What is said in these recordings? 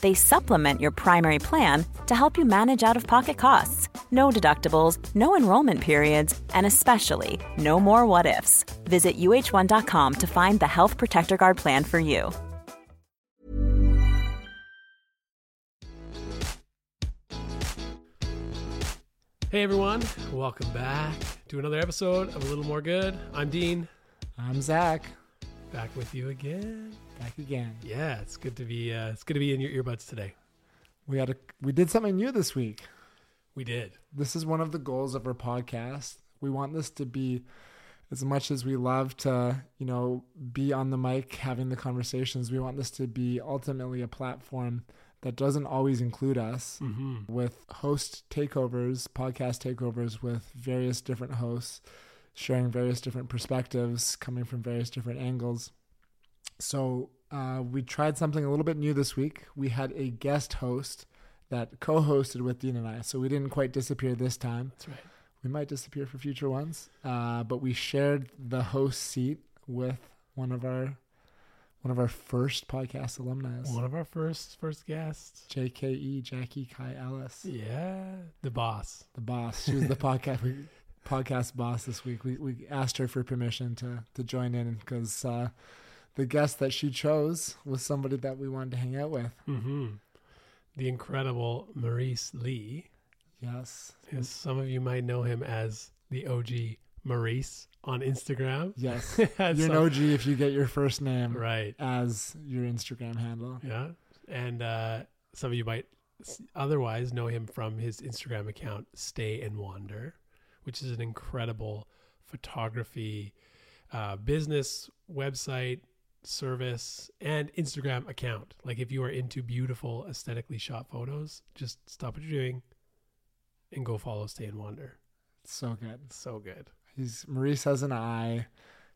they supplement your primary plan to help you manage out of pocket costs. No deductibles, no enrollment periods, and especially no more what ifs. Visit uh1.com to find the Health Protector Guard plan for you. Hey everyone, welcome back to another episode of A Little More Good. I'm Dean. I'm Zach. Back with you again. Back again. Yeah, it's good to be. Uh, it's good to be in your earbuds today. We had a we did something new this week. We did. This is one of the goals of our podcast. We want this to be as much as we love to, you know, be on the mic having the conversations. We want this to be ultimately a platform that doesn't always include us mm-hmm. with host takeovers, podcast takeovers with various different hosts sharing various different perspectives coming from various different angles. So uh, we tried something a little bit new this week. We had a guest host that co-hosted with Dean and I, so we didn't quite disappear this time. That's right. We might disappear for future ones, uh, but we shared the host seat with one of our one of our first podcast alumni. One of our first first guests. JKE Jackie Kai Ellis. Yeah, the boss. The boss. She was the podcast. We, podcast boss this week. We we asked her for permission to to join in because uh, the guest that she chose was somebody that we wanted to hang out with. Mm-hmm. The incredible Maurice Li. Yes. Yes, some of you might know him as the OG Maurice on Instagram. Yes. You're an OG if you get your first name right as your Instagram handle. Yeah. And uh, some of you might otherwise know him from his Instagram account, Stay and Wander which is an incredible photography uh, business website service and Instagram account. Like if you are into beautiful, aesthetically shot photos, just stop what you're doing and go follow Stay and Wander. So good. So good. He's Maurice has an eye.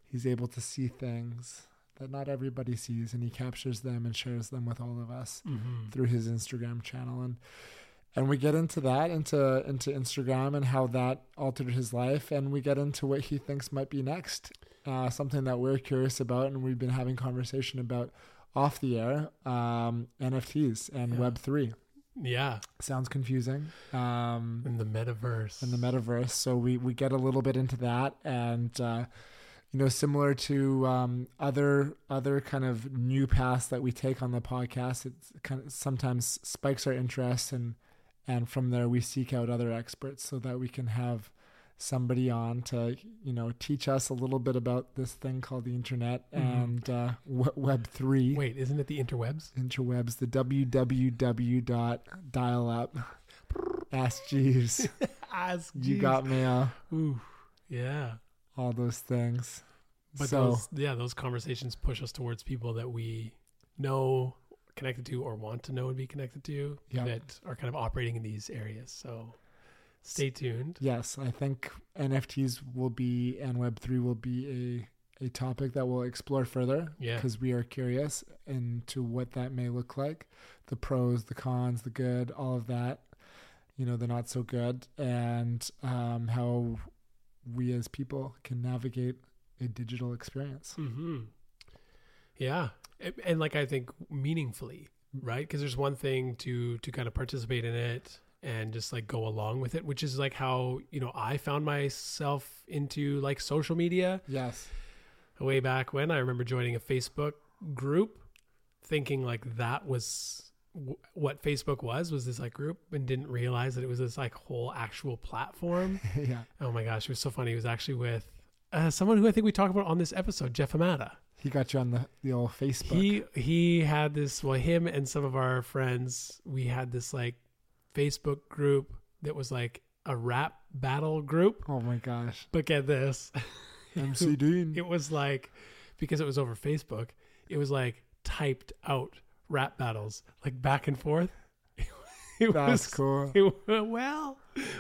He's able to see things that not everybody sees and he captures them and shares them with all of us mm-hmm. through his Instagram channel and and we get into that into into Instagram and how that altered his life, and we get into what he thinks might be next. Uh, something that we're curious about, and we've been having conversation about off the air. Um, NFTs and yeah. Web three. Yeah, sounds confusing. Um, in the metaverse. In the metaverse, so we we get a little bit into that, and uh, you know, similar to um, other other kind of new paths that we take on the podcast, it kind of sometimes spikes our interest and and from there we seek out other experts so that we can have somebody on to you know teach us a little bit about this thing called the internet mm-hmm. and uh, web 3 wait isn't it the interwebs interwebs the www dot dial up ask jeeves ask Jesus. you got mail Ooh, yeah all those things but so, those yeah those conversations push us towards people that we know connected to or want to know and be connected to yep. that are kind of operating in these areas. So stay tuned. Yes, I think NFTs will be and Web3 will be a, a topic that we'll explore further yeah. because we are curious into what that may look like the pros, the cons, the good, all of that. you know the not so good and um, how we as people can navigate a digital experience. Mm-hmm. Yeah, and, and like I think meaningfully, right? Because there's one thing to to kind of participate in it and just like go along with it, which is like how you know I found myself into like social media Yes. way back when. I remember joining a Facebook group, thinking like that was w- what Facebook was was this like group, and didn't realize that it was this like whole actual platform. yeah. oh my gosh, it was so funny. It was actually with. Uh, someone who I think we talked about on this episode, Jeff Amata. He got you on the, the old Facebook. He he had this well him and some of our friends we had this like Facebook group that was like a rap battle group. oh my gosh. But get this. MC Dean. It was like because it was over Facebook, it was like typed out rap battles, like back and forth. It That's was cool. It, well,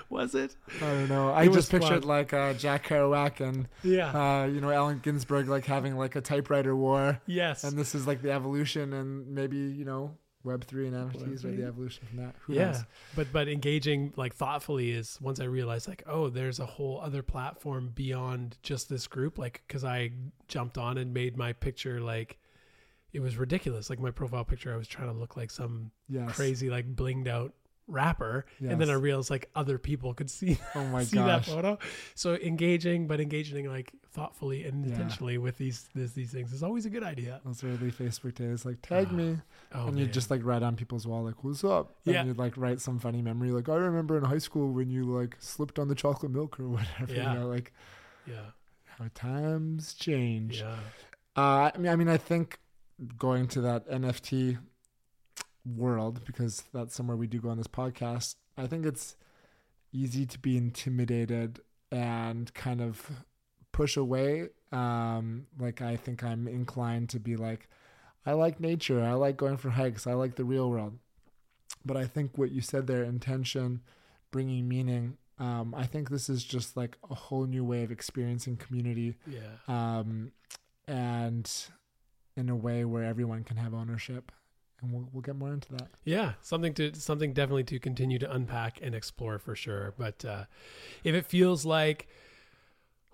was it? I don't know. I It just pictured fun. like uh, Jack Kerouac and Yeah. uh, you know Allen Ginsberg like having like a typewriter war, yes. and this is like the evolution, and maybe you know Web three and NFTs are Web3. the evolution from that. Who yeah knows? but but engaging like thoughtfully is once i realized like oh there's a whole other platform beyond just this group like because i jumped on and made my picture like it was ridiculous like my profile picture i was trying to look like some Yes. crazy like blinged out rapper and then i realized like other people could see Oh my see gosh. that photo so engaging but engaging like thoughtfully and Yeah. intentionally with these, these these things is always a good idea Those early Facebook days, like tag Ah, me, oh and you just like write on people's wall, like "What's up?" And Yeah. you'd like write some funny memory, like "I remember in high school when you like slipped on the chocolate milk or whatever." Yeah. You know, like yeah how times change. yeah Uh, I mean, I mean, I think going to that NFT world because that's somewhere we do go on this podcast. I think it's easy to be intimidated and kind of push away. Um, like I think I'm inclined to be like, I like nature. I like going for hikes. I like the real world. But I think what you said there, intention, bringing meaning. Um, I think this is just like a whole new way of experiencing community yeah um, and in a way where everyone can have ownership. And we'll, we'll get more into that. Yeah, something to something definitely to continue to unpack and explore for sure. But uh, if it feels like,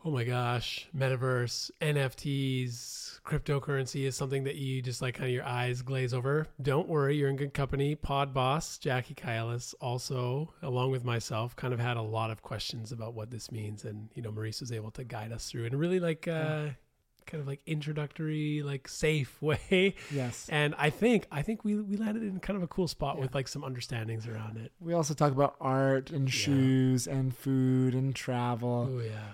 oh my gosh, metaverse, NFTs, cryptocurrency is something that you just like kind of your eyes glaze over, don't worry, you're in good company. Pod boss Jackie Kai Ellis also, along with myself, kind of had a lot of questions about what this means, and you know, Maurice was able to guide us through and really like. Uh, kind of like introductory like safe way Yes. and I think I think we we landed in kind of a cool spot with like some understandings around it. We also talk about art and Yeah. shoes and food and travel Oh yeah,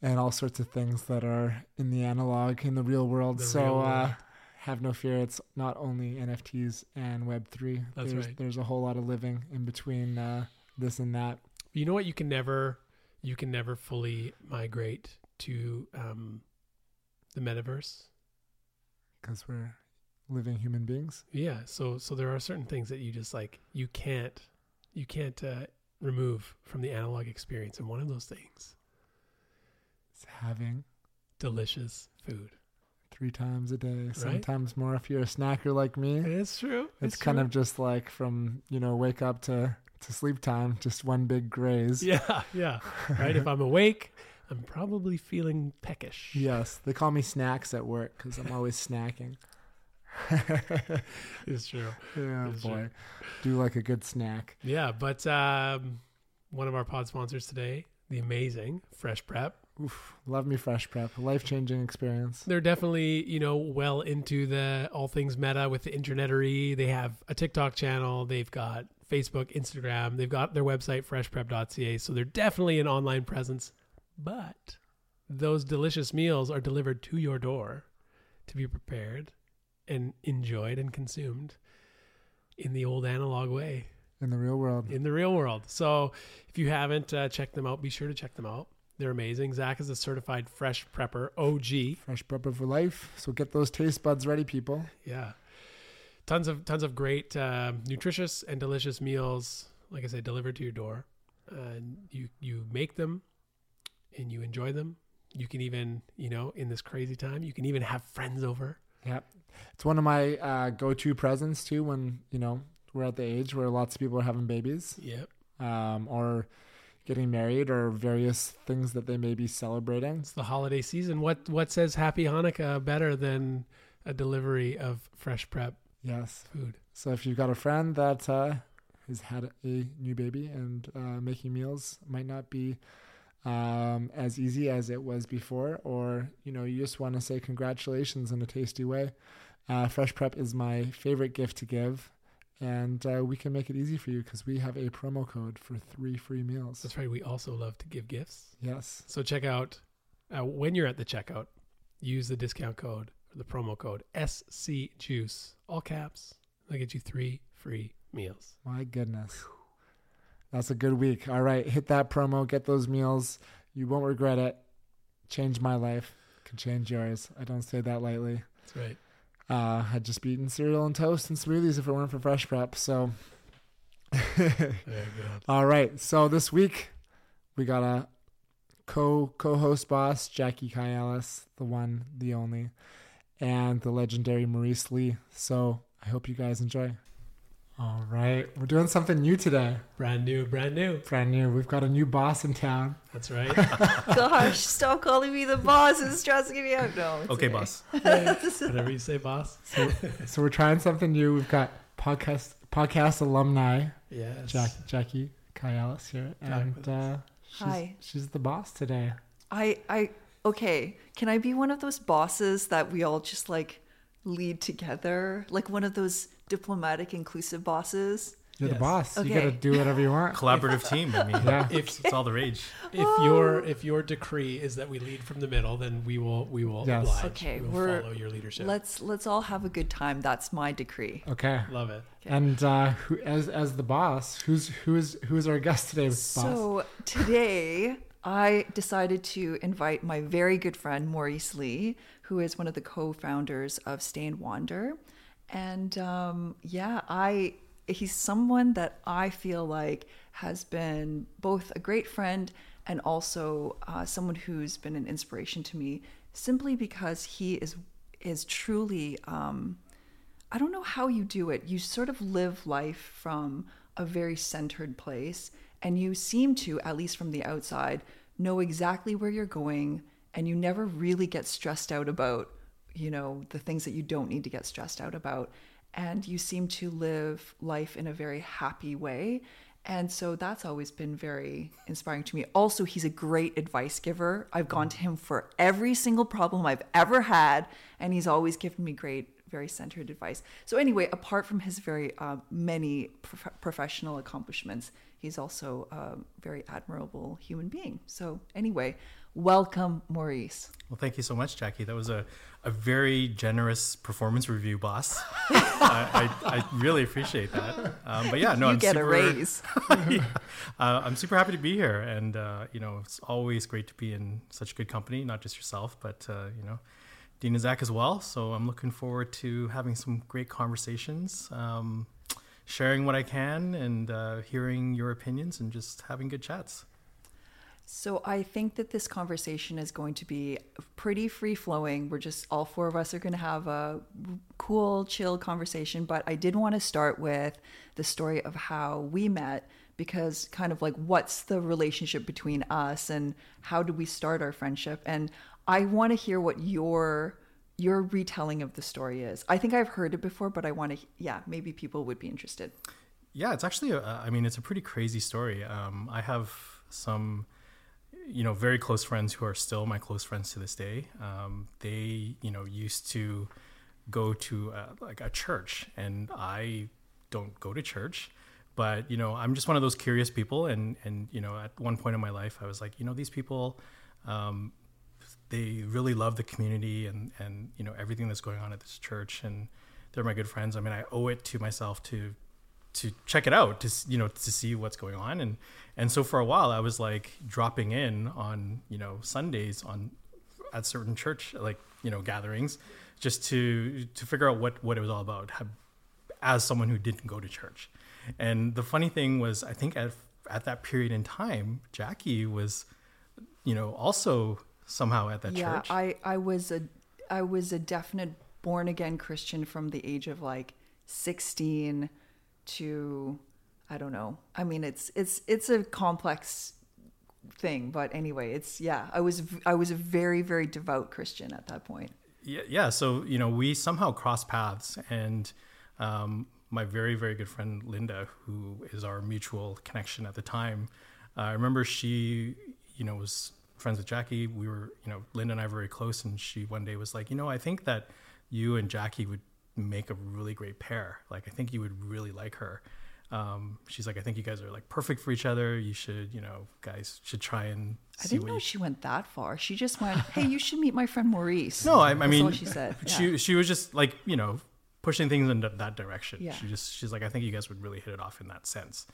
and all sorts of things that are in the analog, in the real world. The so real uh, have no fear. It's not only NFTs and Web3. That's there's, right. There's a whole lot of living in between uh, this and that. you know what? You can never you can never fully migrate to um, the metaverse. because we're living human beings. Yeah, so so there are certain things that you just like you can't you can't uh, remove from the analog experience, and one of those things, is having delicious food. three times a day, sometimes more if you're a snacker like me. It's true. It's, kind of just like from you know wake up to to sleep time, just one big graze. yeah, yeah. Right. if I'm awake, I'm probably feeling peckish. Yes, they call me snacks at work because I'm always snacking. it's true. yeah, It's boy, true. do like a good snack. Yeah, but um, one of our pod sponsors today, the amazing Fresh Prep. Oof, love me fresh prep, life changing experience. They're definitely, you know, well into the all things meta with the internetery. They have a TikTok channel. They've got Facebook, Instagram. They've got their website, freshprep.ca. So they're definitely an online presence. But those delicious meals are delivered to your door to be prepared and enjoyed and consumed in the old analog way. In the real world, in the real world. So if you haven't uh, checked them out, be sure to check them out. They're amazing. Zach is a certified fresh prepper, OG. fresh prepper for life. So get those taste buds ready, people. Yeah, tons of tons of great, uh, nutritious and delicious meals. Like I said, delivered to your door. And you you make them, and you enjoy them. You can even, you know, in this crazy time, you can even have friends over. Yep. It's one of my uh, go to presents too when, you know, we're at the age where lots of people are having babies. Yep. um, or getting married or various things that they may be celebrating. It's the holiday season. What what says Happy Hanukkah better than a delivery of fresh prep Yes. food? So if you've got a friend that uh, has had a new baby and uh, making meals might not be um, as easy as it was before, or you know you just want to say congratulations in a tasty way, uh, Fresh Prep is my favorite gift to give, and uh, we can make it easy for you because we have a promo code for three free meals. That's right. We also love to give gifts. Yes. So check out uh, when you're at the checkout, use the discount code or the promo code SC Juice, all caps. They'll get you three free meals. My goodness. That's a good week. All right, hit that promo, get those meals. You won't regret it. Change my life, can change yours. I don't say that lightly. That's right. Uh, I'd just be eating cereal and toast and smoothies if it weren't for Fresh Prep. So, all right. So this week we got a co co-host boss Jackie Kai Ellis, the one, the only, and the legendary Maurice Li. So I hope you guys enjoy. All right, we're doing something new today. Brand new, brand new. Brand new. We've got a new boss in town. That's right. Gosh, stop calling me the boss. It's stressing me out. No. it's Okay, boss. Whatever you say, boss. So we're trying something new. We've got podcast podcast alumni Yes. Jack, Jackie Kai Ellis here, Back and uh, she's, Hi. she's the boss today. I, I, okay. Can I be one of those bosses that we all just like lead together? Like one of those diplomatic, inclusive bosses? You're Yes. the boss. You gotta do whatever you want. Collaborative team. I mean, Yeah. it's, it's all the rage. If your if your decree is that we lead from the middle, then we will we will Yes. oblige. Okay, we will follow your leadership. Let's let's all have a good time. That's my decree. Okay. Love it. And uh, who, as as the boss, who's who is who is our guest today, boss? So today I decided to invite my very good friend Maurice Li, who is one of the co-founders of Stay and Wander, and um, yeah, I he's someone that I feel like has been both a great friend and also uh, someone who's been an inspiration to me, simply because he is is truly. Um, I don't know how you do it. You sort of live life from a very centered place, and you seem to, at least from the outside, know exactly where you're going, and you never really get stressed out about, you know, the things that you don't need to get stressed out about. And you seem to live life in a very happy way. And so that's always been very inspiring to me. Also, he's a great advice giver. I've gone to him for every single problem I've ever had, and he's always given me great, very centered advice. So, anyway, apart from his very uh, many prof- professional accomplishments, he's also a very admirable human being. So, anyway, welcome, Maurice. Well, thank you so much, Jackie. That was a, a very generous performance review, boss. I, I, I really appreciate that. Um, but yeah, no, you I'm get super, a raise. uh, I'm super happy to be here, and uh, you know, it's always great to be in such good company. Not just yourself, but uh, you know, Dean and Zach as well. So I'm looking forward to having some great conversations, um, sharing what I can, and uh, hearing your opinions, and just having good chats. So I think that this conversation is going to be pretty free flowing. We're just all four of us are going to have a cool, chill conversation. But I did want to start with the story of how we met because kind of like what's the relationship between us and how did we start our friendship? And I want to hear what your your retelling of the story is. I think I've heard it before, but I want to yeah, maybe people would be interested. Yeah, it's actually, a, I mean, it's a pretty crazy story. Um, I have some, you know, very close friends who are still my close friends to this day. Um, they, you know, used to go to uh like a church, and I don't go to church. But you know, I'm just one of those curious people, and and you know, at one point in my life, I was like, you know, these people, um, they really love the community and and you know everything that's going on at this church, and they're my good friends. I mean, I owe it to myself to to check it out to you know to see what's going on. And and so for a while I was like dropping in on you know Sundays on at certain church like you know gatherings just to to figure out what what it was all about as someone who didn't go to church. And the funny thing was I think at at that period in time Jackie was you know also somehow at that yeah, church. I I was a I was a definite born again Christian from the age of like 16 to I don't know. I mean, it's it's it's a complex thing, but anyway, it's yeah. I was I was a very very devout Christian at that point. Yeah, yeah. So you know, we somehow crossed paths, and um, my very very good friend Linda, who is our mutual connection at the time, uh, I remember she, you know, was friends with Jackie. We were, you know, Linda and I were very close, and she one day was like, you know, I think that you and Jackie would make a really great pair. Like, I think you would really like her. Um, she's like, I think you guys are like perfect for each other. You should, you know, guys should try and I didn't know you she went that far. She just went, "Hey, you should meet my friend Maurice." No, I, I mean, she said. She Yeah. she was just like you know pushing things in that- that direction. Yeah. She just she's like I think you guys would really hit it off in that sense,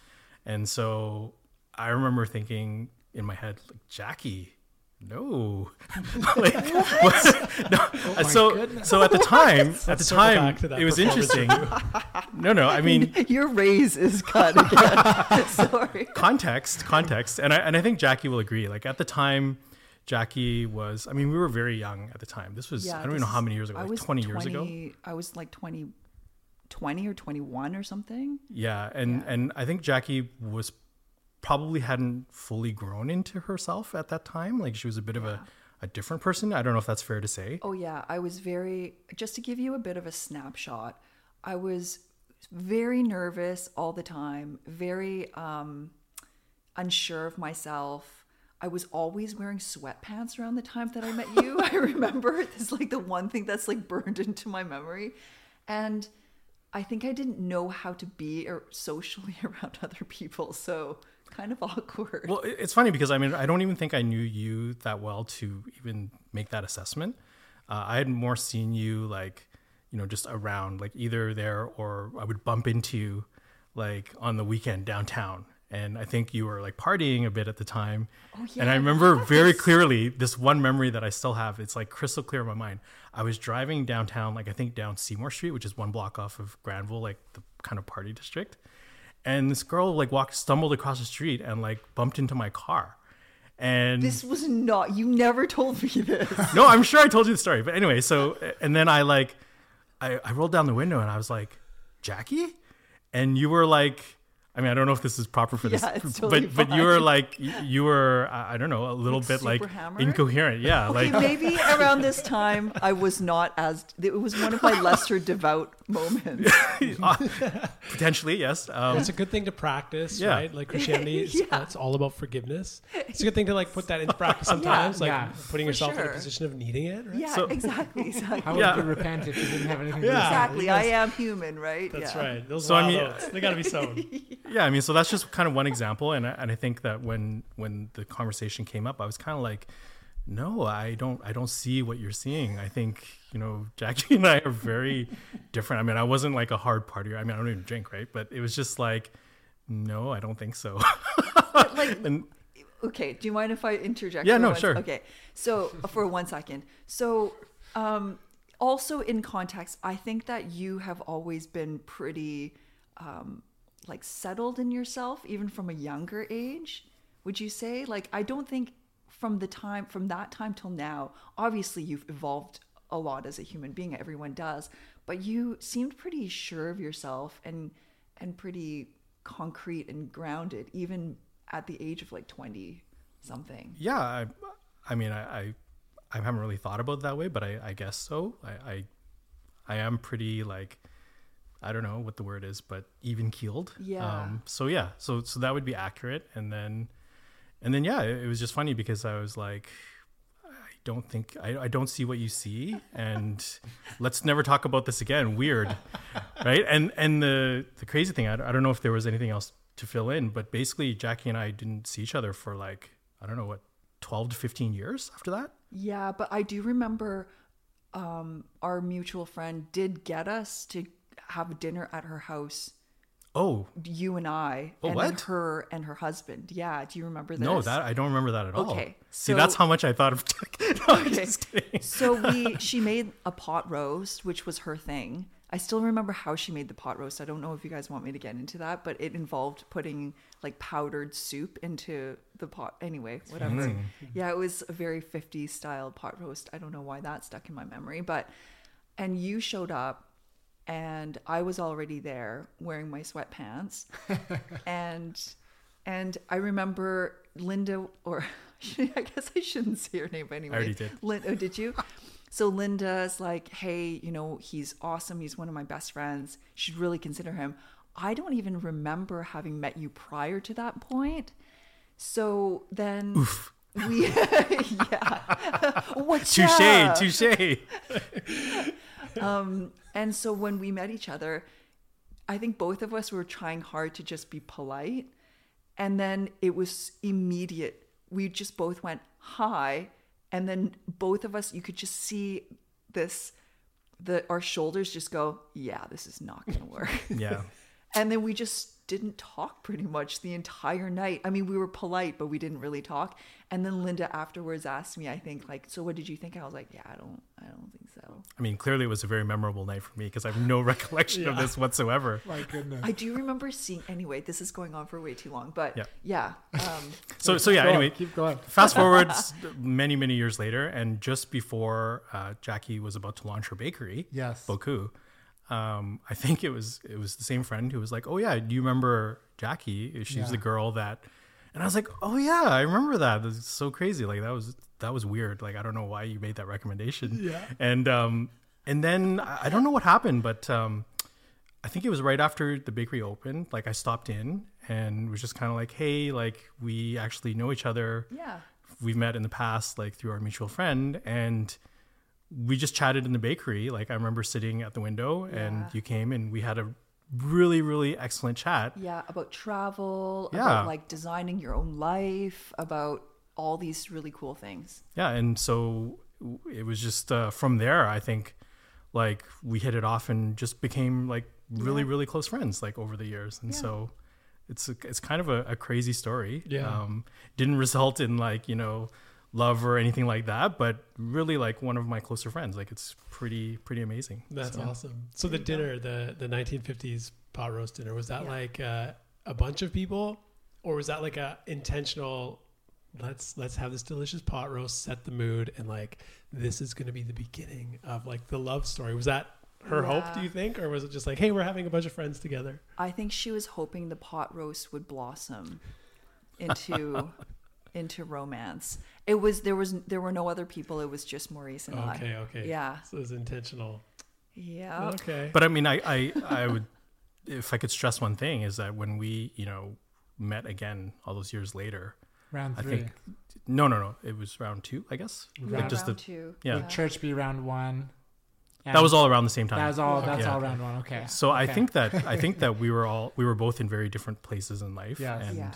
and so I remember thinking in my head like Jackie. No, like, what? no. Oh uh, so so at the time, at the time, back to that it was interesting. no, no, I mean Your raise is cut again. Sorry. context, context, and I and I think Jackie will agree. Like at the time, Jackie was. I mean, we were very young at the time. This was yeah, I don't even know how many years ago. I Like was twenty years ago. I was like 20, 20 or 21 or something. Yeah, and and I think Jackie was probably hadn't fully grown into herself at that time. Like she was a bit of a a different person. I don't know if that's fair to say. Oh yeah, I was very just to give you a bit of a snapshot. I was very nervous all the time, very um unsure of myself. I was always wearing sweatpants around the time that I met you. I remember it's like the one thing that's like burned into my memory. And I think I didn't know how to be or socially around other people, so kind of awkward. Well, it's funny because I mean I don't even think I knew you that well to even make that assessment. Uh, I had more seen you like you know just around like either there or I would bump into you like on the weekend downtown. And I think you were like partying a bit at the time. Oh, yeah. and I remember very clearly this one memory that I still have. It's like crystal clear in my mind. I was driving downtown, like I think down Seymour Street, which is one block off of Granville, like the kind of party district. And this girl like walked, stumbled across the street and like bumped into my car. And this was not you never told me this. no, I'm sure I told you the story. But anyway, so and then I like I, I rolled down the window and I was like, Jackie? And you were like I mean, I don't know if this is proper for this, Yeah, it's totally but but you were like you were I I don't know a little Like bit like hammered? incoherent. Yeah, Okay, like maybe around this time I was not as. It was one of my lesser devout moments. potentially yes. Um, It's a good thing to practice, Yeah. right? Like Christianity, is, Yeah. it's all about forgiveness. It's a good thing to like put that into practice sometimes, like Yeah, putting for yourself in a position of needing it. Right? Yeah, So- exactly, exactly. How would you repent if you didn't have anything to Yeah. say? exactly. I am human, right? That's yeah. right. Those So, I wild mean- oats, they got to be sown. Yeah i mean so that's just kind of one example and I, and I think that when when the conversation came up i was kind of like no i don't i don't see what you're seeing i think you know jackie and i are very different i mean i wasn't like a hard partier i mean i don't even drink right but it was just like no i don't think so Like, and okay. Do you mind if I interject? Yeah, no, sure. Okay, so for one second, so um, also in context, I think that you have always been pretty um, like settled in yourself, even from a younger age. Would you say? Like, I don't think from the time from that time till now. Obviously, you've evolved a lot as a human being. Everyone does, but you seemed pretty sure of yourself and and pretty concrete and grounded, even at the age of like twenty something. yeah i i mean i i, I haven't really thought about it that way but i i guess so i i, I am pretty like I don't know what the word is, but even keeled. Yeah. Um, so yeah, so so that would be accurate. And then, and then yeah, it, it was just funny because I was like, I don't think I, I don't see what you see, and let's never talk about this again. Weird, right? And and the the crazy thing, I, I don't know if there was anything else to fill in, but basically Jackie and I didn't see each other for like I don't know what twelve to fifteen years after that. Yeah, but I do remember um, our mutual friend did get us to have dinner at her house. Oh You and I, Oh, and then what? her and her husband. Yeah, do you remember this? no, that I don't remember that at all. Okay, see, that's how much I thought of. no, Okay. so we she made a pot roast, which was her thing. I still remember how she made the pot roast. I don't know if you guys want me to get into that, but it involved putting like powdered soup into the pot. Anyway, whatever. Yeah, it was a very 50s style pot roast. I don't know why that stuck in my memory, but and you showed up and I was already there wearing my sweatpants, and and I remember Linda, or I guess I shouldn't say her name, anyway, already did. Lin- oh, did you? So Linda's like, hey, you know, he's awesome. He's one of my best friends. You should really consider him. I don't even remember having met you prior to that point. So then we, yeah, what's Touche, up? touche. Um, And so when we met each other, I think both of us were trying hard to just be polite. And then it was immediate. We just both went, hi. And then both of us, you could just see this, the our shoulders just go, yeah, this is not going to work. Yeah. and then we just didn't talk pretty much the entire night. I mean, we were polite, but we didn't really talk. And then Linda afterwards asked me, I think, like, so what did you think? I was like, yeah, I don't, I don't think so. I mean, clearly it was a very memorable night for me because I have no recollection of this whatsoever. My goodness. I do remember seeing. Anyway, this is going on for way too long, but Yeah. yeah, um, So, so yeah. Go on, Anyway, keep going. fast forward many, many years later, and just before uh, Jackie was about to launch her bakery, Yes. Beaucoup, um, I think it was it was the same friend who was like, "Oh yeah, do you remember Jackie? She's Yeah. the girl that," and I was like, "Oh yeah, I remember that. That's so crazy. Like that was that was weird. Like I don't know why you made that recommendation. Yeah. And um, and then I I don't know what happened, but um, I think it was right after the bakery opened. Like I stopped in and was just kind of like, "Hey, like we actually know each other." yeah, we've met in the past like through our mutual friend and we just chatted in the bakery like i remember sitting at the window and you came and we had a really really excellent chat yeah, about travel, Yeah. about like designing your own life, about all these really cool things. yeah and so it was just uh, from there i think like we hit it off and just became like really really close friends like over the years and so it's a, it's kind of a, a crazy story Yeah. um didn't result in like you know love or anything like that but really like one of my closer friends like it's pretty pretty amazing That's So- awesome. So the dinner, the the 1950s pot roast dinner, was that Yeah. like uh, a bunch of people, or was that like a intentional? Let's let's have this delicious pot roast, set the mood, and like this is going to be the beginning of like the love story. Was that her hope? Do you think, or was it just like, hey, we're having a bunch of friends together? I think she was hoping the pot roast would blossom into into romance. It was there was there were no other people. It was just Maurice and Okay, I. okay. Okay. Yeah. So it was intentional. Yeah. Okay. But I mean, I, I, I would, if I could stress one thing, is that when we, you know, met again all those years later, Round I three. think, no, no, no, it was round two, I guess. Yeah, Like just round the, two. yeah. Would church be round one? that was all around the same time. That was all. That's Yeah. all round one. Okay. so I think that I think that we were all we were both in very different places in life. Yes. And yeah.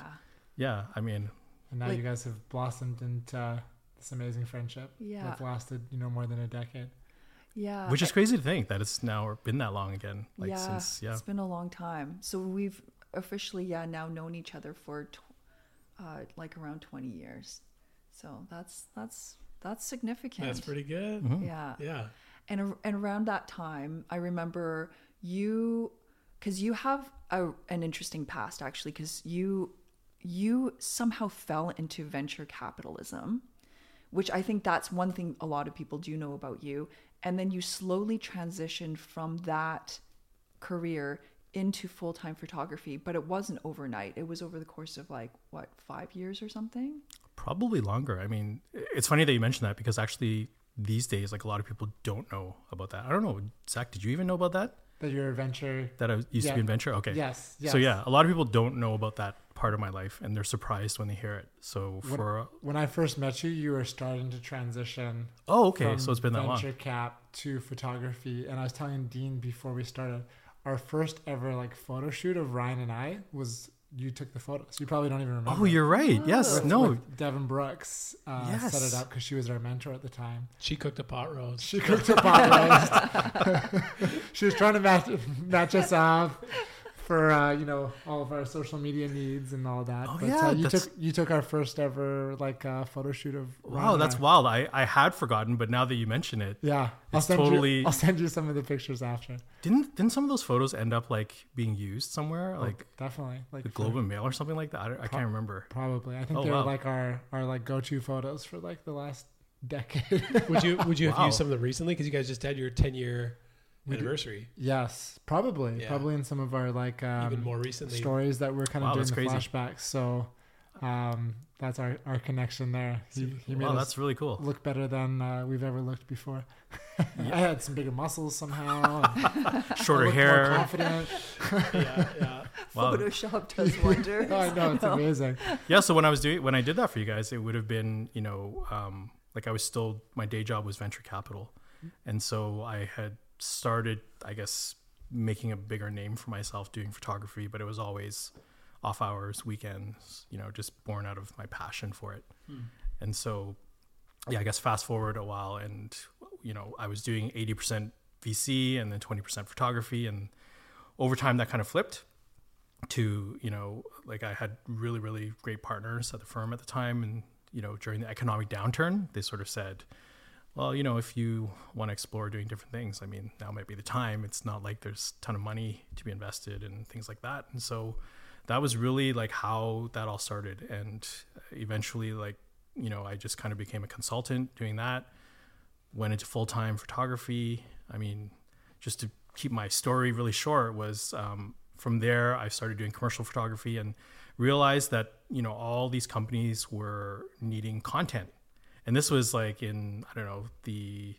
yeah. I mean, And now Like- you guys have blossomed into this amazing friendship. Yeah. That's lasted, you know, more than a decade. Yeah. which is crazy to think that it's now been that long again. Like yeah, since yeah. it's been a long time. So we've officially, yeah, now known each other for tw- uh, like around twenty years. So that's that's that's significant. That's pretty good. Mm-hmm. Yeah. Yeah. And and around that time, I remember you because you have a, an interesting past actually because you you somehow fell into venture capitalism which I think that's one thing a lot of people do know about you. And then you slowly transitioned from that career into full time photography, but it wasn't overnight. It was over the course of like, what, five years or something? Probably longer. I mean, it's funny that you mentioned that because actually these days, like a lot of people don't know about that. I don't know, Zach. Did you even know about that? That you're a. That I used to be in venture. Okay. Yes. yes. So yeah, a lot of people don't know about that part of my life, and they're surprised when they hear it. So When, for uh, when I first met you, you were starting to transition. oh, okay, so it's been that long. venture cap to photography, and I was telling Dean before we started, our first ever like photo shoot of Ryan and I was you took the photos. You probably don't even remember. Oh, you're right. Yes. With, no. with Devon Brooks uh, set it up because she was our mentor at the time. She cooked a pot roast. She cooked a pot roast. she was trying to match match us up for uh, you know all of our social media needs and all that. Oh, but yeah, uh, you that's- took you took our first ever like uh, photo shoot of. Ryan Wow, and that's I. wild. I, I had forgotten, but now that you mention it, Yeah, I'll send totally- you. I'll send you some of the pictures after. didn't didn't some of those photos end up like being used somewhere, like Definitely, like the Globe and Mail or something like that? I, don't- I can't remember. Probably, I think Oh, they wow. like our our like go to photos for like the last decade. Would you would you have Wow. used some of them recently? Because you guys just had your ten year anniversary. Yes, probably, Yeah. probably in some of our like um, Even more recently. stories that we're kind of Wow, doing the crazy. flashbacks. So um, that's our, our connection there. He, he made Wow, that's really cool. look better than uh, we've ever looked before. I had some bigger muscles somehow. Shorter looked more hair. confident. yeah, yeah. Wow. Photoshop does wonders. Oh, I know it's amazing. yeah so when i was doing when i did that for you guys it would have been you know um, like i was still my day job was venture capital and so i had started i guess making a bigger name for myself doing photography but it was always off hours weekends you know just born out of my passion for it. Hmm. And so yeah i guess fast forward a while and you know i was doing 80% vc and then 20% photography and over time that kind of flipped to you know like i had really really great partners at the firm at the time and you know during the economic downturn they sort of said well you know if you want to explore doing different things i mean now might be the time. It's not like there's a ton of money to be invested and things like that. And so that was really like how that all started. And eventually like you know i just kind of became a consultant doing that. Went into full-time photography. I mean just to keep my story really short was um, from there i started doing commercial photography and realized that you know all these companies were needing content and this was like in i don't know the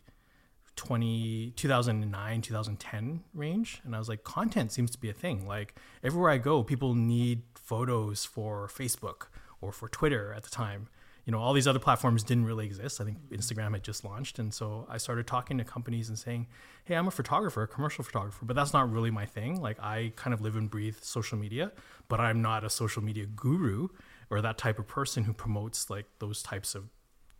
20 2009 2010 range. And i was like content seems to be a thing. Like everywhere i go people need photos for facebook or for twitter at the time. You know all these other platforms didn't really exist. I think instagram had just launched. And so i started talking to companies and saying hey i'm a photographer a commercial photographer. But that's not really my thing. Like i kind of live and breathe social media but i'm not a social media guru or that type of person who promotes like those types of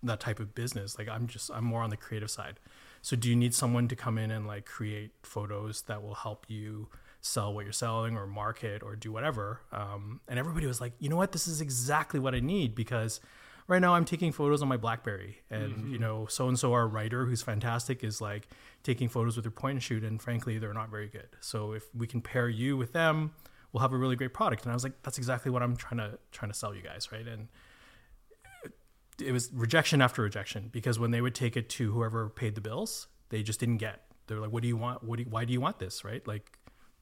that type of business. Like i'm just i'm more on the creative side. So do you need someone to come in and like create photos that will help you sell what you're selling or market or do whatever? Um, and everybody was like you know what? This is exactly what i need because right now i'm taking photos on my blackberry and you know so and so our writer who's fantastic is like taking photos with their point and shoot and frankly they're not very good. So if we can pair you with them we'll have a really great product. And i was like that's exactly what i'm trying to trying to sell you guys right? And it was rejection after rejection because when they would take it to whoever paid the bills, they just didn't get. They're like, "What do you want? What do you, why do you want this?" Right? Like,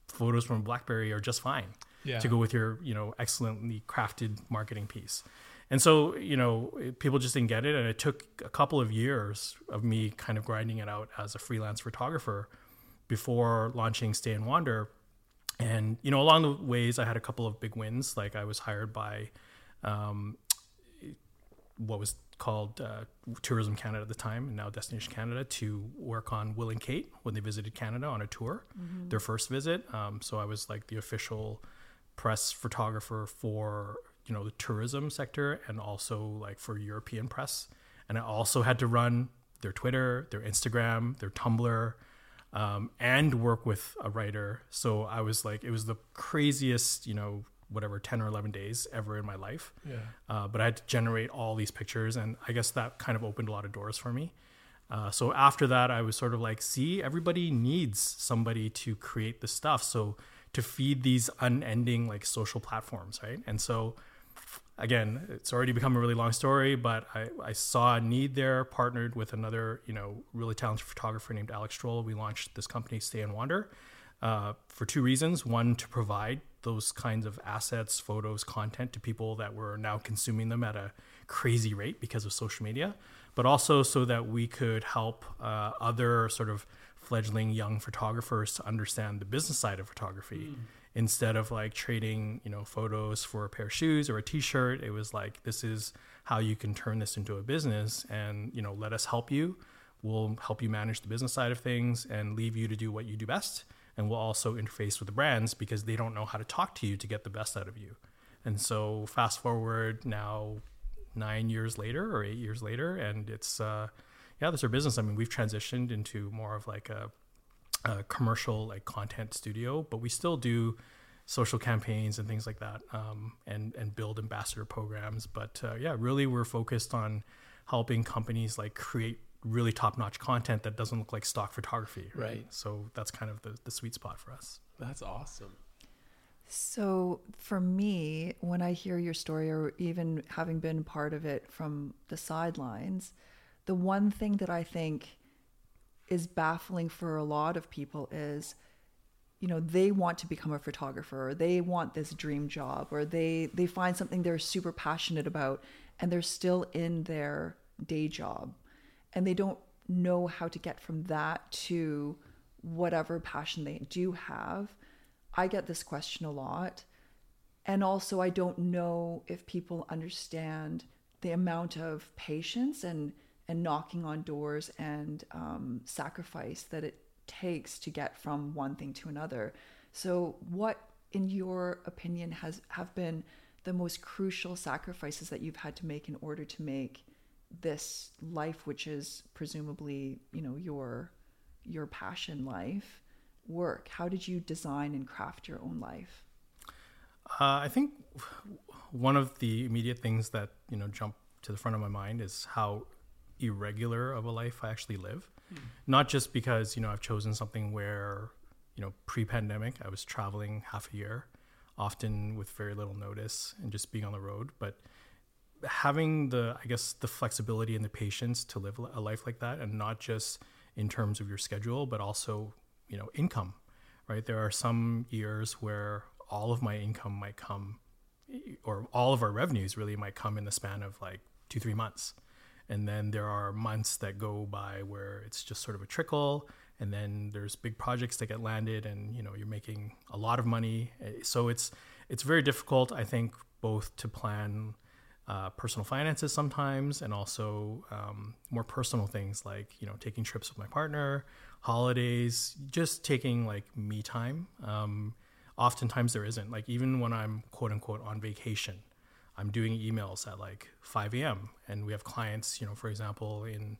photos from BlackBerry are just fine Yeah. to go with your, you know, excellently crafted marketing piece. And so, you know, people just didn't get it, and it took a couple of years of me kind of grinding it out as a freelance photographer before launching Stay and Wander. And you know, along the ways, I had a couple of big wins. Like I was hired by um, what was called uh, Tourism Canada at the time, and now Destination Canada, to work on Will and Kate when they visited Canada on a tour, their first visit. Um, so I was like the official press photographer for you know the tourism sector and also like for European press. And I also had to run their Twitter, their Instagram, their Tumblr, um, and work with a writer. So I was like, it was the craziest, you know, whatever, 10 or 11 days ever in my life. Yeah. Uh, but I had to generate all these pictures, and I guess that kind of opened a lot of doors for me. Uh, so after that, I was sort of like, see, everybody needs somebody to create the stuff. So to feed these unending like social platforms, right? And so again, it's already become a really long story, but I, I saw a need there, partnered with another, you know, really talented photographer named Alex Strohl. We launched this company, Stay and Wander, uh, for two reasons. One, to provide those kinds of assets, photos, content to people that were now consuming them at a crazy rate because of social media, but also so that we could help uh, other sort of fledgling young photographers to understand the business side of photography. Instead of like trading you know photos for a pair of shoes or a t-shirt it was like this is how you can turn this into a business and you know let us help you. We'll help you manage the business side of things and leave you to do what you do best and we'll also interface with the brands because they don't know how to talk to you to get the best out of you and so fast forward now nine years later or eight years later and it's uh yeah that's our business i mean we've transitioned into more of like a a commercial like content studio, but we still do social campaigns and things like that, um, and and build ambassador programs. But uh, yeah, really, we're focused on helping companies like create really top notch content that doesn't look like stock photography. Right. So that's kind of the, the sweet spot for us. That's awesome. So for me, when I hear your story, or even having been part of it from the sidelines, the one thing that I think is baffling for a lot of people is you know they want to become a photographer or they want this dream job or they they find something they're super passionate about and they're still in their day job and they don't know how to get from that to whatever passion they do have i get this question a lot and also i don't know if people understand the amount of patience and and knocking on doors and um, sacrifice that it takes to get from one thing to another. So, what, in your opinion, has have been the most crucial sacrifices that you've had to make in order to make this life, which is presumably, you know, your your passion life, work? How did you design and craft your own life? Uh, I think one of the immediate things that you know jump to the front of my mind is how irregular of a life I actually live. Not just because, you know, I've chosen something where, you know, pre pandemic, I was traveling half a year, often with very little notice and just being on the road, but having the, I guess, the flexibility and the patience to live a life like that and not just in terms of your schedule, but also, you know, income, right? There are some years where all of my income might come or all of our revenues really might come in the span of like two, three months and then there are months that go by where it's just sort of a trickle and then there's big projects that get landed and you know you're making a lot of money so it's it's very difficult i think both to plan uh, personal finances sometimes and also um, more personal things like you know taking trips with my partner holidays just taking like me time um, oftentimes there isn't like even when i'm quote unquote on vacation I'm doing emails at like 5 a.m. and we have clients, you know, for example, in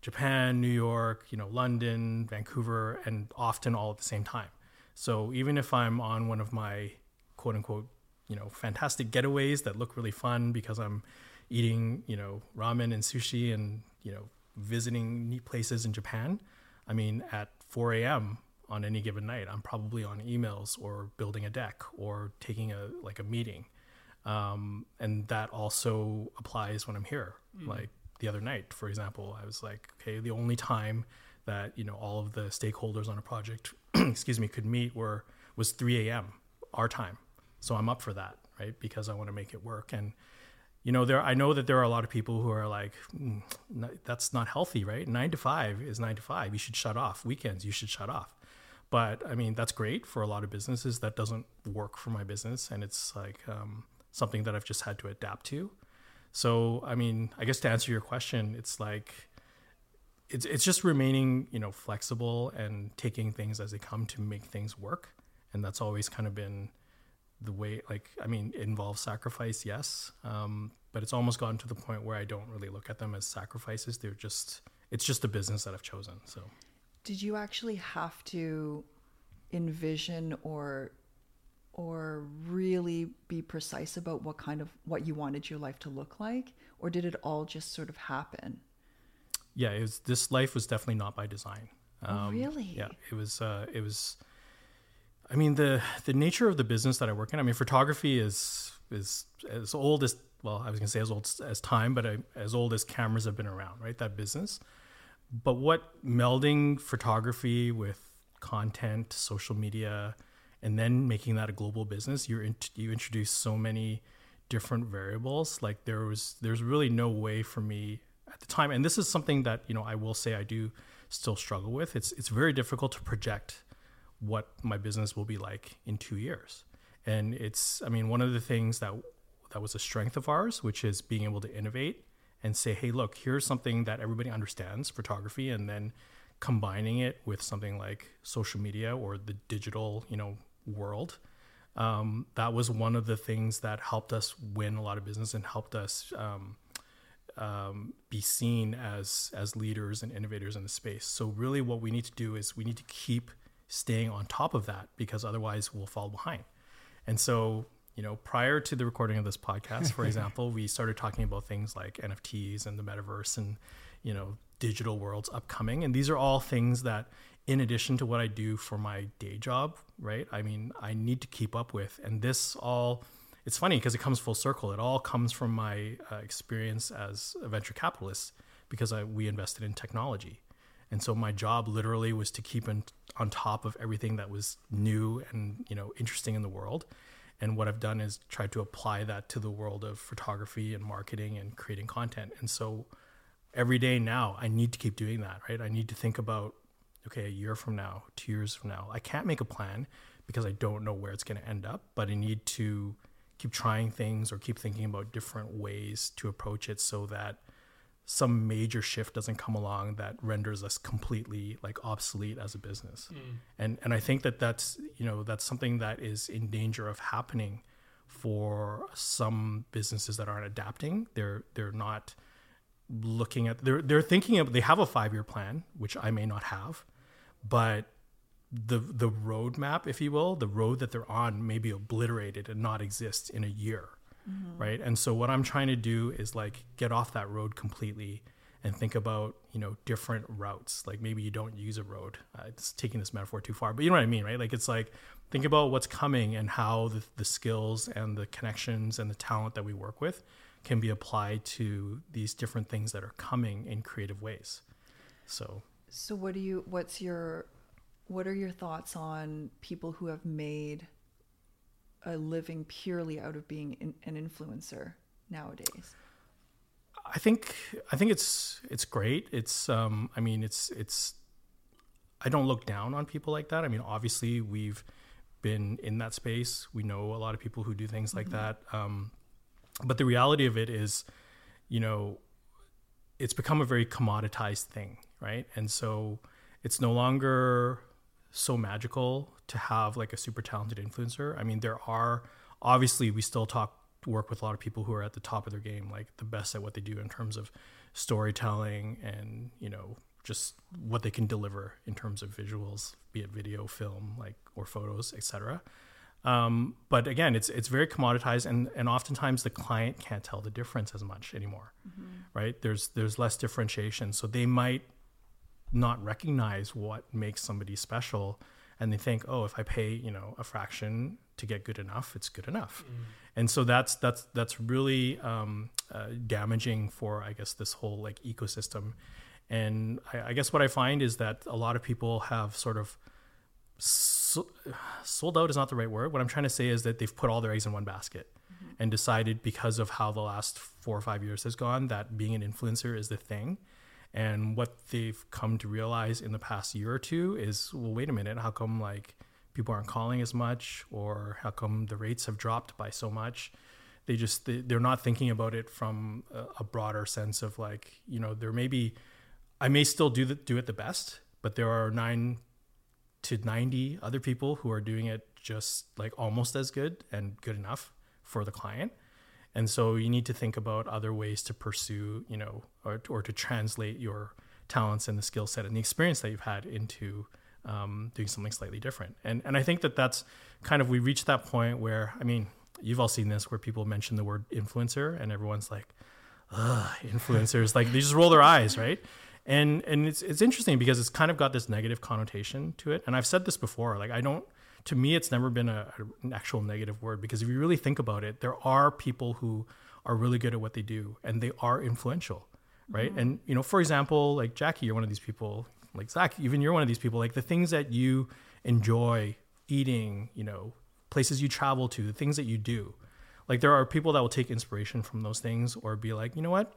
Japan, New York, you know, London, Vancouver, and often all at the same time. So even if I'm on one of my quote unquote, you know, fantastic getaways that look really fun because I'm eating, you know, ramen and sushi and, you know, visiting neat places in Japan, I mean, at 4 a.m. on any given night, I'm probably on emails or building a deck or taking a like a meeting um, and that also applies when I'm here. Mm. Like the other night, for example, I was like, okay, the only time that you know all of the stakeholders on a project, excuse me, could meet were was 3 a.m. our time. So I'm up for that, right? Because I want to make it work. And you know, there I know that there are a lot of people who are like, mm, that's not healthy, right? Nine to five is nine to five. You should shut off weekends. You should shut off. But I mean, that's great for a lot of businesses. That doesn't work for my business, and it's like. Um, something that I've just had to adapt to. So, I mean, I guess to answer your question, it's like it's it's just remaining, you know, flexible and taking things as they come to make things work. And that's always kind of been the way like I mean, it involves sacrifice, yes. Um, but it's almost gotten to the point where I don't really look at them as sacrifices. They're just it's just a business that I've chosen. So did you actually have to envision or or really be precise about what kind of what you wanted your life to look like or did it all just sort of happen yeah it was this life was definitely not by design oh, um, really yeah it was uh, it was i mean the the nature of the business that i work in i mean photography is is as old as well i was to say as old as time but I, as old as cameras have been around right that business but what melding photography with content social media and then making that a global business, you you introduce so many different variables. Like there was there's really no way for me at the time, and this is something that you know I will say I do still struggle with. It's it's very difficult to project what my business will be like in two years, and it's I mean one of the things that that was a strength of ours, which is being able to innovate and say, hey, look, here's something that everybody understands, photography, and then combining it with something like social media or the digital, you know, world. Um, that was one of the things that helped us win a lot of business and helped us um, um, be seen as as leaders and innovators in the space. So really, what we need to do is we need to keep staying on top of that because otherwise we'll fall behind. And so, you know, prior to the recording of this podcast, for example, we started talking about things like NFTs and the metaverse and you know digital worlds upcoming, and these are all things that in addition to what I do for my day job, right? I mean, I need to keep up with. And this all, it's funny because it comes full circle. It all comes from my uh, experience as a venture capitalist because I, we invested in technology. And so my job literally was to keep in, on top of everything that was new and you know interesting in the world. And what I've done is tried to apply that to the world of photography and marketing and creating content. And so every day now, I need to keep doing that, right? I need to think about, okay, a year from now, two years from now, I can't make a plan because I don't know where it's going to end up, but I need to keep trying things or keep thinking about different ways to approach it so that some major shift doesn't come along that renders us completely like obsolete as a business. Mm. And and I think that that's you know that's something that is in danger of happening for some businesses that aren't adapting. They're they're not looking at they're they're thinking of they have a 5-year plan, which I may not have, but the the roadmap, if you will, the road that they're on may be obliterated and not exist in a year mm-hmm. right? And so what i'm trying to do is like get off that road completely and think about you know different routes. Like maybe you don't use a road. Uh, it's taking this metaphor too far but you know what i mean right? Like it's like think about what's coming and how the, the skills and the connections and the talent that we work with can be applied to these different things that are coming in creative ways. So. So what do you what's your what are your thoughts on people who have made a living purely out of being in, an influencer nowadays? I think I think it's it's great. It's um I mean it's it's I don't look down on people like that. I mean obviously we've been in that space. We know a lot of people who do things like mm-hmm. that. Um, but the reality of it is, you know, it's become a very commoditized thing, right? And so it's no longer so magical to have like a super talented influencer. I mean, there are obviously we still talk work with a lot of people who are at the top of their game, like the best at what they do in terms of storytelling and you know just what they can deliver in terms of visuals, be it video, film, like or photos, etc. Um, but again, it's it's very commoditized, and and oftentimes the client can't tell the difference as much anymore, mm-hmm. right? There's there's less differentiation, so they might not recognize what makes somebody special and they think oh if i pay you know a fraction to get good enough it's good enough mm. and so that's that's that's really um, uh, damaging for i guess this whole like ecosystem and I, I, guess what i find is that a lot of people have sort of so, sold out is not the right word what i'm trying to say is that they've put all their eggs in one basket mm-hmm. and decided because of how the last four or five years has gone that being an influencer is the thing and what they've come to realize in the past year or two is, well, wait a minute, how come like people aren't calling as much, or how come the rates have dropped by so much? They just they're not thinking about it from a, broader sense of like, you know, there may be, I may still do the, do it the best, but there are nine to 90 other people who are doing it just like almost as good and good enough for the client and so you need to think about other ways to pursue you know or, or to translate your talents and the skill set and the experience that you've had into um, doing something slightly different. And and i think that that's kind of we reached that point where i mean you've all seen this where people mention the word influencer and everyone's like Ugh, influencers like they just roll their eyes right? And and it's it's interesting because it's kind of got this negative connotation to it. And i've said this before like i don't to me, it's never been a, an actual negative word because if you really think about it, there are people who are really good at what they do and they are influential, right? Mm-hmm. And, you know, for example, like Jackie, you're one of these people, like Zach, even you're one of these people, like the things that you enjoy eating, you know, places you travel to, the things that you do. Like there are people that will take inspiration from those things or be like, you know what?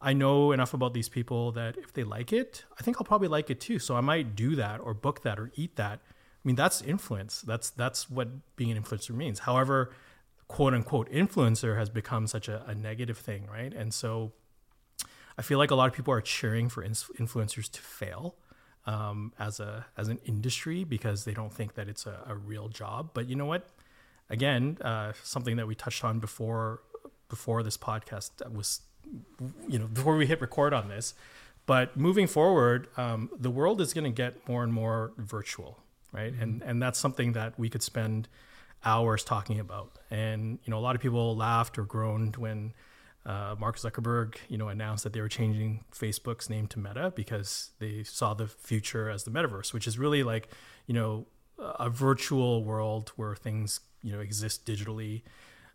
I know enough about these people that if they like it, I think I'll probably like it too. So I might do that or book that or eat that I mean, that's influence. That's that's what being an influencer means. However, quote unquote influencer has become such a, a negative thing, right? And so I feel like a lot of people are cheering for influencers to fail um, as a as an industry because they don't think that it's a, a real job. But you know what? Again, uh, something that we touched on before before this podcast was, you know, before we hit record on this. But moving forward, um, the world is going to get more and more virtual, right? Mm-hmm. And and that's something that we could spend hours talking about. And you know, a lot of people laughed or groaned when uh, Mark Zuckerberg, you know, announced that they were changing Facebook's name to Meta because they saw the future as the metaverse, which is really like, you know, a virtual world where things, you know, exist digitally.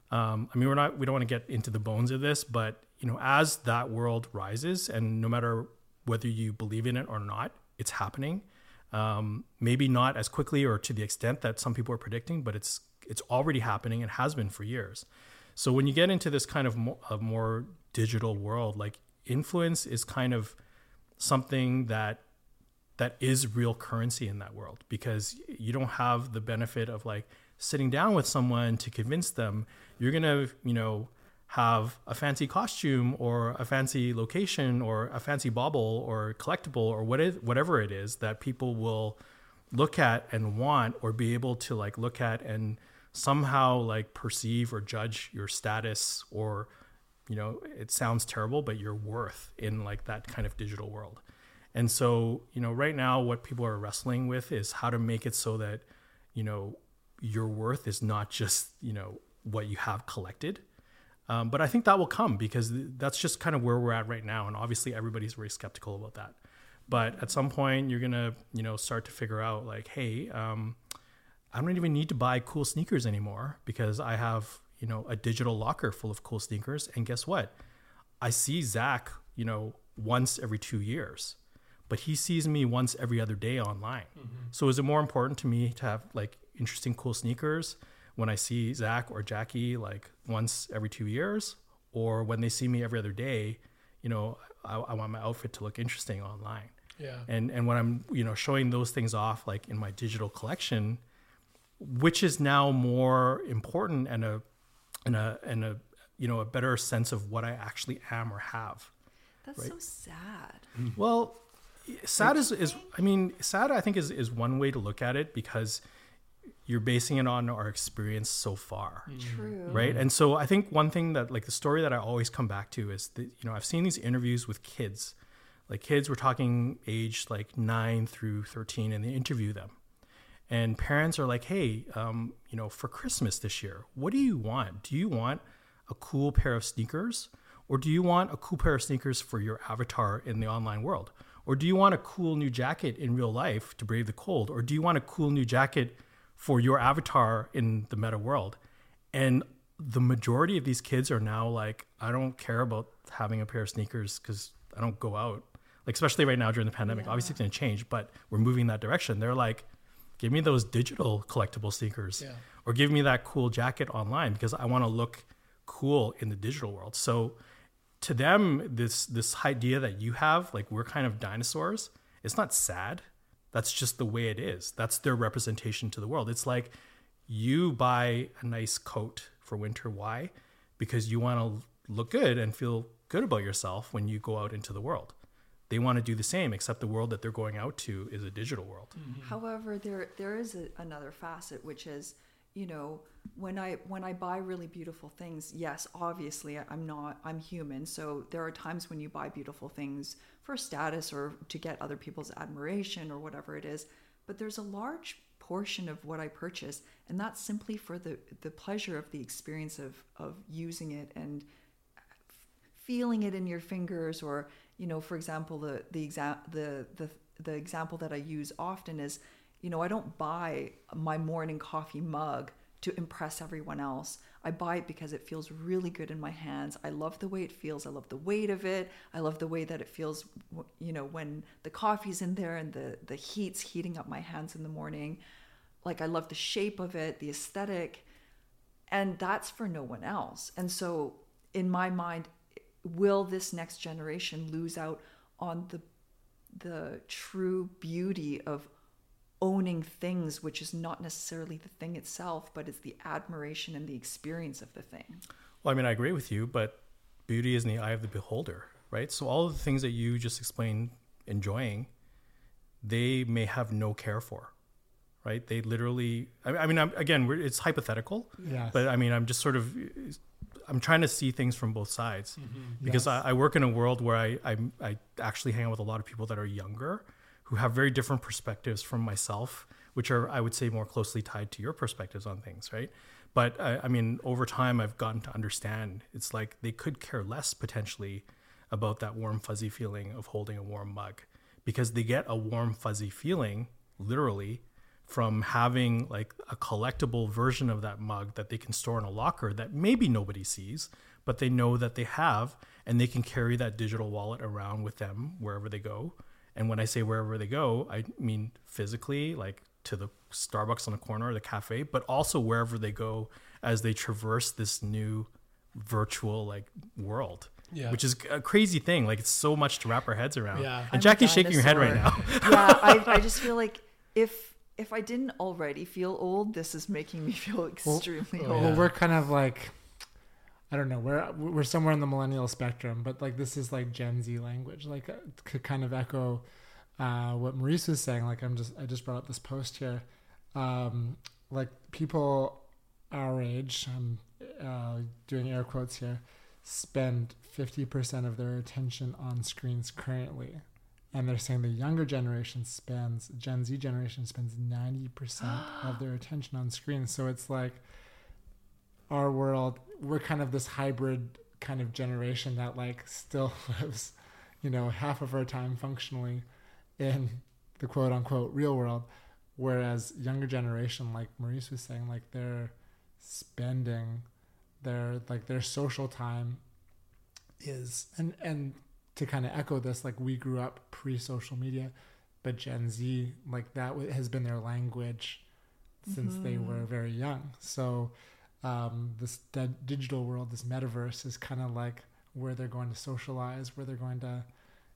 Um, I mean, we're not, we don't want to get into the bones of this, but you know, as that world rises, and no matter whether you believe in it or not, it's happening. Um, maybe not as quickly or to the extent that some people are predicting, but it's it's already happening and has been for years. So when you get into this kind of more, a more digital world, like influence is kind of something that that is real currency in that world because you don't have the benefit of like sitting down with someone to convince them you're to, you know, have a fancy costume or a fancy location or a fancy bauble or collectible or what is, whatever it is that people will look at and want or be able to like look at and somehow like perceive or judge your status or you know it sounds terrible but your worth in like that kind of digital world. And so you know right now what people are wrestling with is how to make it so that you know your worth is not just you know what you have collected um, but i think that will come because that's just kind of where we're at right now and obviously everybody's very skeptical about that. But at some point you're gonna you know start to figure out like hey um, i don't even need to buy cool sneakers anymore because i have you know a digital locker full of cool sneakers. And guess what? I see zach you know once every two years but he sees me once every other day online. Mm-hmm. so is it more important to me to have like interesting cool sneakers when i see zach or jackie like once every two years or when they see me every other day you know I, I want my outfit to look interesting online yeah and and when i'm you know showing those things off like in my digital collection which is now more important and a and a and a you know a better sense of what I actually am or have. That's right? so sad. Well, sad is is I mean sad I think is is one way to look at it because you're basing it on our experience so far. True. Right? And so I think one thing that like the story that I always come back to is that you know I've seen these interviews with kids. Like kids we're talking age like 9 through 13 and they interview them and parents are like, hey, um, you know, for Christmas this year, what do you want? Do you want a cool pair of sneakers? Or do you want a cool pair of sneakers for your avatar in the online world? Or do you want a cool new jacket in real life to brave the cold? Or do you want a cool new jacket for your avatar in the meta world? And the majority of these kids are now like, I don't care about having a pair of sneakers because I don't go out. Like, especially right now during the pandemic, yeah. obviously it's going to change, but we're moving in that direction. They're like, give me those digital collectible sneakers yeah. or give me that cool jacket online because I want to look cool in the digital world. So to them, this this idea that you have, like we're kind of dinosaurs, it's not sad. That's just the way it is. That's their representation to the world. It's like you buy a nice coat for winter. Why? Because you want to look good and feel good about yourself when you go out into the world they want to do the same except the world that they're going out to is a digital world mm-hmm. however there there is a, another facet which is you know when i when i buy really beautiful things yes obviously i'm not i'm human so there are times when you buy beautiful things for status or to get other people's admiration or whatever it is but there's a large portion of what i purchase and that's simply for the the pleasure of the experience of of using it and feeling it in your fingers or you know for example the the exa- the the the example that I use often is you know I don't buy my morning coffee mug to impress everyone else. I buy it because it feels really good in my hands. I love the way it feels. I love the weight of it. I love the way that it feels you know when the coffee's in there and the the heat's heating up my hands in the morning. Like I love the shape of it, the aesthetic. And that's for no one else. And so in my mind will this next generation lose out on the the true beauty of owning things which is not necessarily the thing itself but it's the admiration and the experience of the thing. Well i mean i agree with you but beauty is in the eye of the beholder right? So all of the things that you just explained enjoying they may have no care for right? They literally i, mean I'm, again it's hypothetical yeah but i mean i'm just sort of I'm trying to see things from both sides. Mm-hmm. because yes. I, I, work in a world where I, I, I actually hang out with a lot of people that are younger who have very different perspectives from myself, which are I would say more closely tied to your perspectives on things, right? But I, I mean, over time, I've gotten to understand it's like they could care less potentially about that warm fuzzy feeling of holding a warm mug because they get a warm fuzzy feeling literally from having like a collectible version of that mug that they can store in a locker that maybe nobody sees, but they know that they have, and they can carry that digital wallet around with them wherever they go. And when I say wherever they go, I mean physically, like to the Starbucks on the corner or the cafe, but also wherever they go as they traverse this new virtual like world. Yeah. Which is a crazy thing. Like it's so much to wrap our heads around. Yeah. And I'm Jackie's shaking her head right now. yeah, I, I just feel like if if I didn't already feel old, this is making me feel extremely oh, old. Well, we're kind of like, I don't know, we're we're somewhere in the millennial spectrum, but like this is like Gen Z language, like uh, to kind of echo uh, what Maurice was saying. Like I'm just I just brought up this post here, um, like people our age, I'm uh, doing air quotes here, spend fifty percent of their attention on screens currently. And they're saying the younger generation spends, Gen Z generation spends 90% of their attention on screens. So it's like, our world we're kind of this hybrid kind of generation that like still lives you know half of our time functionally in the quote unquote real world. Whereas younger generation like maurice was saying like they're spending their like their social time is and and to kind of echo this like we grew up pre-social media but gen z like that has been their language since they mm-hmm. were very young. So um, this di- digital world, this metaverse, is kind of like where they're going to socialize, where they're going to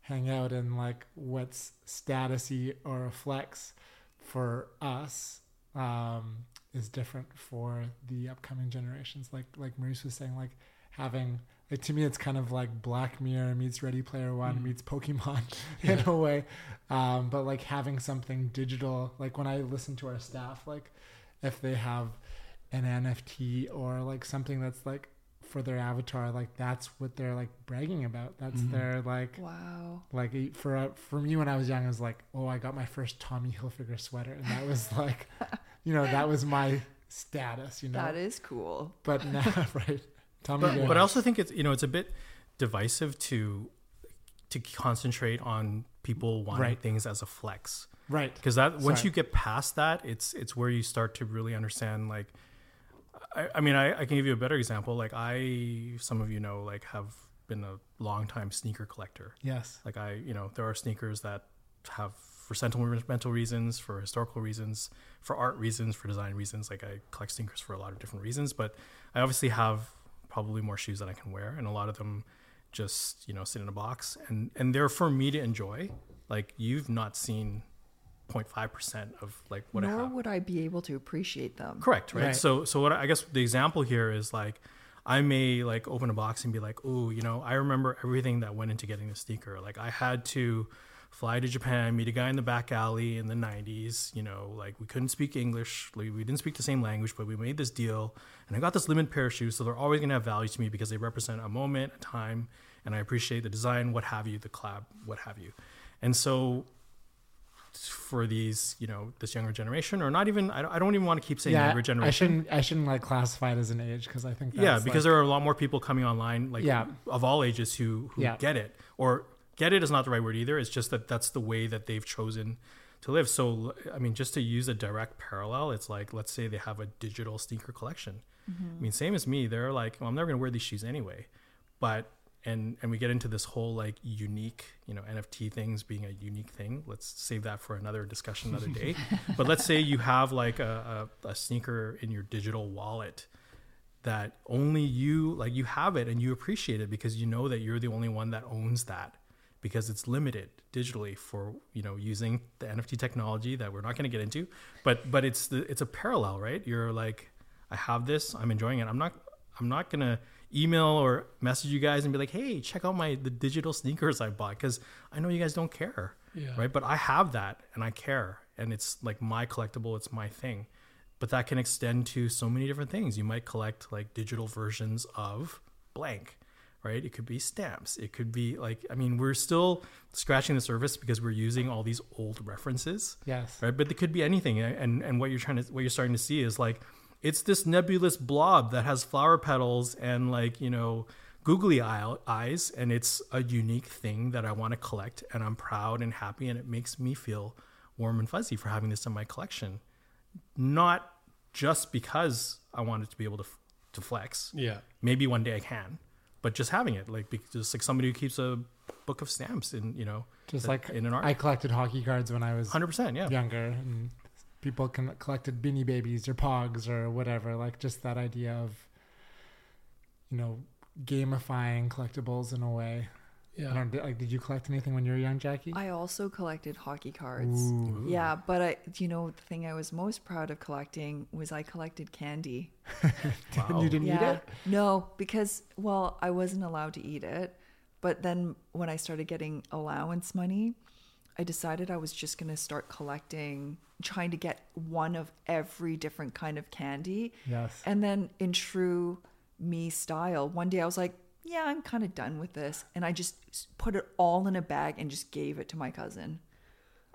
hang out, and like what's statusy or a flex for us um, is different for the upcoming generations. Like like Maurice was saying, like having like to me, it's kind of like Black Mirror meets Ready Player One meets Pokemon in a way, um, but like having something digital. Like when I listen to our staff, like if they have an NFT or like something that's like for their avatar, like that's what they're like bragging about. That's their like Wow. like e- for uh, for me when I was young, I was like, oh, I got my first Tommy Hilfiger sweater, and that was like, you know, that was my status, you know. That is cool. But now, right, Tommy. but, but I also think it's you know it's a bit divisive to to concentrate on people wanting Right. things as a flex right, because that once Sorry. you get past that it's it's where you start to really understand like I, I mean I, I can give you a better example. Like I some of you know like have been a long time sneaker collector. Yes, like I you know there are sneakers that have for sentimental reasons for historical reasons for art reasons for design reasons. Like I collect sneakers for a lot of different reasons but I obviously have probably more shoes than I can wear and a lot of them just you know sit in a box. And and they're for me to enjoy. Like you've not seen 0.5% of like what I Nor have would I be able to appreciate them. Correct, right? Right. So so what I I guess the example here is like I may like open a box and be like, "Oh, you know, I remember everything that went into getting the sneaker. Like I had to fly to Japan, meet a guy in the back alley in the 90s, you know, like we couldn't speak English, like, we didn't speak the same language, but we made this deal and I got this limited pair of shoes, so they're always going to have value to me because they represent a moment, a time, and I appreciate the design, what have you, the collab, what have you. And so for these, you know, this younger generation, or not even, I don't, I don't even want to keep saying yeah. younger generation. I shouldn't. I shouldn't like classify it as an age because I think that's yeah, because like, there are a lot more people coming online, like Yeah. of all ages, who who Yeah. get it. Or get it is not the right word either. It's just that that's the way that they've chosen to live. So, I mean, just to use a direct parallel, it's like let's say they have a digital sneaker collection. Mm-hmm. I mean, same as me, they're like, well, I'm never gonna wear these shoes anyway, but and and we get into this whole like unique, you know, NFT things being a unique thing. Let's save that for another discussion another day. but let's say you have like a, a, a sneaker in your digital wallet that only you like you have it and you appreciate it because you know that you're the only one that owns that because it's limited digitally for you know using the NFT technology that we're not going to get into but but it's the it's a parallel right you're like I have this I'm enjoying it I'm not I'm not going to email or message you guys and be like hey check out my the digital sneakers I bought cuz I know you guys don't care Yeah. right but I have that and I care and it's like my collectible it's my thing but that can extend to so many different things. You might collect like digital versions of blank, right? It could be stamps. It could be like, I mean, we're still scratching the surface because we're using all these old references, yes, right? But it could be anything. And and what you're trying to, what you're starting to see is like, it's this nebulous blob that has flower petals and like you know googly eye- eyes, and it's a unique thing that I want to collect, and I'm proud and happy, and it makes me feel warm and fuzzy for having this in my collection not just because I wanted to be able to to flex. Yeah. Maybe one day I can, but just having it, like just like somebody who keeps a book of stamps in you know Just that- like in an art. I collected hockey cards when I was Hundred percent, yeah. younger, and people can, collected Beanie Babies or Pogs or whatever. Like just that idea of, you know, gamifying collectibles in a way. I Yeah. don't, like, did you collect anything when you were young, Jackie? I also collected hockey cards. Ooh. Yeah, but I, you know, the thing I was most proud of collecting was I collected candy. Wow. you didn't eat yeah. it? No, because well, I wasn't allowed to eat it. But then when I started getting allowance money, I decided I was just going to start collecting, trying to get one of every different kind of candy. Yes. And then in true me style, one day I was like, yeah, I'm kind of done with this. And I just put it all in a bag and just gave it to my cousin.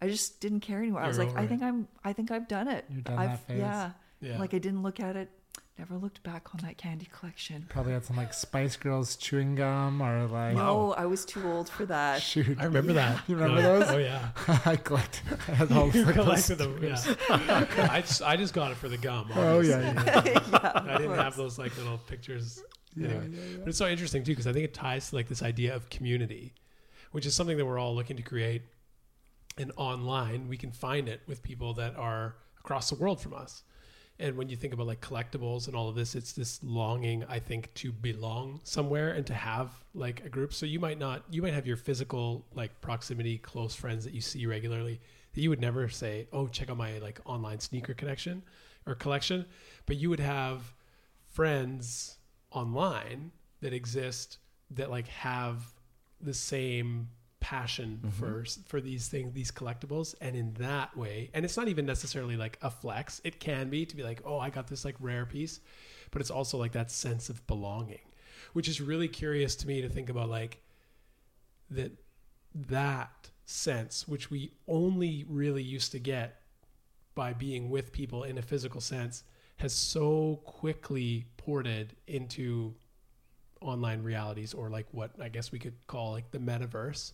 I just didn't care anymore. I was like, I it. think I'm I think I've done it. You're done I've, that phase. Yeah. Yeah. Like I didn't look at it, never looked back on that candy collection. Probably had some like Spice Girls chewing gum or like. No, I was too old for that. Shoot. I remember that. You remember oh, those? Oh yeah. I collect. I had all You like those collected them. Yeah. I just, I just got it for the gum. Oh yeah, yeah. yeah, I didn't have those like little pictures. Yeah, anyway. yeah, But it's so interesting too because I think it ties to like this idea of community, which is something that we're all looking to create. And online, we can find it with people that are across the world from us. And when you think about like collectibles and all of this, it's this longing, I think, to belong somewhere and to have like a group. So you might not, you might have your physical like proximity, close friends that you see regularly that you would never say, oh, check out my like online sneaker connection or collection. But you would have friends online that exist that like have the same passion mm-hmm. for for these things these collectibles. And in that way and it's not even necessarily like a flex. It can be to be like oh i got this like rare piece. But it's also like that sense of belonging which is really curious to me to think about like that that sense which we only really used to get by being with people in a physical sense has so quickly ported into online realities or like what I guess we could call like the metaverse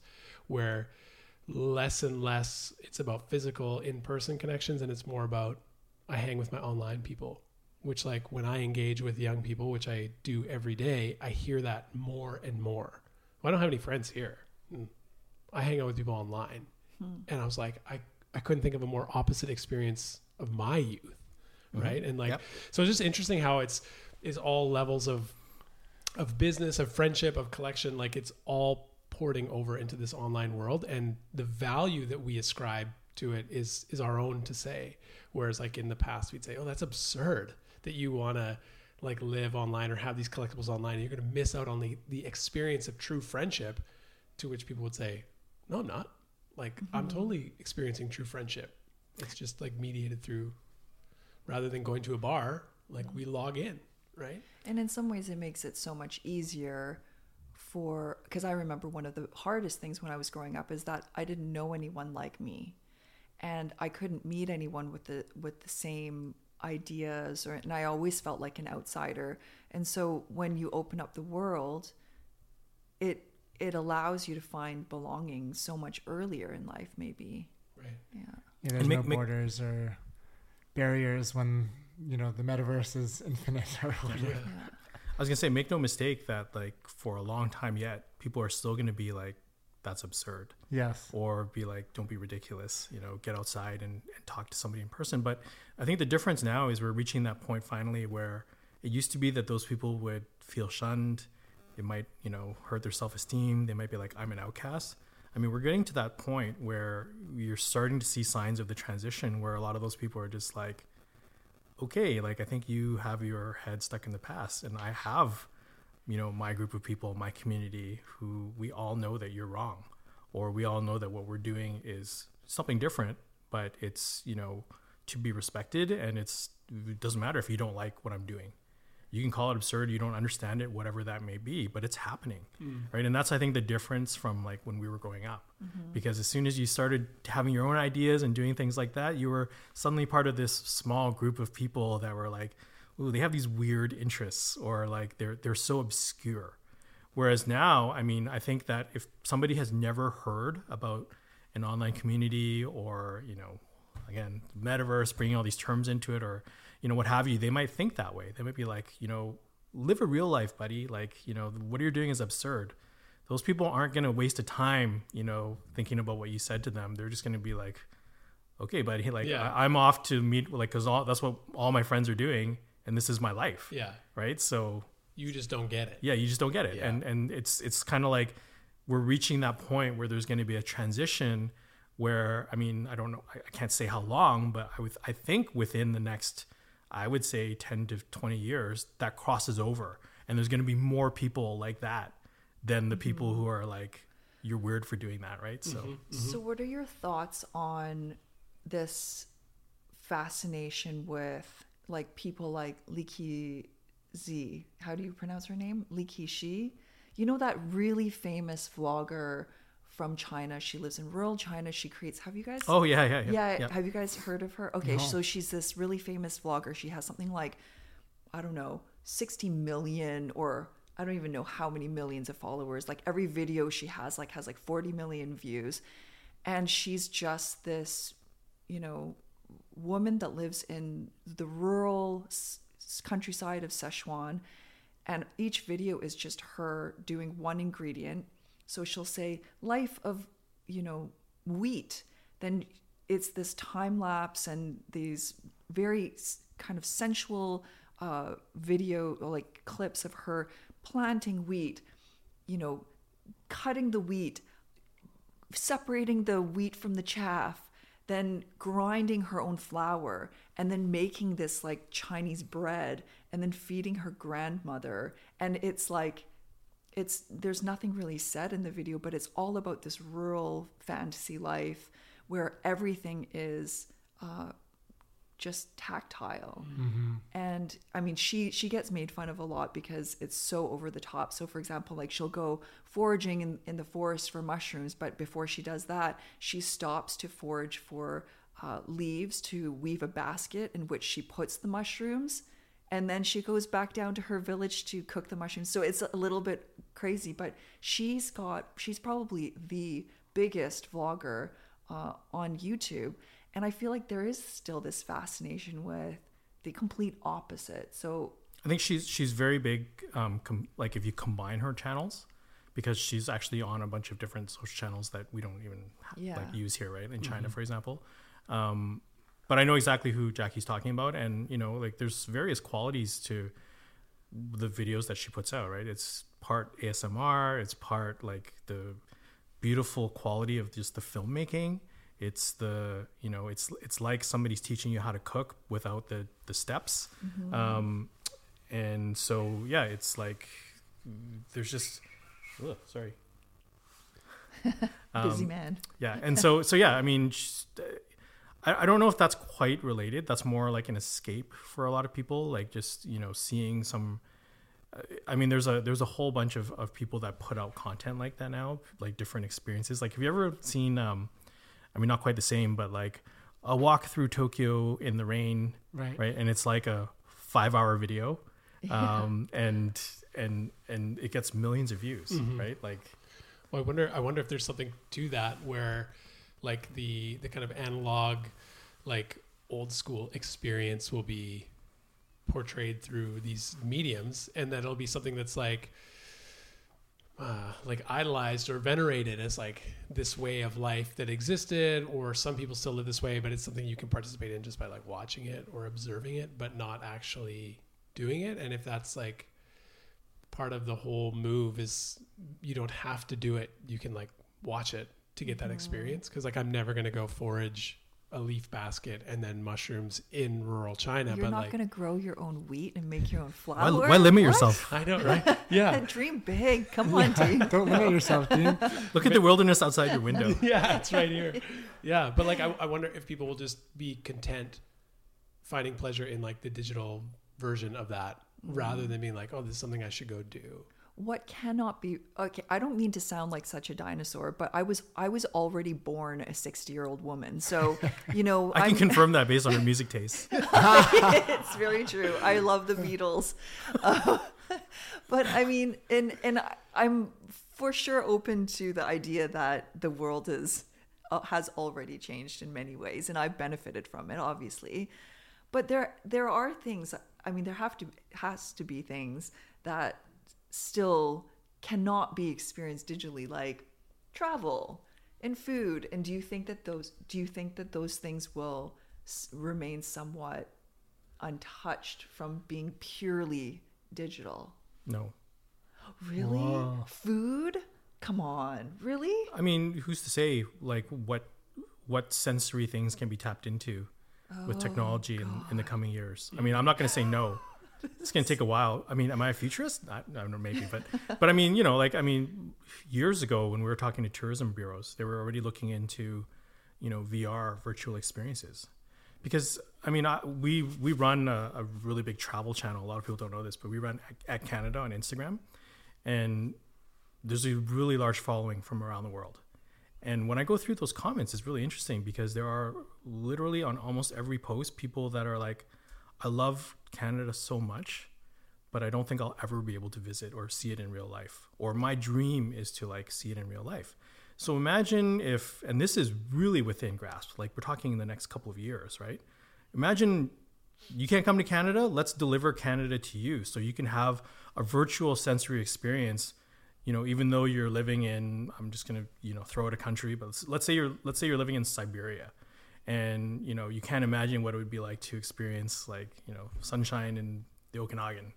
where less and less it's about physical in-person connections and it's more about I hang with my online people which like when I engage with young people which I do every day I hear that more and more. Well, I don't have any friends here. Mm. I hang out with people online. And I was like I I couldn't think of a more opposite experience of my youth right? And like Yep. so it's just interesting how it's is all levels of of business of friendship of collection like it's all porting over into this online world and the value that we ascribe to it is is our own to say. Whereas like in the past we'd say oh that's absurd that you want to like live online or have these collectibles online you're going to miss out on the the experience of true friendship to which people would say no i'm not. Like i'm mm-hmm. totally experiencing true friendship. It's just like mediated through rather than going to a bar like we log in right And in some ways, it makes it so much easier for because I remember one of the hardest things when I was growing up is that I didn't know anyone like me, and I couldn't meet anyone with the with the same ideas or and I always felt like an outsider. And so when you open up the world, it it allows you to find belonging so much earlier in life, maybe. right Yeah. Yeah, there's make- no make- borders or barriers when you know the metaverse is infinite or whatever. yeah. I was gonna say, make no mistake that like for a long time yet, people are still gonna be like, "That's absurd," Yes. or be like, "Don't be ridiculous," you know, get outside and, and talk to somebody in person. But I think the difference now is we're reaching that point finally where it used to be that those people would feel shunned, it might you know hurt their self esteem, they might be like, "I'm an outcast." I mean, we're getting to that point where you're starting to see signs of the transition where a lot of those people are just like, okay, like I think you have your head stuck in the past, and I have, you know, my group of people, my community, who we all know that you're wrong, or we all know that what we're doing is something different, but it's you know to be respected, and it's it doesn't matter if you don't like what I'm doing. You can call it absurd, you don't understand it, whatever that may be, but it's happening, mm. right? And that's I think the difference from like when we were growing up, mm-hmm. because as soon as you started having your own ideas and doing things like that, you were suddenly part of this small group of people that were like, "Ooh, they have these weird interests," or like they're they're so obscure. Whereas now, I mean, I think that if somebody has never heard about an online community or you know, again, metaverse, bringing all these terms into it, or you know, what have you, they might think that way. They might be like, you know, live a real life, buddy. Like, you know, what you're doing is absurd. those people aren't going to waste a time, you know, thinking about what you said to them. They're just going to be like, okay, buddy, like Yeah. I, I'm off to meet, like, cause all, that's what all my friends are doing. And this is my life. Yeah. Right. So You just don't get it. yeah, you just don't get it. Yeah. And, and it's, it's kind of like we're reaching that point where there's going to be a transition where, I mean, I don't know, I, I can't say how long, but I would, I think within the next, I would say 10 to 20 years that crosses over and there's going to be more people like that than the people who mm-hmm. are like, you're weird for doing that. Right. So mm-hmm. Mm-hmm. So, what are your thoughts on this fascination with like people like Liki Z? How do you pronounce her name? Liki Shi. You know that really famous vlogger from China. She lives in rural China. She creates. Have you guys? Oh yeah, yeah, yeah. yeah. yeah. Have you guys heard of her? Okay, so she's this really famous vlogger. She has something like, I don't know, 60 million or I don't even know how many millions of followers. Like every video she has like has like 40 million views. And she's just this, you know, woman that lives in the rural s- countryside of Sichuan. And each video is just her doing one ingredient. So she'll say, life of, you know, wheat. Then it's this time lapse and these very kind of sensual uh, video, like clips of her planting wheat, you know, cutting the wheat, separating the wheat from the chaff, then grinding her own flour, and then making this like Chinese bread, and then feeding her grandmother. And it's like, it's there's nothing really said in the video, but it's all about this rural fantasy life where everything is uh, just tactile. And i mean she she gets made fun of a lot because it's so over the top. So for example like she'll go foraging in, in the forest for mushrooms but before she does that she stops to forage for uh, leaves to weave a basket in which she puts the mushrooms and then she goes back down to her village to cook the mushrooms. So it's a little bit crazy but she's got she's probably the biggest vlogger uh, on youtube and i feel like there is still this fascination with the complete opposite so I think she's she's very big. Um, com- like if you combine her channels, because she's actually on a bunch of different social channels that we don't even Yeah. like use here, right? In China, for example. Um, but I know exactly who Jackie's talking about, and you know, like there's various qualities to the videos that she puts out, right? It's part ASMR, it's part like the beautiful quality of just the filmmaking. It's the you know it's it's like somebody's teaching you how to cook without the the steps, um, and so yeah, it's like there's just ugh, sorry. Busy man. yeah and so so yeah i mean just, uh, I, I don't know if that's quite related. That's more like an escape for a lot of people like just you know seeing some i mean there's a there's a whole bunch of, of people that put out content like that now like different experiences like have you ever seen um i mean not quite the same but like a walk through tokyo in the rain Right. right and it's like a five hour video um and and and it gets millions of views right like Well, I wonder. I wonder if there's something to that where, like the the kind of analog, like old school experience will be portrayed through these mediums, and that it'll be something that's like, uh, like idolized or venerated as like this way of life that existed, or some people still live this way, but it's something you can participate in just by like watching it or observing it, but not actually doing it. And if that's like part of the whole move is you don't have to do it. You can like watch it to get that experience. Cause like I'm never gonna go forage a leaf basket and then mushrooms in rural China. you're but not like going to grow your own wheat and make your own flour why limit What? yourself I know, right? Yeah. dream big come on Dean. Don't limit yourself, Dean. look at the wilderness outside your window yeah, it's right here. Yeah. But like I, I wonder if people will just be content finding pleasure in like the digital version of that mm. rather than being like, oh, this is something I should go do. What cannot be okay i don't mean to sound like such a dinosaur but i was i was already born a 60 year old woman so you know I can I'm- confirm that based on her music taste. it's very true. I love the Beatles, Uh, but I mean, and and I'm for sure open to the idea that the world is uh, has already changed in many ways, and I've benefited from it, obviously. But there there are things. I mean, there have to has to be things that still cannot be experienced digitally, like travel and food. And do you think that those do you think that those things will s- remain somewhat untouched from being purely digital? No. Really? Whoa. Food? Come on, really? I mean, who's to say like what what sensory things can be tapped into with oh, technology in, in the coming years? I mean, I'm not going to say no. It's going to take a while. I mean, am I a futurist? I, I don't know, maybe, but but I mean, you know, like I mean, years ago when we were talking to tourism bureaus, they were already looking into, you know, VR virtual experiences, because I mean, I, we we run a, a really big travel channel. A lot of people don't know this, but we run at, at Canada on Instagram, and there's a really large following from around the world. And when I go through those comments, it's really interesting because there are literally on almost every post people that are like, I love Canada so much, but I don't think I'll ever be able to visit or see it in real life. Or my dream is to like see it in real life. So imagine if, and this is really within grasp, like we're talking in the next couple of years, right? Imagine you can't come to Canada, let's deliver Canada to you so you can have a virtual sensory experience you know even though you're living in i'm just to you know throw out a country but let's, let's say you're let's say you're living in siberia and you know you can't imagine what it would be like to experience like you know sunshine in the okanagan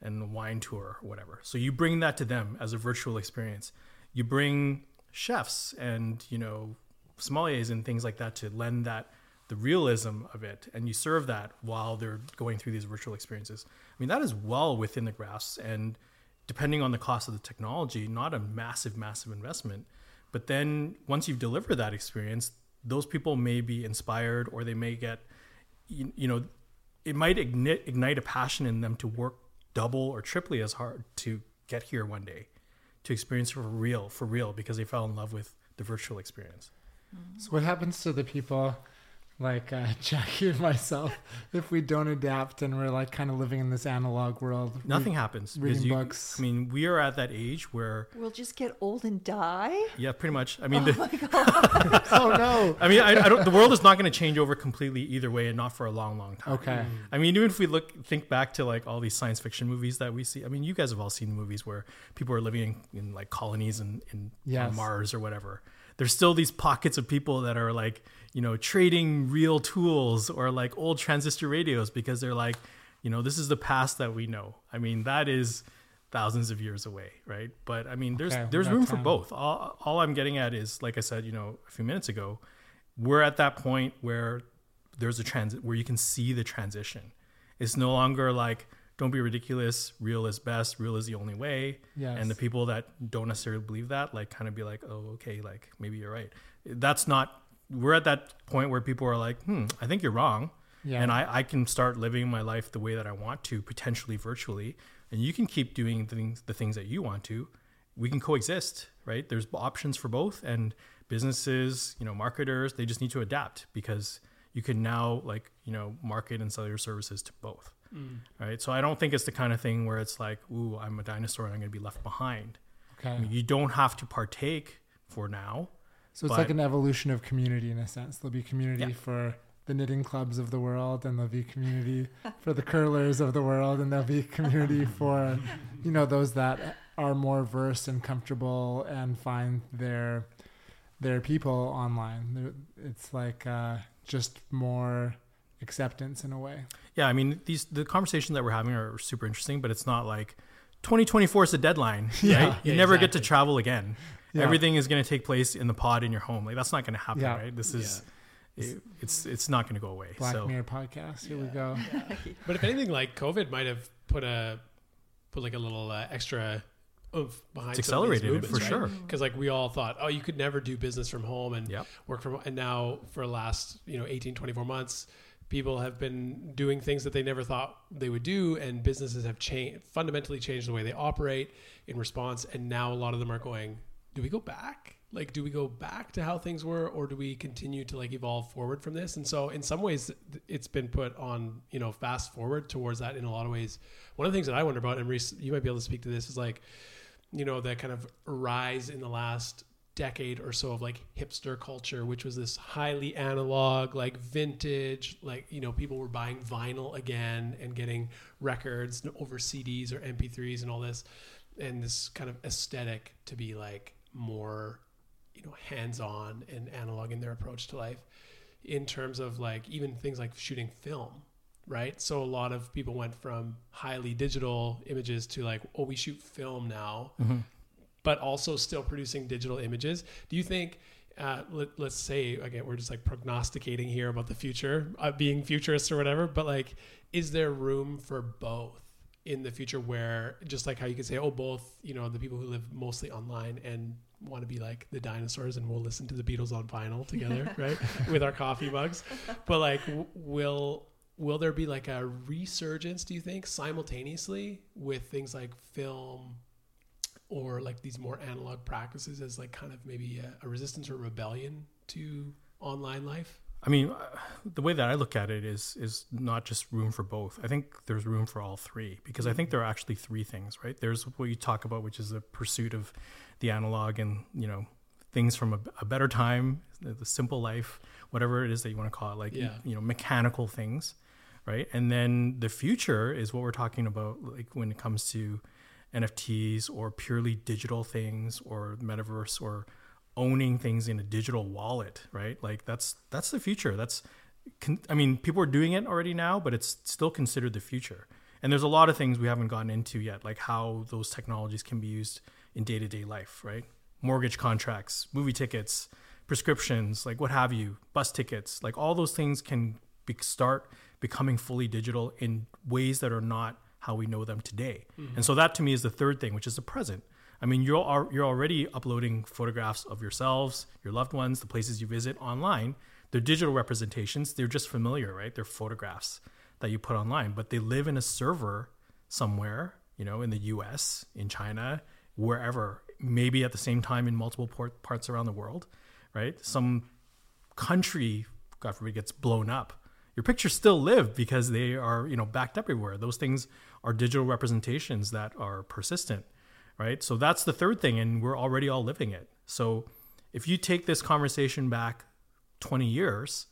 and wine tour or whatever. So you bring that to them as a virtual experience. You bring chefs and you know sommeliers and things like that to lend that the realism of it. And you serve that while they're going through these virtual experiences. I mean that is well within the grasp. And depending on the cost of the technology, not a massive, massive investment. But then once you've delivered that experience, those people may be inspired or they may get, you, you know, it might ignite, ignite a passion in them to work double or triply as hard to get here one day, to experience for real, for real, because they fell in love with the virtual experience. So what happens to the people like uh, Jackie and myself if we don't adapt and we're like kind of living in this analog world? Nothing happens. reading you- books. I mean, we are at that age where, We'll just get old and die? yeah, pretty much. I mean, the, oh no. I mean, I, I don't, the world is not going to change over completely either way, and not for a long, long time. Okay. I mean, even if we look, think back to like all these science fiction movies that we see. I mean, you guys have all seen movies where people are living in, in like colonies in, in Yes. on Mars or whatever. There's still these pockets of people that are like, you know, trading real tools or like old transistor radios because they're like, you know, this is the past that we know. I mean, that is thousands of years away, right? But I mean, there's Okay, there's room for both. All, all I'm getting at is, like I said, you know, a few minutes ago, we're at that point where there's a transit where you can see the transition. It's no longer like, don't be ridiculous. Real is best. Real is the only way. Yes. And the people that don't necessarily believe that, like, kind of be like, oh, okay, like maybe you're right. That's not. We're at that point where people are like, hmm, I think you're wrong. Yeah. And I, I can start living my life the way that I want to, potentially virtually. And you can keep doing the things, the things that you want to. We can coexist, right? There's options for both. And businesses, you know, marketers, they just need to adapt because you can now, like, you know, market and sell your services to both. Right. So I don't think it's the kind of thing where it's like, ooh, I'm a dinosaur and I'm going to be left behind. Okay. I mean, you don't have to partake for now. So it's but- like an evolution of community in a sense. There'll be community Yeah. for the knitting clubs of the world, and there'll be community for the curlers of the world, and there'll be community for, you know, those that are more versed and comfortable and find their their people online. It's like uh, just more acceptance in a way. Yeah, I mean these the conversations that we're having are super interesting, but it's not like 2024 is the deadline. Yeah. You Yeah, never get to travel again. Yeah. Everything is going to take place in the pod in your home. Like that's not going to happen, Yeah. right? This is it, it's it's not going to go away. Black so Mirror podcast. Here we go. But if anything, like COVID might have put a put like a little uh, extra oomph behind. It's accelerated it for sure. Because like we all thought, oh, you could never do business from home and Yep. work from. And now for the last you know 18, 24 months, people have been doing things that they never thought they would do, and businesses have changed fundamentally changed the way they operate in response. And now a lot of them are going, do we go back? Like, do we go back to how things were, or do we continue to like evolve forward from this? And so, in some ways, it's been put on, you know, fast forward towards that. In a lot of ways, one of the things that I wonder about, and Reese, you might be able to speak to this, is like, you know, that kind of rise in the last decade or so of like hipster culture, which was this highly analog, like vintage, like, you know, people were buying vinyl again and getting records over CDs or MP3s and all this. and this kind of aesthetic to be like more, you know, hands-on and analog in their approach to life in terms of like even things like shooting film right? So a lot of people went from highly digital images to like oh we shoot film now but also still producing digital images. Do you think uh, let, let's say again we're just like prognosticating here about the future uh, being futurists or whatever but like is there room for both in the future where just like how you could say oh both you know the people who live mostly online and want to be like the dinosaurs and we'll listen to the beatles on vinyl together right? With our coffee mugs. But like w- will will there be like a resurgence do you think simultaneously with things like film or like these more analog practices as like kind of maybe a, a resistance or rebellion to online life I mean, uh, the way that I look at it is is not just room for both. I think there's room for all three because I think there are actually three things, right? There's what you talk about, which is the pursuit of the analog and you know things from a, a better time, the, the simple life, whatever it is that you want to call it, like Yeah. you know mechanical things, right? And then the future is what we're talking about, like when it comes to NFTs or purely digital things or metaverse or owning things in a digital wallet, right? Like that's that's the future. That's con- I mean, people are doing it already now, but it's still considered the future. And there's a lot of things we haven't gotten into yet, like how those technologies can be used in day-to-day life, right? Mortgage contracts, movie tickets, prescriptions, like what have you, bus tickets, like all those things can be- start becoming fully digital in ways that are not how we know them today. Mm-hmm. And so that to me is the third thing, which is the present. I mean, you're you're already uploading photographs of yourselves, your loved ones, the places you visit online. They're digital representations. They're just familiar, right? They're photographs that you put online, but they live in a server somewhere, you know, in the U.S., in China, wherever, maybe at the same time in multiple port- parts around the world, right? Some country, God forbid, gets blown up, your pictures still live because they are, you know, backed everywhere. Those things are digital representations that are persistent, right? So that's the third thing, and we're already all living it. So if you take this conversation back 20 years,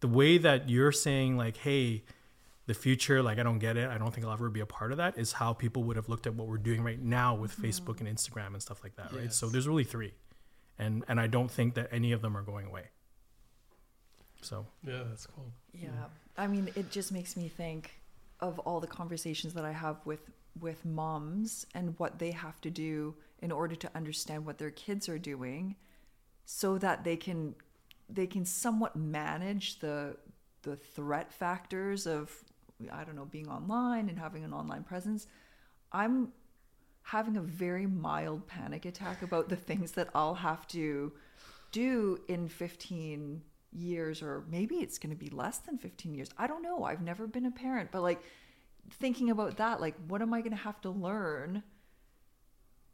the way that you're saying, like, hey, the future, like, I don't get it, I don't think I'll ever be a part of that, is how people would have looked at what we're doing right now with mm-hmm. Facebook and Instagram and stuff like that, right? So there's really three. And, and I don't think that any of them are going away. So yeah that's cool Yeah. I mean, it just makes me think of all the conversations that I have with with moms and what they have to do in order to understand what their kids are doing so that they can they can somewhat manage the the threat factors of I don't know being online and having an online presence. I'm having a very mild panic attack about the things that I'll have to do in 15 years or maybe it's going to be less than 15 years. I don't know. I've never been a parent, but like thinking about that, like what am I going to have to learn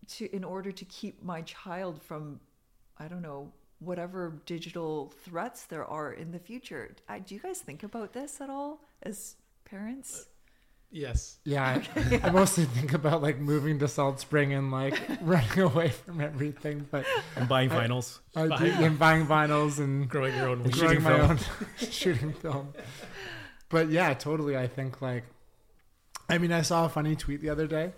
to in order to keep my child from I don't know whatever digital threats there are in the future. I, do you guys think about this at all as parents? Uh, yes Yeah, I, I mostly think about like moving to Salt Spring and like running away from everything, but I'm buying vinyls. I do, and buying vinyls and growing your own weed. growing my film. own shooting film. But yeah, totally. I think like, I mean, I saw a funny tweet the other day,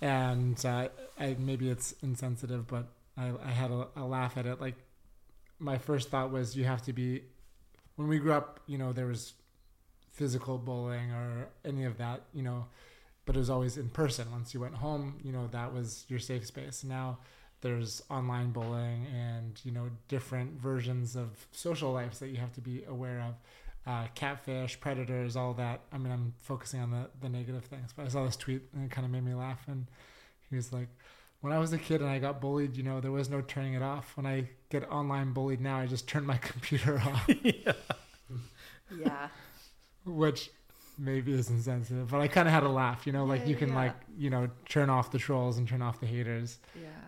and uh, I, maybe it's insensitive, but I, I had a, a laugh at it. Like, my first thought was you have to be. When we grew up, you know, there was physical bullying or any of that, you know, but it was always in person. Once you went home, you know, that was your safe space. Now there's online bullying and, you know, different versions of social lives that you have to be aware of. Uh, catfish, predators, all that. I mean, I'm focusing on the, the negative things, but I saw this tweet and it kind of made me laugh. And he was like, when I was a kid and I got bullied, you know, there was no turning it off. When I get online bullied now, I just turn my computer off Yeah. which maybe is insensitive, but I kind of had a laugh, you know, like Yeah, you can yeah. like, you know, turn off the trolls and turn off the haters.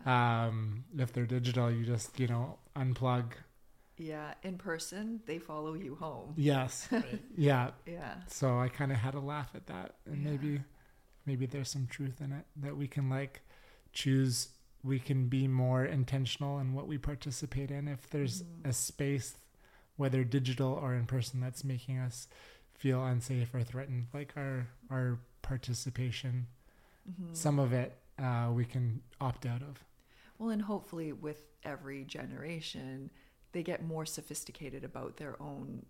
Yeah. Um, if they're digital, you just, you know, unplug. Yeah. In person, they follow you home. Yes. Right. Yeah. Yeah. So I kind of had a laugh at that. And Yeah. maybe, maybe there's some truth in it that we can like choose, we can be more intentional in what we participate in. If there's Mm-hmm. a space, whether digital or in person, that's making us feel unsafe or threatened, like our, our participation Mhm. some of it uh, we can opt out of. Well, and hopefully with every generation, they get more sophisticated about their own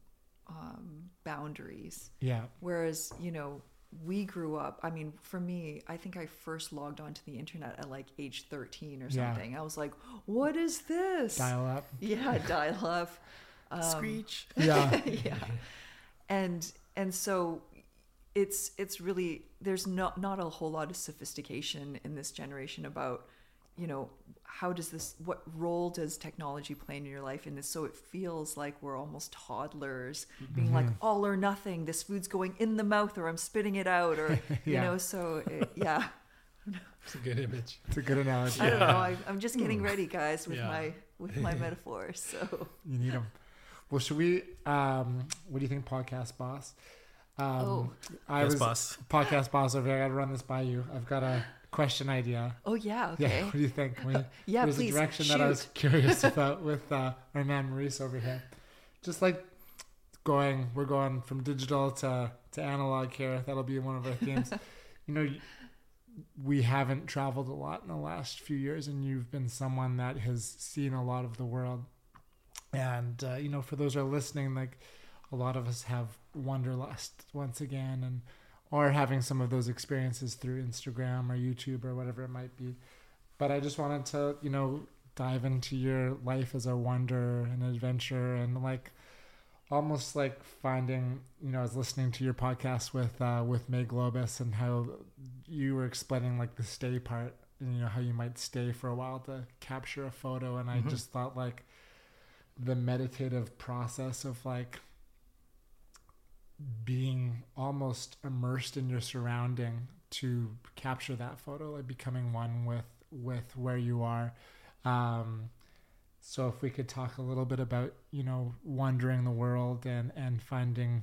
um, boundaries. Yeah. Whereas, you know, we grew up, I mean, for me, I think I first logged onto the internet at like age 13 or something. Yeah. something. I was like, what is this? Dial up. Yeah, dial up. Um, Screech. Yeah. yeah. And and so it's it's really there's not not a whole lot of sophistication in this generation about you know how does this what role does technology play in your life in this so it feels like we're almost toddlers being like Mm-hmm. all or nothing this food's going in the mouth or i'm spitting it out or you know so it, yeah It's a good image. It's a good analogy. i don't know I, i'm just getting ready guys with Yeah. my with my metaphors so You need them. Well, should we? Um, what do you think, podcast boss? Um, Oh. I Yes, was boss. podcast boss over here. I got to run this by you. I've got a question idea. oh yeah Yeah, okay what do you think? We, Yeah, there's please, a direction that I was curious about with uh, our man Maurice over here. Just like going, we're going from digital to to analog here. That'll be one of our themes. you know, we haven't traveled a lot in the last few years, and you've been someone that has seen a lot of the world. And uh, you know, for those who are listening, like a lot of us have wanderlust once again, and or having some of those experiences through Instagram or YouTube or whatever it might be. But I just wanted to, you know, dive into your life as a wonder and adventure and like almost like finding, you know, I was listening to your podcast with uh with May Globus and how you were explaining like the stay part and you know how you might stay for a while to capture a photo and I Mhm. just thought like the meditative process of like being almost immersed in your surrounding to capture that photo like becoming one with with where you are. Um so if we could talk a little bit about you know wandering the world and and finding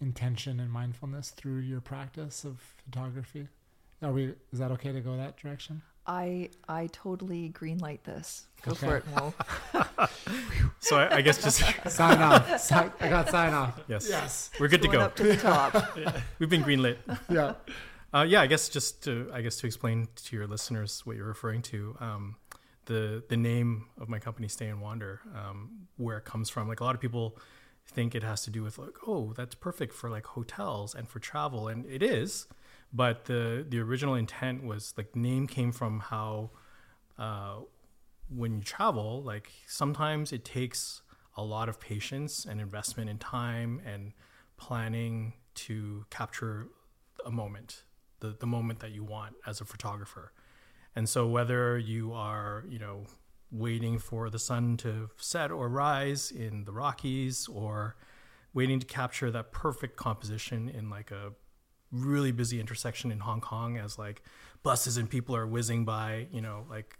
intention and mindfulness through your practice of photography. Are we is that okay to go that direction I I totally greenlight this. Go Okay. for it, Mo. So I, I guess just sign off Si- i got sign off yes, yes we're good to go. up to the top. We've been greenlit. yeah Uh, yeah, I guess just to I guess to explain to your listeners what you're referring to, um, the the name of my company, Stay and Wander, um, where it comes from. Like a lot of people think it has to do with like, oh, that's perfect for like hotels and for travel, and it is. But the the original intent was like name came from how uh, when you travel, like sometimes it takes a lot of patience and investment in time and planning to capture a moment, the, the moment that you want as a photographer. And so whether you are, you know, waiting for the sun to set or rise in the Rockies or waiting to capture that perfect composition in like a really busy intersection in Hong Kong as like buses and people are whizzing by, you know, like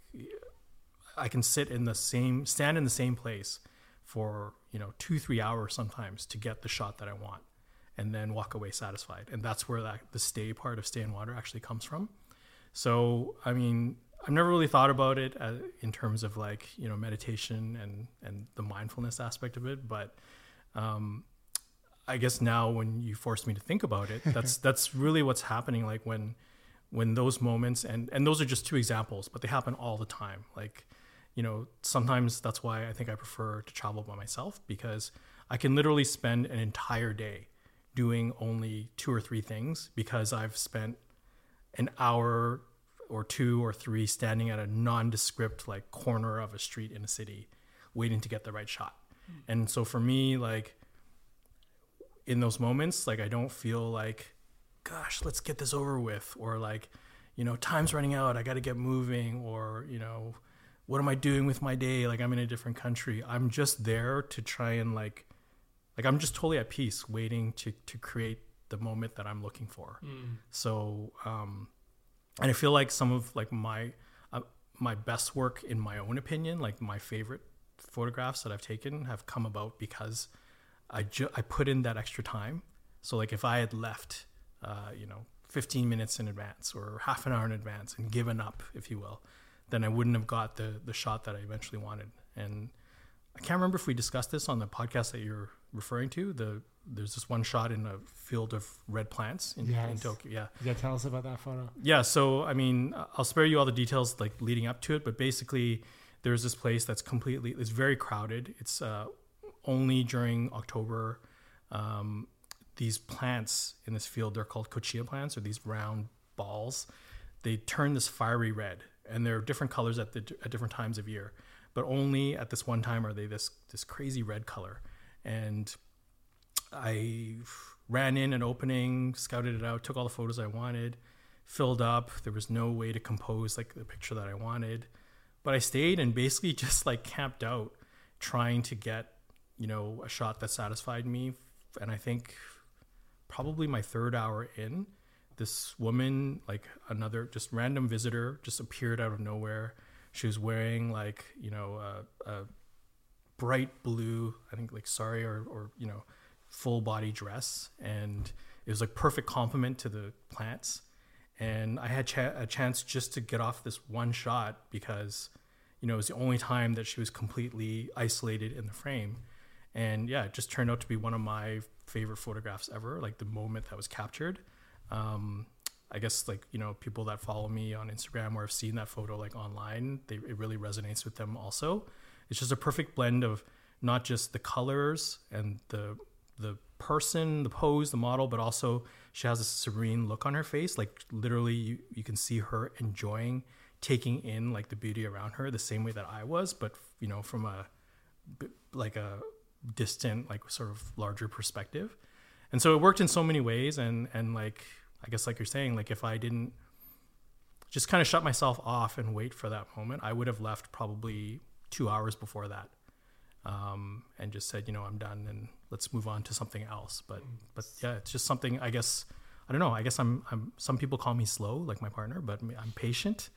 I can sit in the same stand in the same place for, you know, 2-3 hours sometimes to get the shot that I want and then walk away satisfied. And that's where that the stay part of Stay and Wander actually comes from. So, I mean, I've never really thought about it as, in terms of like, you know, meditation and and the mindfulness aspect of it, but um I guess now when you force me to think about it, that's that's really what's happening like when when those moments and and those are just two examples, but they happen all the time. Like, you know, sometimes that's why I think I prefer to travel by myself because I can literally spend an entire day doing only two or three things because I've spent an hour or two or three standing at a nondescript like corner of a street in a city waiting to get the right shot. Hmm. And so for me like in those moments like I don't feel like gosh, let's get this over with or like you know, time's running out, I got to get moving or, you know, what am I doing with my day? Like I'm in a different country. I'm just there to try and like like I'm just totally at peace waiting to to create the moment that I'm looking for. So, um, and I feel like some of like my uh, my best work, in my own opinion, like my favorite photographs that I've taken, have come about because I ju- I put in that extra time. So like if I had left, uh, you know, 15 minutes in advance or half an hour in advance and given up, if you will, then I wouldn't have got the the shot that I eventually wanted. And I can't remember if we discussed this on the podcast that you're referring to. The there's this one shot in a field of red plants in, in Tokyo. Yeah. Yeah, tell us about that photo. Yeah, so I mean, I'll spare you all the details like leading up to it, but basically, there's this place that's completely it's very crowded. It's uh, only during October. Um, these plants in this field they're called kochia plants, or these round balls. They turn this fiery red, and they're different colors at the at different times of year, but only at this one time are they this this crazy red color. And I ran in an opening, scouted it out, took all the photos I wanted, filled up. There was no way to compose like the picture that I wanted, but I stayed and basically just like camped out, trying to get you know a shot that satisfied me. And I think probably my third hour in, this woman, like another just random visitor, just appeared out of nowhere. She was wearing like you know a, a bright blue, I think like sari or or you know full body dress, and it was like perfect complement to the plants. And I had a chance just to get off this one shot because you know it was the only time that she was completely isolated in the frame. And yeah, it just turned out to be one of my favorite photographs ever. Like the moment that was captured. Um, I guess like you know people that follow me on Instagram or have seen that photo like online, they, it really resonates with them. Also, it's just a perfect blend of not just the colors and the the person, the pose, the model, but also she has a serene look on her face. Like literally, you, you can see her enjoying taking in like the beauty around her the same way that I was, but you know from a like a distant like sort of larger perspective. And so it worked in so many ways and and like i guess like you're saying like if i didn't just kind of shut myself off and wait for that moment i would have left probably two hours before that um, and just said you know i'm done and let's move on to something else. But but yeah it's just something i guess i don't know i guess i'm, I'm some people call me slow like my partner but i'm patient.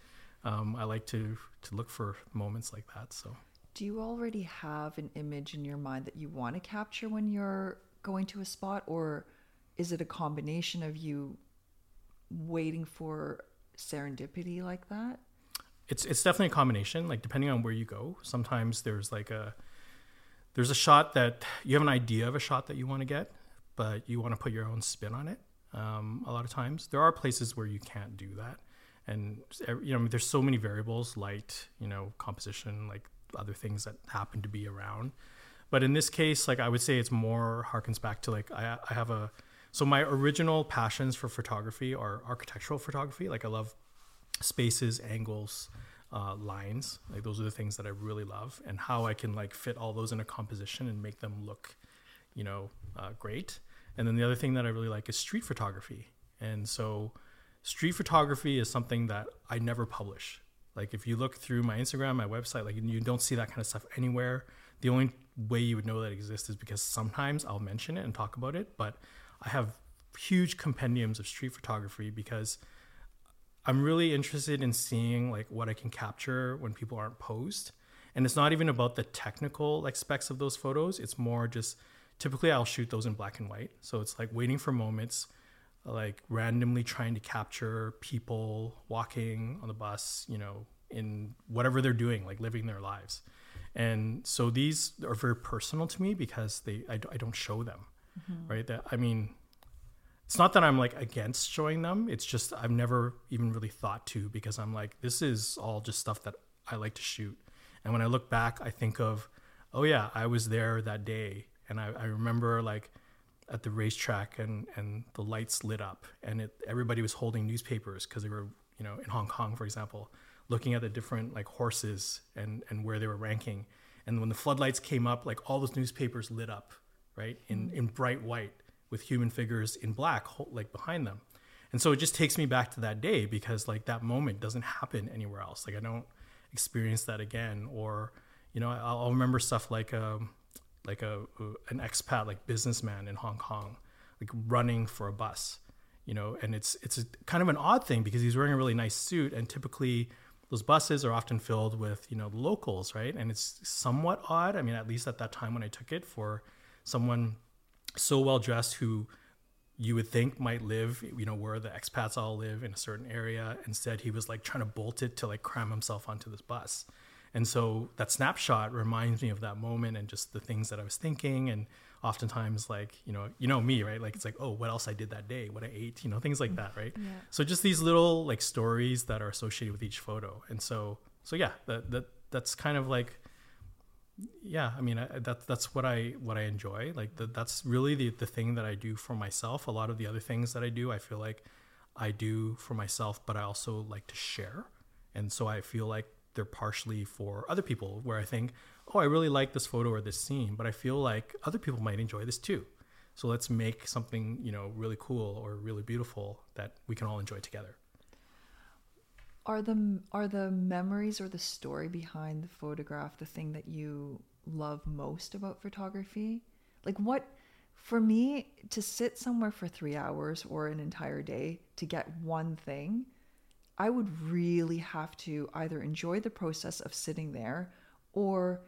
Um, i like to to look for moments like that so Do you already have an image in your mind that you want to capture when you're going to a spot, or is it a combination of you waiting for serendipity like that? it's it's definitely a combination like depending on where you go. Sometimes there's like a there's a shot that you have an idea of a shot that you want to get but you want to put your own spin on it. Um, a lot of times there are places where you can't do that. And you know there's so many variables light you know composition like other things that happen to be around but in this case like i would say it's more harkens back to like i, I have a so my original passions for photography are architectural photography like i love spaces, angles, uh, lines. Like those are the things that I really love, and how I can like fit all those in a composition and make them look, you know, uh, great. And then the other thing that I really like is street photography. And so, street photography is something that I never publish. Like if you look through my Instagram, my website, like you don't see that kind of stuff anywhere. The only way you would know that exists is because sometimes I'll mention it and talk about it. But I have huge compendiums of street photography because I'm really interested in seeing like what I can capture when people aren't posed. And it's not even about the technical like specs of those photos. It's more just typically I'll shoot those in black and white. So it's like waiting for moments, like randomly trying to capture people walking on the bus, you know, in whatever they're doing, like living their lives. And so these are very personal to me because they I, I don't show them, mm-hmm. right? That I mean, it's not that I'm like against showing them. It's just I've never even really thought to because I'm like, this is all just stuff that I like to shoot. And when I look back, I think of, oh yeah, I was there that day. And I, I remember like at the racetrack and, and the lights lit up and it, everybody was holding newspapers because they were, you know, in Hong Kong, for example, looking at the different like horses and, and where they were ranking. And when the floodlights came up, like all those newspapers lit up, right? In, in bright white with human figures in black like behind them and so it just takes me back to that day because like that moment doesn't happen anywhere else like i don't experience that again or you know i'll, I'll remember stuff like um like a an expat like businessman in hong kong like running for a bus you know and it's it's a, kind of an odd thing because he's wearing a really nice suit and typically those buses are often filled with you know locals right and it's somewhat odd i mean at least at that time when i took it for someone so well dressed who you would think might live, you know, where the expats all live in a certain area. Instead, he was like trying to bolt it to like cram himself onto this bus. And so that snapshot reminds me of that moment and just the things that I was thinking. And oftentimes, like, you know, you know me, right? Like, it's like, oh, what else I did that day, what I ate, you know, things like that, right? So just these little like stories that are associated with each photo. And so, so yeah, that, that, that's kind of like, yeah, I mean, I, that's that's what I what I enjoy. Like the, that's really the the thing that I do for myself. A lot of the other things that I do, I feel like I do for myself, but I also like to share. And so I feel like they're partially for other people where I think, "Oh, I really like this photo or this scene, but I feel like other people might enjoy this too." So let's make something, you know, really cool or really beautiful that we can all enjoy together. Are the are the memories or the story behind the photograph the thing that you love most about photography? Like what for me to sit somewhere for 3 hours or an entire day to get one thing, I would really have to either enjoy the process of sitting there or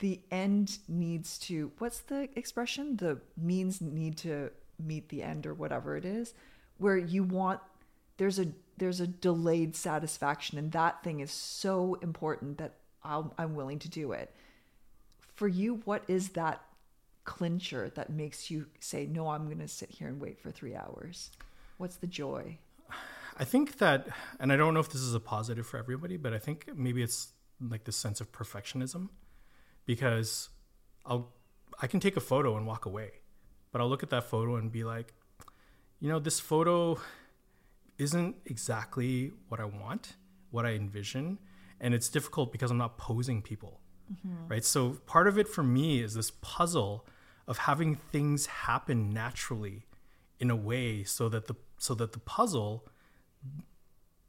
the end needs to what's the expression? The means need to meet the end or whatever it is where you want there's a there's a delayed satisfaction and that thing is so important that I'll, i'm willing to do it. For you what is that clincher that makes you say no i'm going to sit here and wait for three hours what's the joy I think that, and I don't know if this is a positive for everybody, but I think maybe it's like this sense of perfectionism because I'll, I can take a photo and walk away, but I'll look at that photo and be like, you know, this photo isn't exactly what I want, what I envision. And it's difficult because I'm not posing people, mm-hmm. right? So part of it for me is this puzzle of having things happen naturally in a way so that the so that the puzzle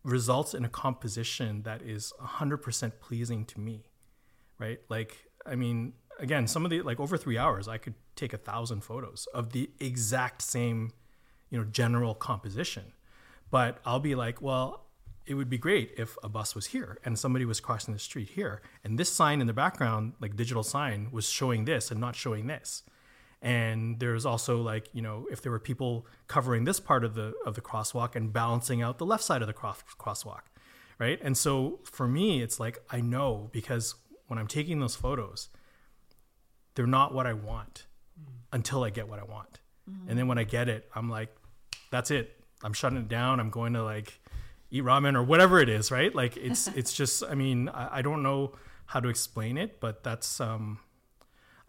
results in a composition that is 100% pleasing to me right? Like i mean again some of the like over three hours i could take a thousand photos of the exact same you know general composition. But i'll be like well it would be great if a bus was here and somebody was crossing the street here and this sign in the background like digital sign was showing this and not showing this and there's also like you know if there were people covering this part of the of the crosswalk and balancing out the left side of the cross, crosswalk right? And so for me it's like i know because when i'm taking those photos they're not what i want until i get what i want. And then when i get it i'm like that's it. I'm shutting it down. I'm going to like eat ramen or whatever it is right? Like it's it's just i mean I, I don't know how to explain it but that's um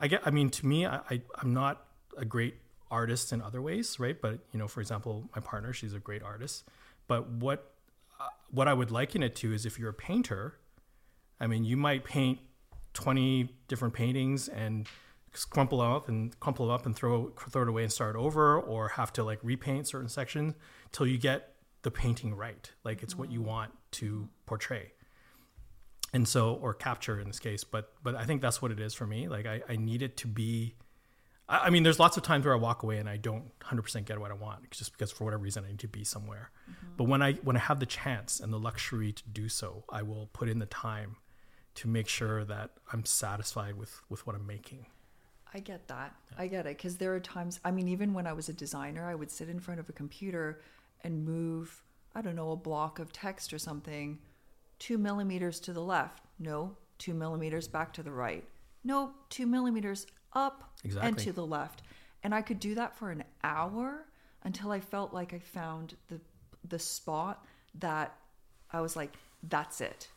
I get. I mean, to me, I, I I'm not a great artist in other ways, right? But you know, for example, my partner, she's a great artist. But what uh, what I would liken it to is if you're a painter, I mean, you might paint twenty different paintings and crumple up and crumple it up and throw throw it away and start over, or have to like repaint certain sections till you get the painting right, like it's what you want to portray and so or capture in this case but but i think that's what it is for me like i, I need it to be I, I mean there's lots of times where i walk away and i don't 100% get what i want just because for whatever reason i need to be somewhere mm-hmm. but when i when i have the chance and the luxury to do so i will put in the time to make sure that i'm satisfied with with what i'm making I get that. I get it. Because there are times, I mean, even when I was a designer, I would sit in front of a computer and move, I don't know, a block of text or something two millimeters to the left. No, two millimeters back to the right. No, two millimeters up and to the left. And I could do that for an hour until I felt like I found the the spot that I was like, that's it.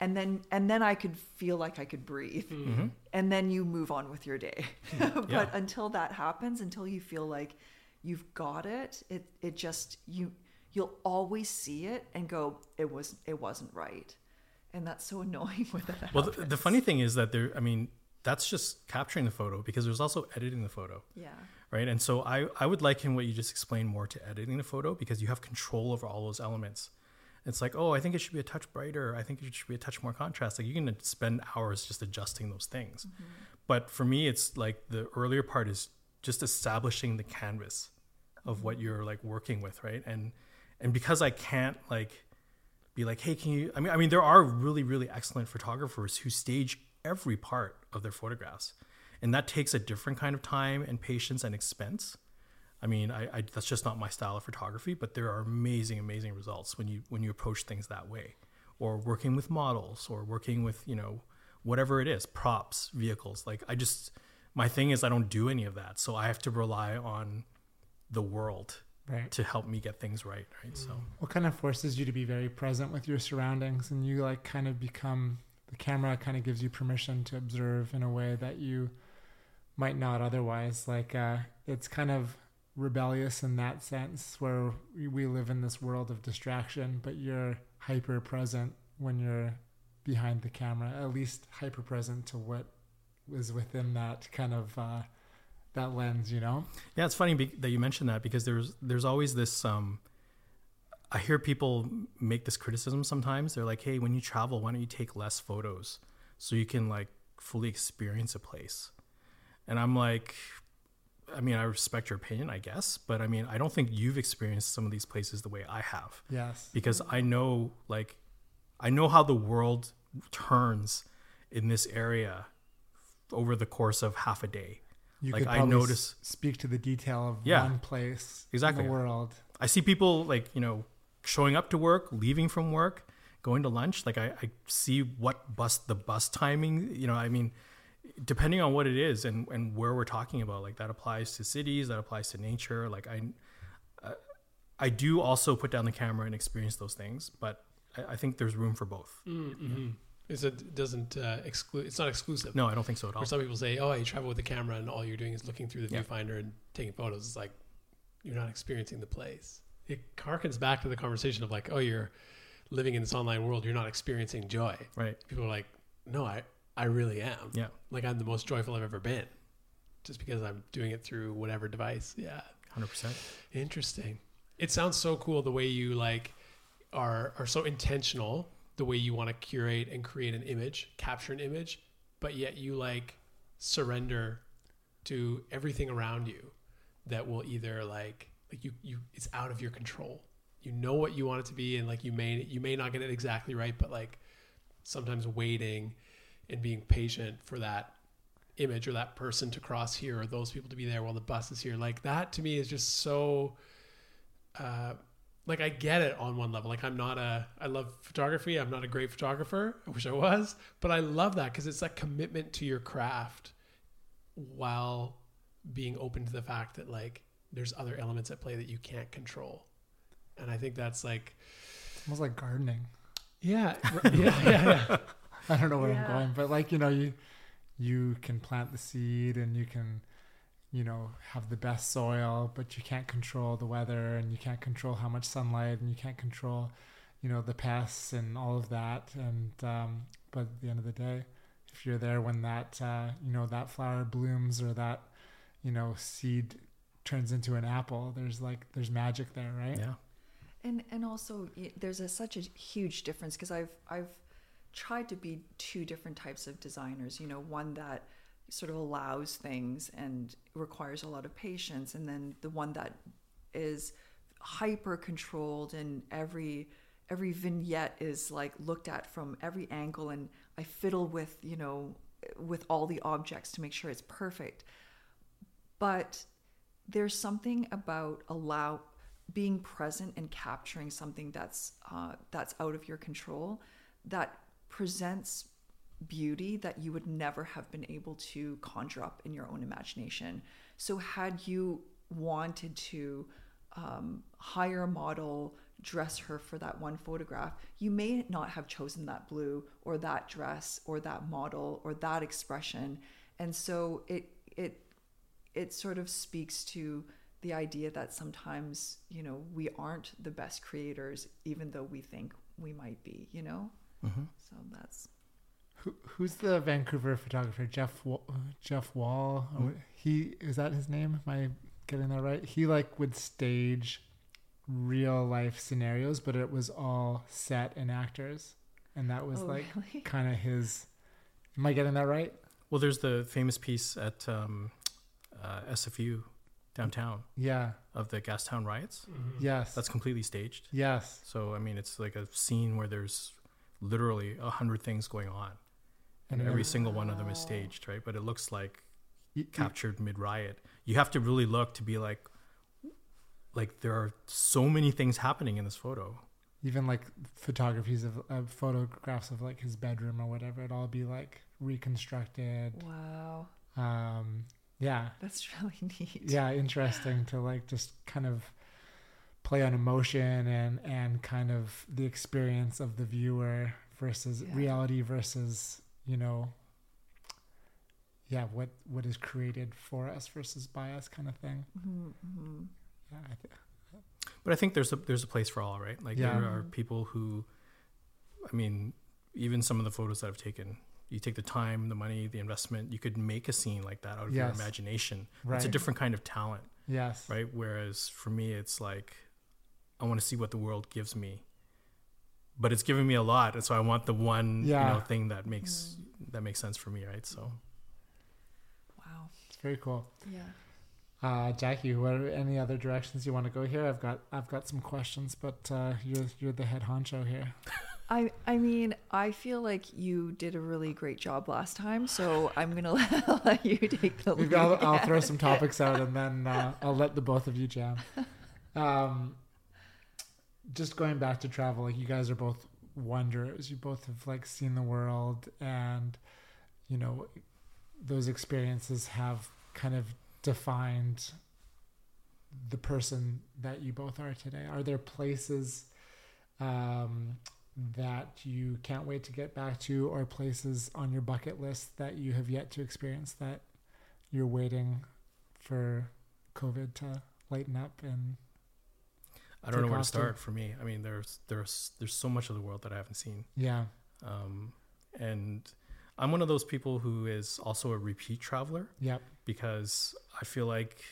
And then and then I could feel like I could breathe. Mm-hmm. Mm-hmm. And then you move on with your day. but Yeah. until that happens, until you feel like you've got it, it it just you you'll always see it and go, it was it wasn't right. And that's so annoying when that well the, the funny thing is that there i mean that's just capturing the photo because there's also editing the photo Yeah. right? And so I, I would liken what you just explained more to editing the photo because you have control over all those elements. It's like, oh, I think it should be a touch brighter. I think it should be a touch more contrast. Like you can spend hours just adjusting those things. Mm-hmm. But for me, it's like the earlier part is just establishing the canvas of what mm-hmm. you're like working with, right? And and because I can't like be like, hey, can you? I mean, I mean, there are really, really excellent photographers who stage every part of their photographs, and that takes a different kind of time and patience and expense. I mean, I, I that's just not my style of photography, but there are amazing, amazing results when you when you approach things that way, or working with models or working with you know whatever it is props vehicles like i just my thing is i don't do any of that so i have to rely on the world Right. to help me get things right right so What kind of forces you to be very present with your surroundings and you like kind of become the camera kind of gives you permission to observe in a way that you might not otherwise. Like uh, it's kind of rebellious in that sense where we- we live in this world of distraction, but you're hyper present when you're behind the camera, at least hyper present to what is within that kind of uh, that lens, you know? Yeah, it's funny be- that you mentioned that because there's there's always this. Um, I hear people make this criticism sometimes. They're like, "Hey, when you travel, why don't you take less photos so you can like fully experience a place?" And I'm like, I mean, I respect your opinion, I guess, but I mean, I don't think you've experienced some of these places the way I have Yes. because I know like I know how the world turns in this area over the course of half a day. You Like, could I probably notice- speak to the detail of Yeah. one place Exactly. in the world. I see people like, you know, showing up to work, leaving from work, going to lunch. Like I, I see what bus the bus timing, you know, I mean, depending on what it is and, and where we're talking about, like that applies to cities, that applies to nature. Like I, uh, I do also put down the camera and experience those things, but I, I think there's room for both. Mm-hmm. Is it doesn't uh, exclude? It's not exclusive. No, I don't think so at all. Or some people say, "Oh, you travel with a camera, and all you're doing is looking through the Yeah. viewfinder and taking photos." It's like you're not experiencing the place. It harkens back to the conversation of like, "Oh, you're living in this online world. You're not experiencing joy." Right. People are like, "No, I I really am. Yeah. Like I'm the most joyful I've ever been, just because I'm doing it through whatever device." Yeah. Hundred percent. Interesting. It sounds so cool the way you like are are so intentional the way you want to curate and create an image, capture an image, but yet you like surrender to everything around you that will either like like you you it's out of your control. You know what you want it to be and like you may you may not get it exactly right, but like sometimes waiting and being patient for that image or that person to cross here or those people to be there while the bus is here like that to me is just so uh like I get it on one level. Like I'm not a I love photography. I'm not a great photographer. I wish I was. But I love that because it's that commitment to your craft while being open to the fact that like there's other elements at play that you can't control. And I think that's like It's almost like gardening. yeah. Yeah yeah, yeah. I don't know where I'm going, but like you know, you you can plant the seed and you can, you know, have the best soil, but you can't control the weather and you can't control how much sunlight and you can't control, you know, the pests and all of that. And um, but at the end of the day, if you're there when that uh, you know that flower blooms or that you know seed turns into an apple, there's like there's magic there, right? Yeah. and and also there's a, such a huge difference because I've I've tried to be two different types of designers. You know, one that sort of allows things and requires a lot of patience, and then the one that is hyper controlled and every every vignette is like looked at from every angle and I fiddle with, you know, with all the objects to make sure it's perfect. But there's something about allow being present and capturing something that's uh, that's out of your control that presents beauty that you would never have been able to conjure up in your own imagination. So had you wanted to um, hire a model, dress her for that one photograph, you may not have chosen that blue or that dress or that model or that expression. And so it it it sort of speaks to the idea that sometimes you know we aren't the best creators even though we think we might be you know so that's Who, who's the Vancouver photographer? Jeff Wa- Jeff Wall. Oh, He is that his name? Am I getting that right? He like would stage real life scenarios, but it was all set and actors, and that was Oh, like really? kind of his. Am I getting that right? Well, there's the famous piece at um, uh, SFU downtown Yeah. of the Gastown riots. Yes. That's completely staged. yes. So I mean, it's like a scene where there's literally a hundred things going on, and And every then- single one of them is staged, right? But it looks like Y- y- captured mid riot. You have to really look to be like, like there are so many things happening in this photo. even like photographies of, of photographs of like his bedroom or whatever. It'd all be like reconstructed. Wow. Um, yeah, That's really neat. yeah, interesting to like just kind of play on emotion and and kind of the experience of the viewer versus Yeah. reality versus you know yeah what what is created for us versus by us kind of thing hmm hmm yeah I th- But I think there's a there's a place for all, right? Like Yeah. there are people who, I mean, even some of the photos that I've taken, you take the time, the money, the investment, you could make a scene like that out of your Yes. imagination. It's a different kind of talent, yes right? Whereas for me, it's like I want to see what the world gives me, but it's giving me a lot, and so I want the one you know thing that makes that makes sense for me, right? So Wow. it's very cool Yeah. uh jackie what are any other directions you want to go here i've got i've got some questions but uh you're you're the head honcho here I I mean, I feel like you did a really great job last time, so I'm gonna let, let you take the lead. I'll, I'll throw some topics out and then uh, I'll let the both of you jam. Um, just going back to travel, like you guys are both wanderers. You both have like seen the world, and you know those experiences have kind of defined the person that you both are today. Are there places um, that you can't wait to get back to, or places on your bucket list that you have yet to experience that you're waiting for COVID to lighten up and I don't know where to off to- start for me. I mean, there's there's there's so much of the world that I haven't seen. yeah, um, and I'm one of those people who is also a repeat traveler yep, because I feel like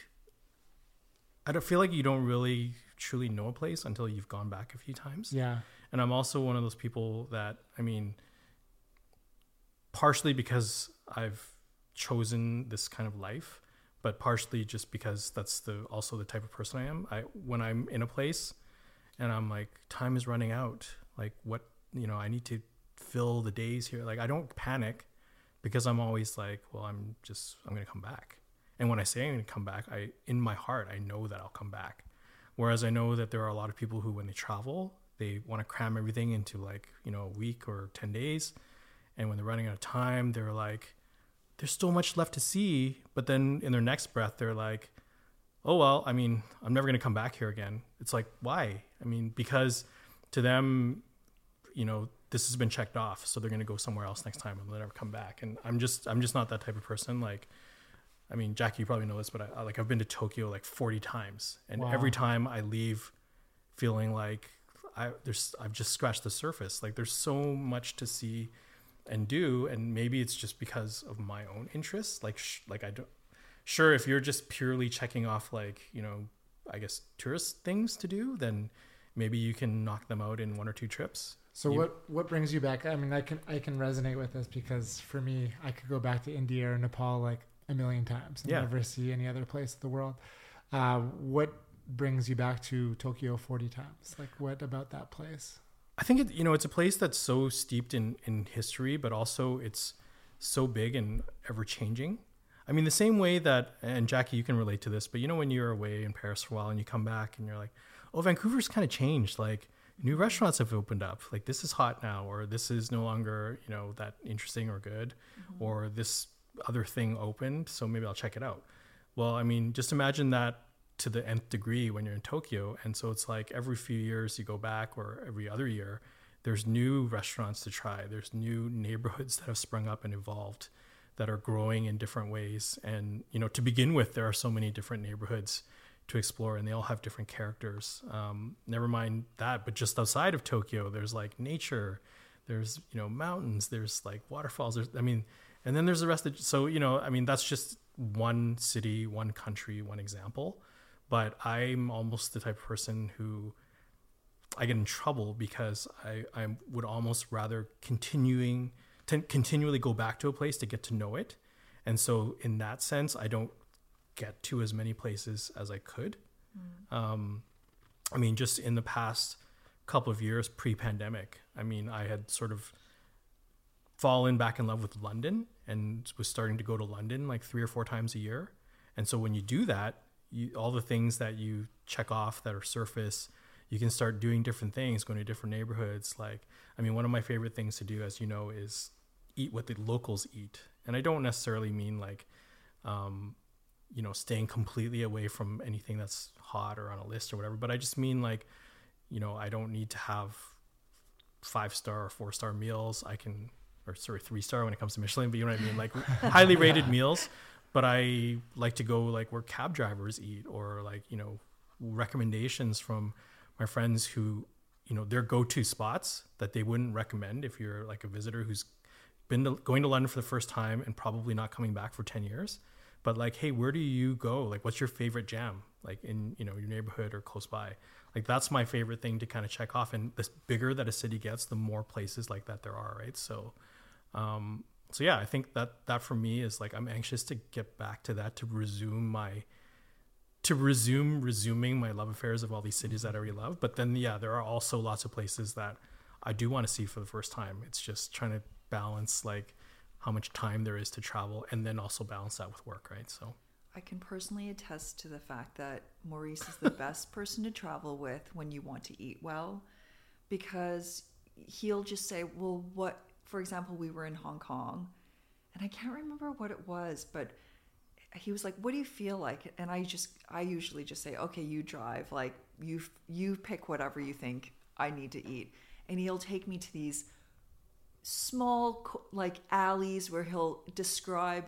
I don't feel like you don't really truly know a place until you've gone back a few times. yeah, And I'm also one of those people that I mean, partially because I've chosen this kind of life, but partially just because that's the also the type of person I am. I when I'm in a place and I'm like, time is running out. Like what you know, I need to fill the days here. Like I don't panic because I'm always like, well, I'm just I'm gonna come back. And when I say I'm gonna come back, I in my heart I know that I'll come back. Whereas I know that there are a lot of people who when they travel, they want to cram everything into like, you know, a week or 10 days. And when they're running out of time, they're like, there's so much left to see. But then in their next breath, they're like, oh, well, I mean, I'm never going to come back here again. It's like, why? I mean, because to them, you know, this has been checked off. So they're going to go somewhere else next time and they'll never come back. And I'm just, I'm just not that type of person. Like, I mean, Jackie, you probably know this, but I, I like, I've been to Tokyo like 40 times. And Wow. every time I leave feeling like I, there's, I've just scratched the surface. Like there's so much to see and do and maybe it's just because of my own interests like sh- like i don't sure if you're just purely checking off like you know i guess tourist things to do then maybe you can knock them out in one or two trips So You- what what brings you back? I mean, I can I can resonate with this because for me, I could go back to India or Nepal like a million times and Yeah. never see any other place in the world. Uh, what brings you back to Tokyo forty times? Like, what about that place? I think it, you know it's a place that's so steeped in in history, but also it's so big and ever changing. I mean, the same way that, and Jackie, you can relate to this, but you know when you're away in Paris for a while and you come back and you're like, oh, Vancouver's kind of changed. Like new restaurants have opened up. Like this is hot now, or this is no longer you know that interesting or good, mm-hmm. or this other thing opened, so maybe I'll check it out. Well, I mean, just imagine that to the nth degree when you're in Tokyo. And so it's like every few years you go back or every other year, there's new restaurants to try. There's new neighborhoods that have sprung up and evolved that are growing in different ways. And, you know, to begin with, there are so many different neighborhoods to explore and they all have different characters. Um, never mind that, but just outside of Tokyo, there's like nature, there's, you know, mountains, there's like waterfalls. There's, I mean, and then there's the rest of, so, you know, I mean, that's just one city, one country, one example but I'm almost the type of person who I get in trouble because I, I would almost rather continuing to continually go back to a place to get to know it. And so in that sense, I don't get to as many places as I could. Um, I mean, just in the past couple of years pre-pandemic, I mean, I had sort of fallen back in love with London and was starting to go to London like three or four times a year. And so when you do that, you, all the things that you check off that are surface, you can start doing different things, going to different neighborhoods. Like, I mean, one of my favorite things to do, as you know, is eat what the locals eat. And I don't necessarily mean like, um, you know, staying completely away from anything that's hot or on a list or whatever, but I just mean like, you know, I don't need to have five star or four star meals. I can, or sorry, three star when it comes to Michelin, but you know what I mean? Like highly rated meals. But I like to go like where cab drivers eat or like, you know, recommendations from my friends who, you know, their go to spots that they wouldn't recommend if you're like a visitor who's been to, going to London for the first time and probably not coming back for 10 years. But like, hey, where do you go? Like, what's your favorite jam? Like in, you know, your neighborhood or close by? Like that's my favorite thing to kind of check off. And the bigger that a city gets, the more places like that there are, right? So, um, so yeah, I think that that for me is like I'm anxious to get back to that to resume my to resume resuming my love affairs of all these cities that I really love. But then yeah, there are also lots of places that I do want to see for the first time. It's just trying to balance like how much time there is to travel and then also balance that with work, right? So I can personally attest to the fact that Maurice is the best person to travel with when you want to eat well because he'll just say, Well, what, for example, we were in Hong Kong and I can't remember what it was, but he was like, What do you feel like? And I just, I usually just say, Okay, you drive. Like, you, you pick whatever you think I need to eat. And he'll take me to these small, like, alleys where he'll describe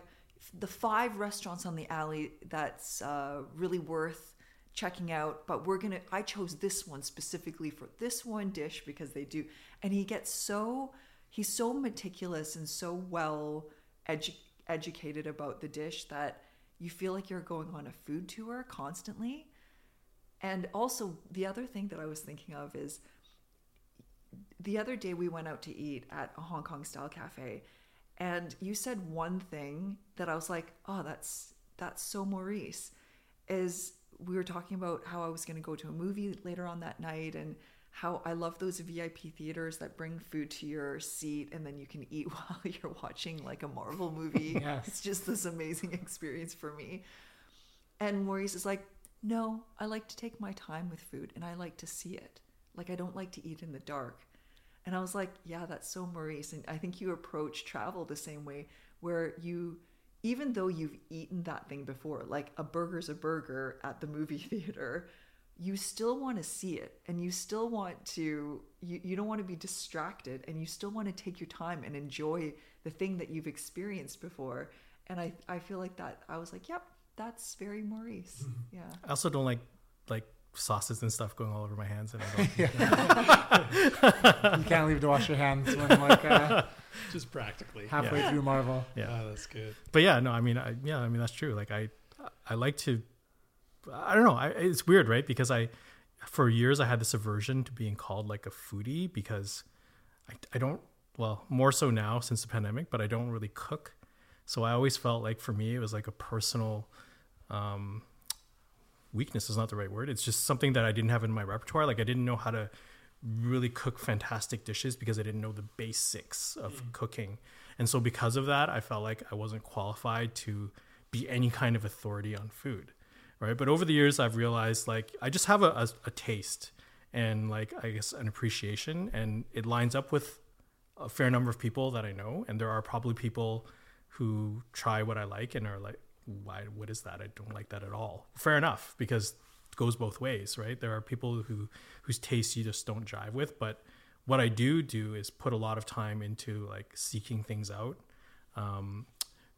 the five restaurants on the alley that's uh, really worth checking out but we're gonna i chose this one specifically for this one dish because they do and he gets so he's so meticulous and so well edu- educated about the dish that you feel like you're going on a food tour constantly and also the other thing that i was thinking of is the other day we went out to eat at a hong kong style cafe and you said one thing that I was like, oh, that's that's so Maurice. Is we were talking about how I was going to go to a movie later on that night and how I love those VIP theaters that bring food to your seat and then you can eat while you're watching like a Marvel movie. Yes. It's just this amazing experience for me. And Maurice is like, no, I like to take my time with food and I like to see it. Like, I don't like to eat in the dark. And I was like, yeah, that's so Maurice. And I think you approach travel the same way, where you, even though you've eaten that thing before, like a burger's a burger at the movie theater, you still want to see it and you still want to, you, you don't want to be distracted and you still want to take your time and enjoy the thing that you've experienced before. And I, I feel like that, I was like, yep, that's very Maurice. Yeah. I also don't like like sauces and stuff going all over my hands, and I don't. you can't leave to wash your hands when like uh, Just practically. halfway Yeah. through Marvel. Yeah. Oh, that's good. but yeah, no, I mean, I, yeah, I mean that's true. Like I, I like to, I don't know. I, it's weird, right? Because I, for years, I had this aversion to being called like a foodie because I, I don't. Well, more so now since the pandemic, but I don't really cook. So I always felt like for me it was like a personal um, weakness is not the right word. It's just something that I didn't have in my repertoire. Like I didn't know how to really cook fantastic dishes because I didn't know the basics of cooking. And so because of that, I felt like I wasn't qualified to be any kind of authority on food. Right. But over the years, I've realized like I just have a, a, a taste and like I guess an appreciation and it lines up with a fair number of people that I know. And there are probably people who try what I like and are like, why, what is that? I don't like that at all. Fair enough, because it goes both ways, right? There are people who, whose tastes you just don't jive with. But what I do do is put a lot of time into like seeking things out, um,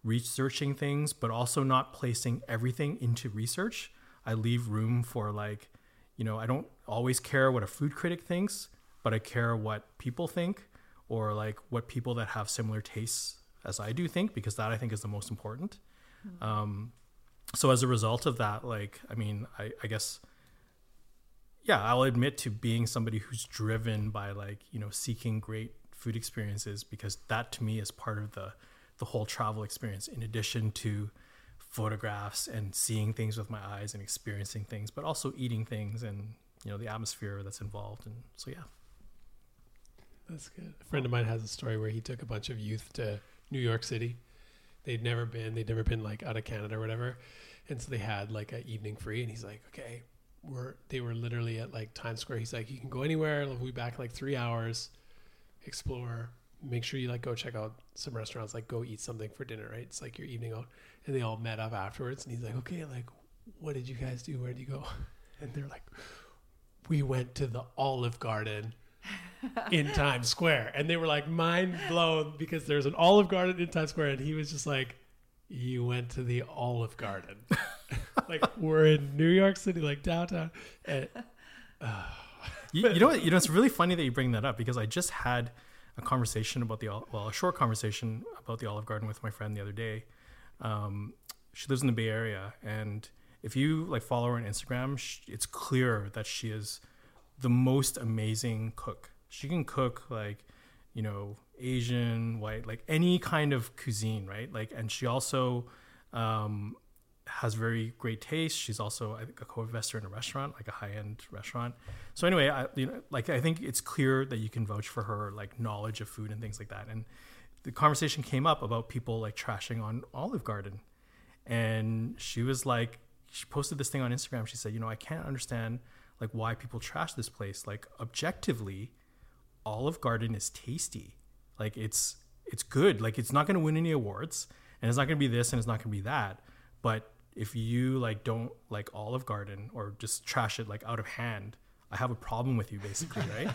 researching things, but also not placing everything into research. I leave room for like, you know, I don't always care what a food critic thinks, but I care what people think or like what people that have similar tastes as I do think, because that I think is the most important. Um, so as a result of that, like, I mean, I, I guess, yeah, I'll admit to being somebody who's driven by like, you know, seeking great food experiences because that to me is part of the, the whole travel experience in addition to photographs and seeing things with my eyes and experiencing things, but also eating things and, you know, the atmosphere that's involved. And so, yeah. That's good. A friend of mine has a story where he took a bunch of youth to New York City. They'd never been, they'd never been like out of Canada or whatever. And so they had like an evening free. And he's like, okay, We're, they were literally at like Times Square. He's like, you can go anywhere. We'll be back in like three hours. Explore. Make sure you like go check out some restaurants. Like go eat something for dinner. Right? It's like your evening out. And they all met up afterwards. And he's like, okay, like what did you guys do? Where did you go? And they're like, we went to the Olive Garden in Times Square. And they were like mind blown because there's an Olive Garden in Times Square. And he was just like, you went to the Olive Garden. like we're in New York City, like downtown. And You, uh, you know what? You know it's really funny that you bring that up because I just had a conversation about the well, a short conversation about the Olive Garden with my friend the other day. Um, she lives in the Bay Area, and if you like follow her on Instagram, sh it's clear that she is the most amazing cook. She can cook like you know Asian, white, like any kind of cuisine, right? Like, and she also um, has very great taste. She's also a co-investor in a restaurant, like a high-end restaurant. So anyway, I, you know, like I think it's clear that you can vouch for her like knowledge of food and things like that. And the conversation came up about people like trashing on Olive Garden, and she was like, she posted this thing on Instagram. She said, you know, I can't understand like why people trash this place. Like objectively, Olive Garden is tasty. Like it's it's good. Like it's not going to win any awards, and it's not going to be this, and it's not going to be that. But if you like don't like Olive Garden or just trash it like out of hand, I have a problem with you, basically, right?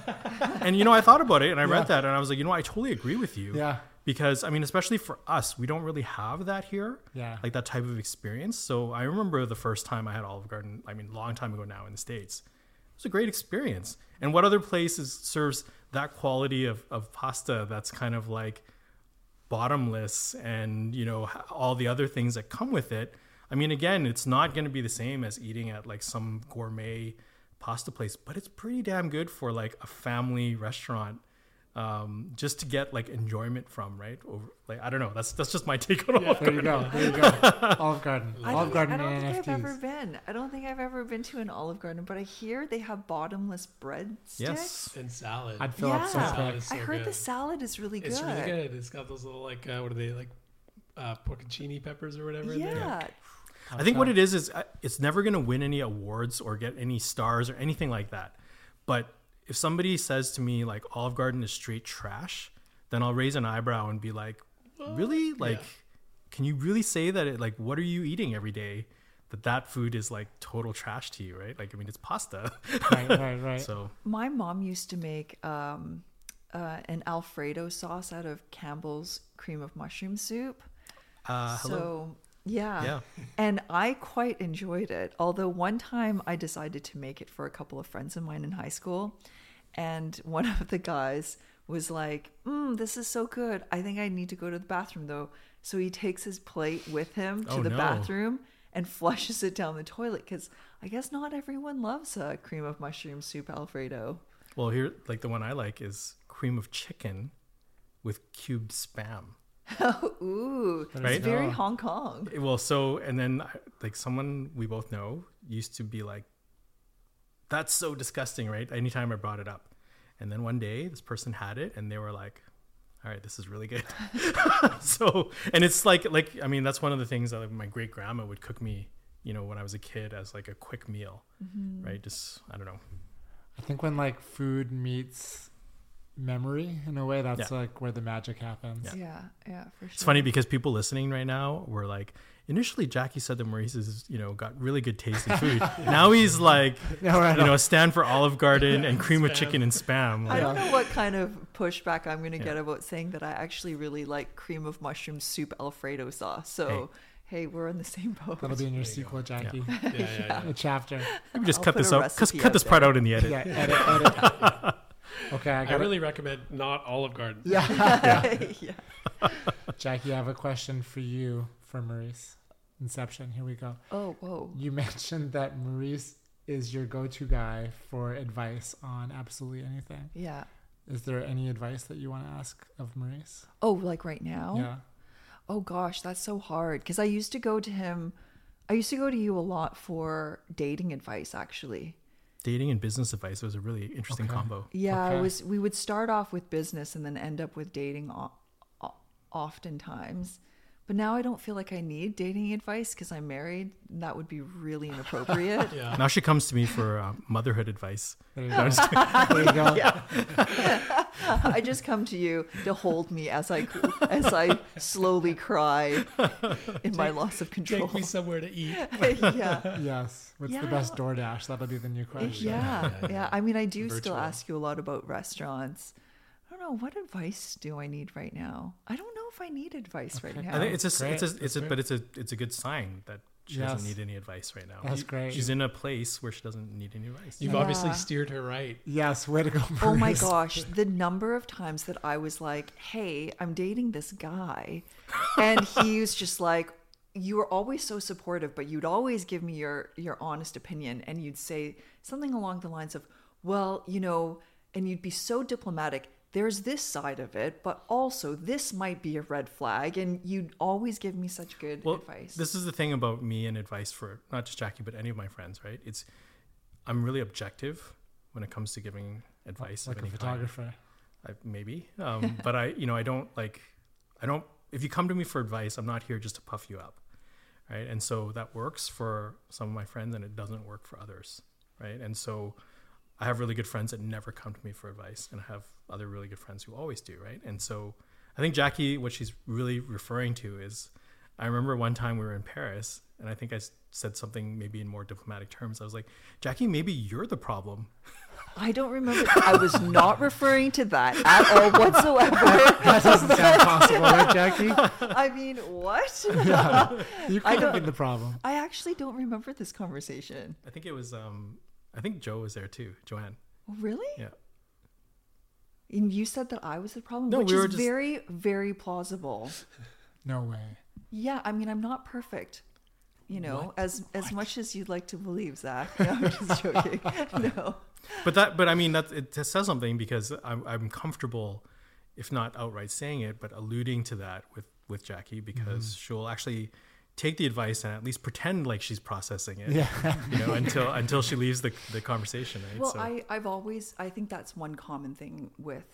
and you know, I thought about it, and I read that, and I was like, you know, I totally agree with you. Yeah. Because I mean, especially for us, we don't really have that here. Yeah. Like that type of experience. So I remember the first time I had Olive Garden. I mean, long time ago now in the states. It was a great experience. And what other places serves that quality of, of pasta that's kind of like bottomless and you know all the other things that come with it i mean again it's not going to be the same as eating at like some gourmet pasta place but it's pretty damn good for like a family restaurant um, just to get like enjoyment from right over like i don't know that's that's just my take on all There you go. There you go. Olive Garden. I Olive don't, Garden I don't and think I've NFTs. ever been. I don't think I've ever been to an Olive Garden, but I hear they have bottomless bread sticks. yes and salad. I'd fill yeah, up so Salad quick. so I heard the salad is really good. It's really good. It's got those little like uh, what are they like uh, porcini peppers or whatever in there. Yeah, I think what it is is uh, it's never going to win any awards or get any stars or anything like that. But if somebody says to me like Olive Garden is straight trash, then I'll raise an eyebrow and be like, "Really? Like, Yeah. can you really say that? It, like, what are you eating every day? That that food is like total trash to you, right? Like, I mean, it's pasta. Right, right, right. so my mom used to make um, uh, an Alfredo sauce out of Campbell's cream of mushroom soup. uh, hello. So yeah. Yeah. And I quite enjoyed it. Although one time I decided to make it for a couple of friends of mine in high school. And one of the guys was like, mm, this is so good. I think I need to go to the bathroom though. So he takes his plate with him to Oh, the no. bathroom and flushes it down the toilet because I guess not everyone loves uh, cream of mushroom soup Alfredo. well, here like the one I like is cream of chicken with cubed spam. Oh ooh, Right? it's very Oh. Hong Kong. Well, so and then like someone we both know used to be like, "That's so disgusting," right? Anytime I brought it up, and then one day this person had it, and they were like, "All right, this is really good." so, and it's like like I mean that's one of the things that like, my great grandma would cook me, you know, when I was a kid as like a quick meal, mm-hmm. right? Just I don't know. I think when like food meets memory in a way, that's Yeah. like where the magic happens. Yeah, yeah, for sure. It's funny because people listening right now were like, initially Jackie said that Maurice is, you know, got really good taste in food. now he's like, No, I you know, stand for Olive Garden and cream of chicken and spam. I don't know what kind of pushback I'm going to get about saying that I actually really like cream of mushroom soup Alfredo sauce. So, hey, we're in the same boat. That'll be in your sequel, Jackie. Yeah, yeah, yeah. A chapter. Maybe just I'll cut this a out. Cut, cut out this part out in the edit. Yeah, edit, edit. Okay, I I got really recommend not Olive Garden. Yeah. yeah. Jackie, I have a question for you for Maurice. Inception. Here we go. Oh, whoa. You mentioned that Maurice is your go-to guy for advice on absolutely anything. Yeah. Is there any advice that you want to ask of Maurice? Oh, like right now? Yeah. Oh gosh, that's so hard because I used to go to him. I used to go to you a lot for dating advice, actually. Dating and business advice—it was a really interesting Okay. combo. Yeah, Okay. it was. We would start off with business and then end up with dating o- o- oftentimes. But now I don't feel like I need dating advice because I'm married. And that would be really inappropriate. Yeah. Now she comes to me for uh, motherhood advice. There you go. there you go. I just come to you to hold me as I as I slowly cry in my loss of control. Take me somewhere to eat. yeah. Yes. What's the Yeah. best DoorDash? That'll be the new question. Yeah, yeah. I mean, I do Virtual. still ask you a lot about restaurants. I don't know what advice do I need right now. I don't know if I need advice right now. I think it's a, great. it's a, it's a, but it's a, it's a good sign that she Yes. doesn't need any advice right now. That's great. She's in a place where she doesn't need any advice. You've obviously steered her right. Yes. Way to go. Oh my gosh, the number of times that I was like, "Hey, I'm dating this guy," and he was just like, "You were always so supportive, but you'd always give me your your honest opinion, and you'd say something along the lines of, well, you know,' and you'd be so diplomatic." There's this side of it, but also this might be a red flag, and you'd always give me such good well, advice. this is the thing about me and advice for not just Jackie, but any of my friends, right? It's, I'm really objective when it comes to giving advice. Like of a any photographer. I, maybe, um, but I, you know, I don't like, I don't. If you come to me for advice, I'm not here just to puff you up, right? And so that works for some of my friends, and it doesn't work for others, right? And so I have really good friends that never come to me for advice, and I have other really good friends who always do, right? And so I think Jackie, what she's really referring to is, I remember one time we were in Paris, and I think I said something maybe in more diplomatic terms. I was like, Jackie, maybe you're the problem. I don't remember. I was not referring to that at all whatsoever. That doesn't sound possible, right, Jackie? I mean, what? You I could have don't- been the problem. I actually don't remember this conversation. I think it was, um, I think Joe was there too, Joanne. Oh, Really? Yeah. And you said that I was the problem, No, which we is just- very, very plausible. No way. Yeah, I mean, I'm not perfect. You know, as as much as you'd like to believe, Zach. No, I'm just joking. no. but that but i mean that it says something because i'm, I'm comfortable if not outright saying it but alluding to that with with jackie because mm-hmm. she'll actually take the advice and at least pretend like she's processing it Yeah. you know until until she leaves the, the conversation right Well, so I, I've always I think that's one common thing with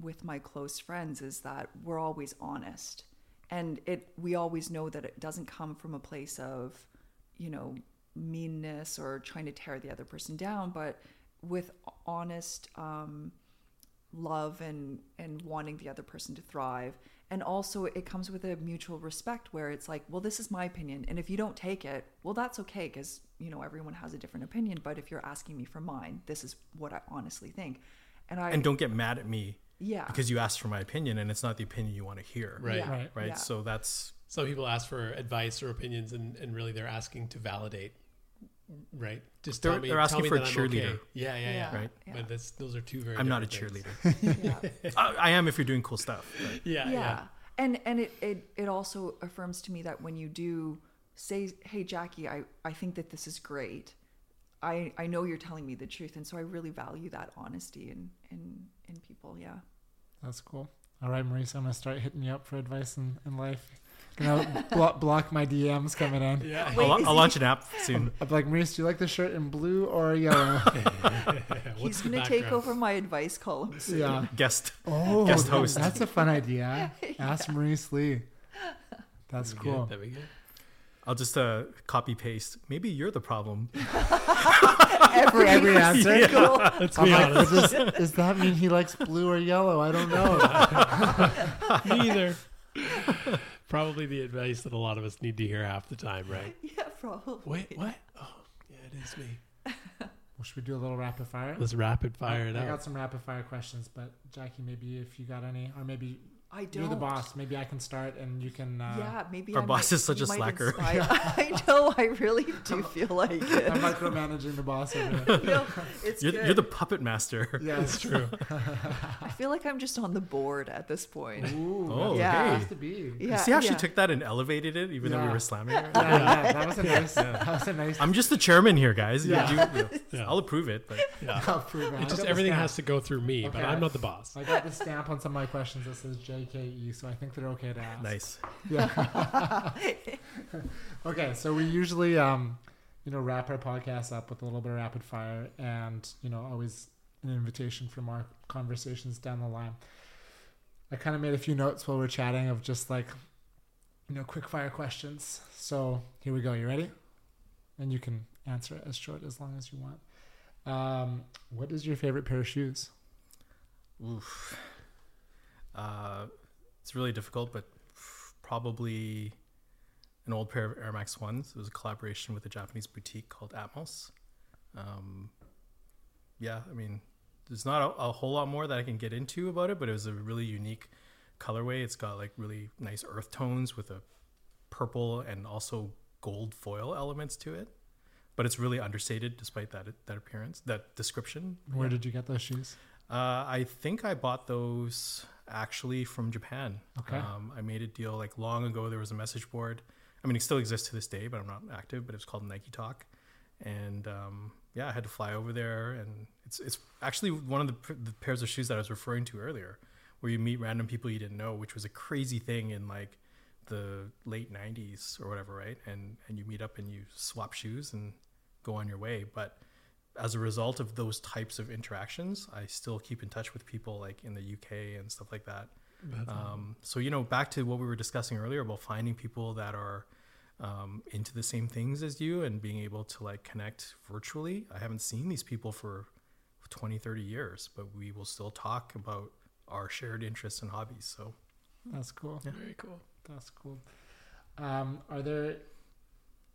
with my close friends is that we're always honest. And it we always know that it doesn't come from a place of, you know, meanness or trying to tear the other person down, but with honest um, love and and wanting the other person to thrive. And also it comes with a mutual respect where it's like, well, this is my opinion. And if you don't take it, well, that's okay because, you know, everyone has a different opinion. But if you're asking me for mine, this is what I honestly think. And I, and don't get mad at me yeah. because you asked for my opinion and it's not the opinion you want to hear Right. Yeah. Right. right Yeah. so that's Some people ask for advice or opinions, and, and really they're asking to validate. Right. Just They're- tell me. they're asking tell me for a cheerleader. Okay. Yeah, yeah, yeah. Yeah, Right. yeah. But that's, those are two very. i'm not a different cheerleader yeah. I, I am if you're doing cool stuff but Yeah, yeah. yeah. and and it, it it also affirms to me that when you do say hey jackie i i think that this is great i i know you're telling me the truth and so i really value that honesty in in in people yeah That's cool. All right, Maurice, I'm gonna start hitting you up for advice in, in life. Gonna blo- block my DMs coming in. Yeah. Wait, I'll, I'll he- launch an app soon I'm like, Maurice, do you like the shirt in blue or yellow? What's he's gonna take over my advice column soon. yeah. guest Oh, Guest host. That's a fun idea. Ask Maurice Li. That's That'd cool. Good. That'd be good. i'll just uh, copy paste maybe you're the problem For every answer. Cool. Let's I'm be like, honest. does, does that mean he likes blue or yellow? I don't know. Me either. Probably the advice that a lot of us need to hear half the time, right? yeah probably Wait, what? Oh, yeah, it is me. Well, should we do a little rapid fire? Let's rapid fire oh, it up. I got some rapid fire questions, but Jackie, maybe if you got any, or maybe i don't you're the boss. Maybe I can start and you can. Uh, yeah, maybe Our I boss might- is such a slacker. inspire- I know, I really do feel like it. I'm micromanaging the boss over here. No, it's you're, good. you're the puppet master Yeah, That's true. I feel like I'm just on the board at this point. Ooh, Oh, Yeah. It has to be. Yeah, You see how she took that and elevated it, even though we were slamming her? Yeah, yeah, that was a nice. That was a nice. I'm just the chairman here, guys. You- Yeah. you- you- Yeah. I'll approve it, but Yeah. I'll prove it. I It just everything stamp. has to go through me, but I'm not the boss. I got the stamp on some of my questions that says JKE, so I think they're okay to ask. nice. Yeah. okay, so we usually, um, you know, wrap our podcast up with a little bit of rapid fire, and you know, always an invitation for more conversations down the line. I kind of made a few notes while we are chatting of just like you know, quick fire questions. So here we go. You ready? And you can answer as short as long as you want. Um, what is your favorite pair of shoes? Oof. Uh, it's really difficult, but probably an old pair of Air Max ones. It was a collaboration with a Japanese boutique called Atmos. Um, yeah, I mean, there's not a, a, whole lot more that I can get into about it, but it was a really unique colorway. It's got like really nice earth tones with a purple and also gold foil elements to it. But it's really understated despite that that appearance, that description. Where yeah. did you get those shoes? Uh, I think I bought those actually from Japan. Okay. Um, I made a deal like long ago. There was a message board. I mean, it still exists to this day, but I'm not active. But it's called Nike Talk, and um, yeah, I had to fly over there, and it's it's actually one of the, the, pairs of shoes that I was referring to earlier, where you meet random people you didn't know, which was a crazy thing in like the late '90s or whatever, right? And and you meet up and you swap shoes and go on your way, but as a result of those types of interactions, I still keep in touch with people like in the UK and stuff like that. Um, so you know, back to what we were discussing earlier about finding people that are um, into the same things as you and being able to like connect virtually. I haven't seen these people for 20, 30 years, but we will still talk about our shared interests and hobbies. So that's cool. Yeah. Very cool. That's cool. Um, are there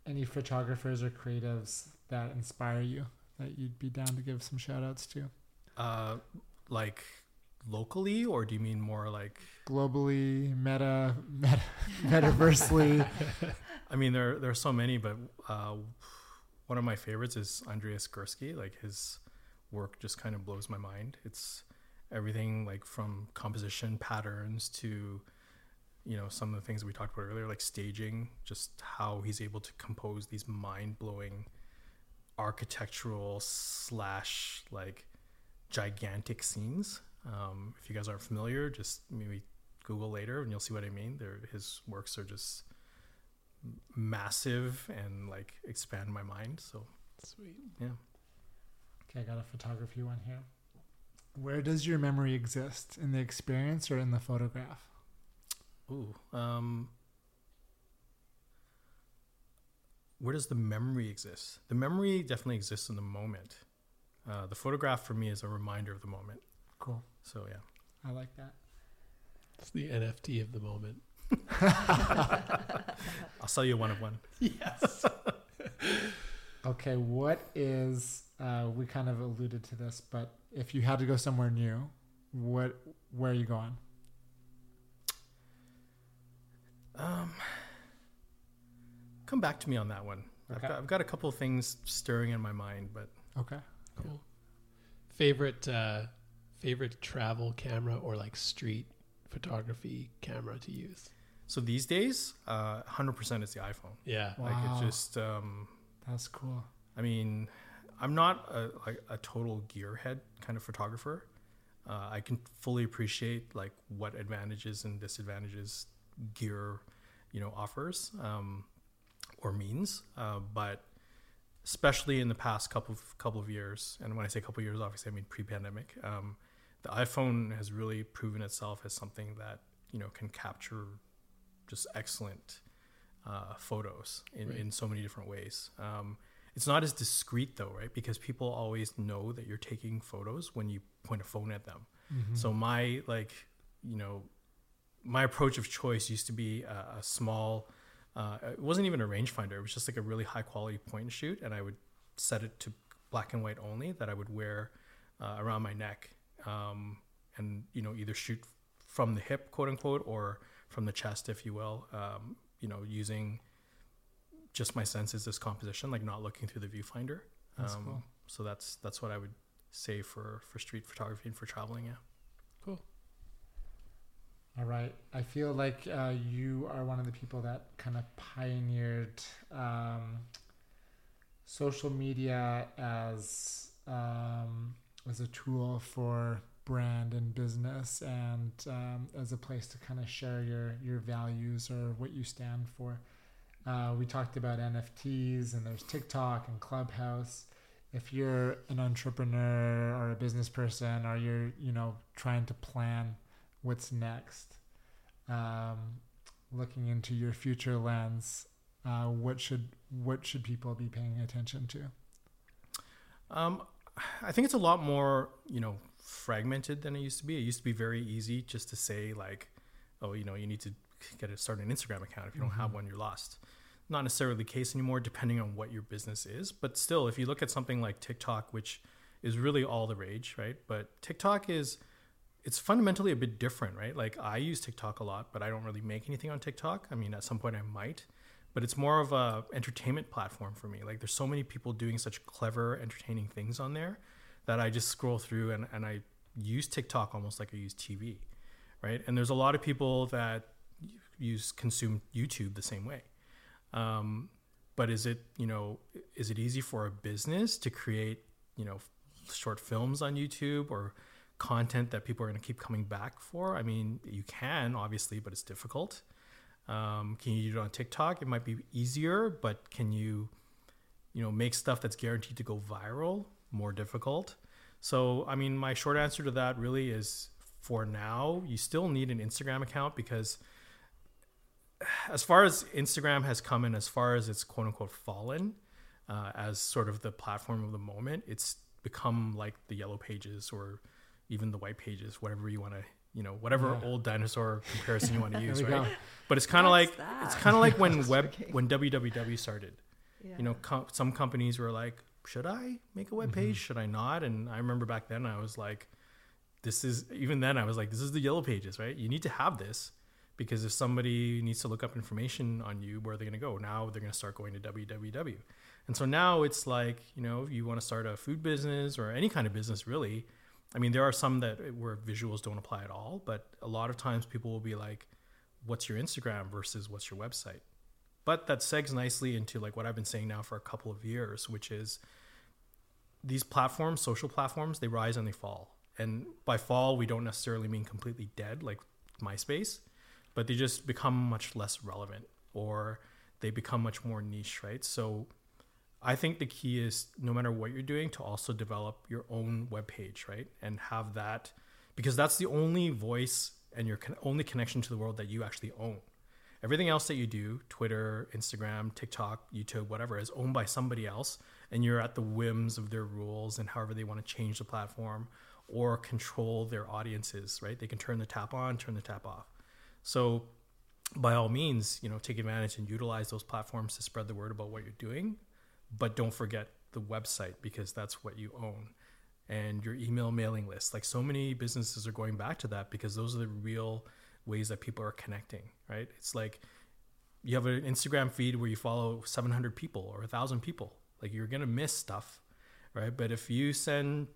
any photographers or creatives that inspire you? That you'd be down to give some shout outs to? Uh, like locally, or do you mean more like globally, meta, meta metaversely? I mean, there there are so many, but uh, one of my favorites is Andreas Gursky. Like his work just kind of blows my mind. It's everything like from composition patterns to you know some of the things we talked about earlier like staging just how he's able to compose these mind-blowing architectural slash like gigantic scenes. Um, if you guys aren't familiar, just maybe Google later and you'll see what I mean. There, his works are just massive and like expand my mind. So sweet. Yeah. Okay, I got a photography one here. Where does your memory exist? In the experience or in the photograph? Ooh, um, where does the memory exist? The memory definitely exists in the moment. Uh, the photograph for me is a reminder of the moment. Cool. So yeah, I like that. It's the NFT of the moment. I'll sell you one of one. Yes. okay, what is uh, we kind of alluded to this, but if you had to go somewhere new, what where are you going? Um come back to me on that one. Okay. I've, got, I've got a couple of things stirring in my mind, but okay, cool. Favorite uh, favorite travel camera or like street photography camera to use? So these days, uh, hundred percent is the iPhone. Yeah, wow. like it just. Um, That's cool. I mean, I'm not a, like a total gearhead kind of photographer. Uh, I can fully appreciate like what advantages and disadvantages gear, you know, offers. Um, or means. Uh, but especially in the past couple of couple of years, and when I say couple of years, obviously I mean pre-pandemic, um, the iPhone has really proven itself as something that you know can capture just excellent uh, photos in, right. in so many different ways. Um, it's not as discreet though, right? Because people always know that you're taking photos when you point a phone at them. Mm-hmm. So my like, you know, my approach of choice used to be a, a small uh, it wasn't even a rangefinder. It was just like a really high quality point and shoot, and I would set it to black and white only that I would wear uh, around my neck, um, and you know either shoot from the hip, quote unquote, or from the chest, if you will. Um, you know, using just my senses as composition, like not looking through the viewfinder. That's um, cool. So that's that's what I would say for for street photography and for traveling. Yeah. All right. I feel like uh, you are one of the people that kind of pioneered um, social media as um, as a tool for brand and business, and um, as a place to kind of share your your values or what you stand for. Uh, we talked about NFTs, and there's TikTok and Clubhouse. If you're an entrepreneur or a business person, or you're you know trying to plan what's next. Um, looking into your future lens, uh, what should what should people be paying attention to? Um, I think it's a lot more, you know, fragmented than it used to be. It used to be very easy just to say like, oh, you know, you need to get a start an Instagram account. If you don't have one, you're lost. Not necessarily the case anymore, depending on what your business is. But still, if you look at something like TikTok, which is really all the rage, right? But TikTok is it's fundamentally a bit different, right? Like I use TikTok a lot, but I don't really make anything on TikTok. I mean, at some point I might, but it's more of a entertainment platform for me. Like there's so many people doing such clever, entertaining things on there that I just scroll through and, and I use TikTok almost like I use TV, right? And there's a lot of people that use consume YouTube the same way. Um, but is it you know is it easy for a business to create you know short films on YouTube or content that people are going to keep coming back for? I mean, you can obviously, but it's difficult. Um, can you do it on TikTok? It might be easier, but can you, you know, make stuff that's guaranteed to go viral? More difficult. So, I mean, my short answer to that really is for now, you still need an Instagram account because as far as Instagram has come in, as far as it's quote unquote fallen uh, as sort of the platform of the moment, it's become like the yellow pages or even the white pages, whatever you want to, you know, whatever Yeah. old dinosaur comparison you want to use, right? go. But it's kind of like that? it's kind of like when web joking. when www started. Yeah. You know, com- some companies were like, "Should I make a web page? Should I not?" And I remember back then I was like, "This is." Even then I was like, "This is the yellow pages, right? You need to have this." Because if somebody needs to look up information on you, where are they going to go? Now they're going to start going to www. And so now it's like, you know, if you want to start a food business or any kind of business, really. I mean, there are some that eh, where visuals don't apply at all, but a lot of times people will be like, what's your Instagram versus what's your website? But that segs nicely into like what I've been saying now for a couple of years, which is these platforms, social platforms, they rise and they fall. And by fall, we don't necessarily mean completely dead like MySpace, but they just become much less relevant or they become much more niche, right? So I think the key is no matter what you're doing to also develop your own web page, right? And have that because that's the only voice and your con- only connection to the world that you actually own. Everything else that you do, Twitter, Instagram, TikTok, YouTube, whatever, is owned by somebody else and you're at the whims of their rules and however they want to change the platform or control their audiences, right? They can turn the tap on, turn the tap off. So by all means, you know, take advantage and utilize those platforms to spread the word about what you're doing, but don't forget the website because that's what you own and your email mailing list. Like so many businesses are going back to that because those are the real ways that people are connecting, right? It's like you have an Instagram feed where you follow 700 people or 1,000 people. Like you're going to miss stuff, right? But if you send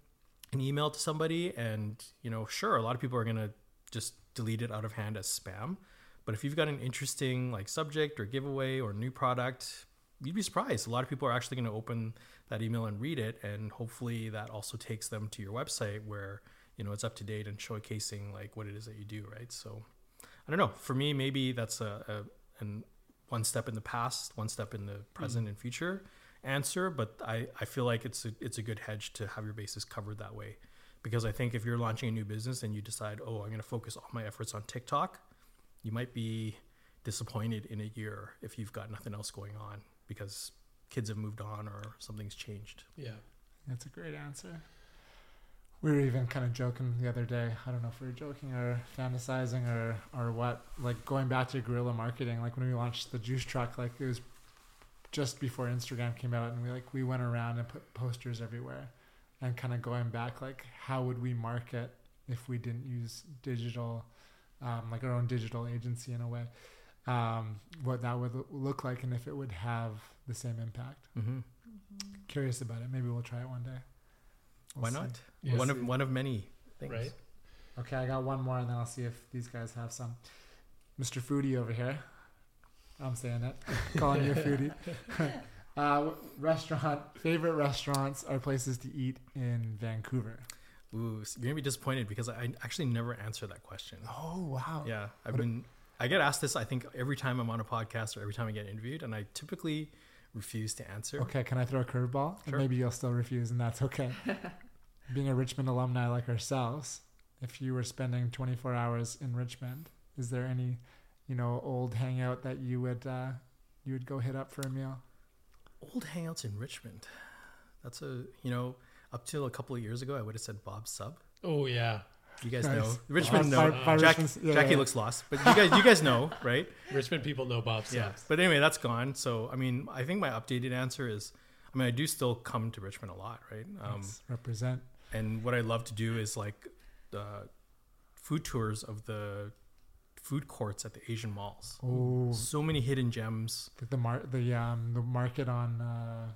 an email to somebody and, you know, sure, a lot of people are going to just delete it out of hand as spam. But if you've got an interesting like subject or giveaway or new product, you'd be surprised. A lot of people are actually going to open that email and read it, and hopefully that also takes them to your website where you know it's up to date and showcasing like what it is that you do, right? So I don't know. For me, maybe that's a, a an one step in the past, one step in the hmm. present and future answer. But I, I feel like it's a it's a good hedge to have your bases covered that way, because I think if you're launching a new business and you decide, oh, I'm going to focus all my efforts on TikTok, you might be disappointed in a year if you've got nothing else going on because kids have moved on or something's changed. Yeah. That's a great answer. We were even kind of joking the other day. I don't know if we were joking or fantasizing or or what. Like going back to guerrilla marketing, like when we launched the juice truck, like it was just before Instagram came out, and we like we went around and put posters everywhere, and kind of going back, like how would we market if we didn't use digital, um, like our own digital agency in a way, um, what that would look like, and if it would have the same impact. Mm-hmm. Curious about it. Maybe we'll try it one day. We'll Why see. not? Yeah. One of one of many things. Right. Okay, I got one more, and then I'll see if these guys have some. Mr. Foodie over here. I'm saying it. Calling you a foodie. uh, restaurant favorite restaurants are places to eat in Vancouver. Ooh, so you're gonna be disappointed because I actually never answer that question. Oh wow! Yeah, I've been. I get asked this. I think every time I'm on a podcast or every time I get interviewed, and I typically refuse to answer. Okay, can I throw a curveball? Sure. maybe you'll still refuse, and that's okay. Being a Richmond alumni like ourselves, if you were spending 24 hours in Richmond, is there any you know, old hangout that you would uh, you would go hit up for a meal? Old hangouts in Richmond. That's a you know up till a couple of years ago, I would have said Bob Sub. Oh yeah, You guys Nice. know Richmond. By- know by Jack, yeah, Jackie yeah. looks lost, but you guys you guys know, right? Richmond people know Bob Subs. Yeah. But anyway, that's gone. So I mean, I think my updated answer is, I mean, I do still come to Richmond a lot, right? Um, Let's represent. and what I love to do is like the food tours of the food courts at the Asian malls. Oh, So many hidden gems. the the, mar- the um the market on uh,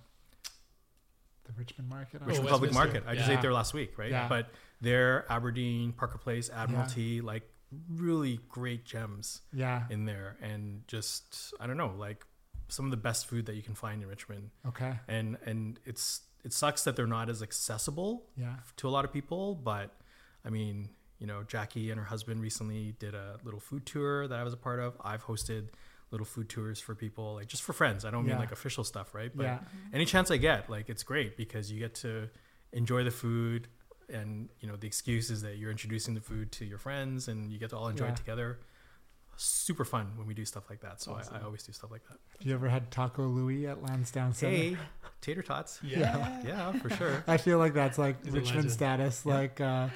the Richmond market. on- Richmond Oh, Public Westminster. Market. I just Yeah. ate there last week, right? Yeah. But there, Aberdeen, Parker Place, Admiralty, like really great gems yeah. in there, and just I don't know, like some of the best food that you can find in Richmond. Okay. And and it's it sucks that they're not as accessible Yeah. to a lot of people, but I mean, you know, Jackie and her husband recently did a little food tour that I was a part of. I've hosted little food tours for people, like just for friends. I don't mean like official stuff, right? But Yeah. any chance I get, like it's great because you get to enjoy the food and you know the excuse is that you're introducing the food to your friends and you get to all enjoy Yeah. it together. Super fun when we do stuff like that. So Awesome. I, I always do stuff like that. Have you ever had Taco Louie at Lansdowne Center? Hey, tater tots. Yeah. Yeah, for sure. I feel like that's like He's Richmond status, Yeah. like uh,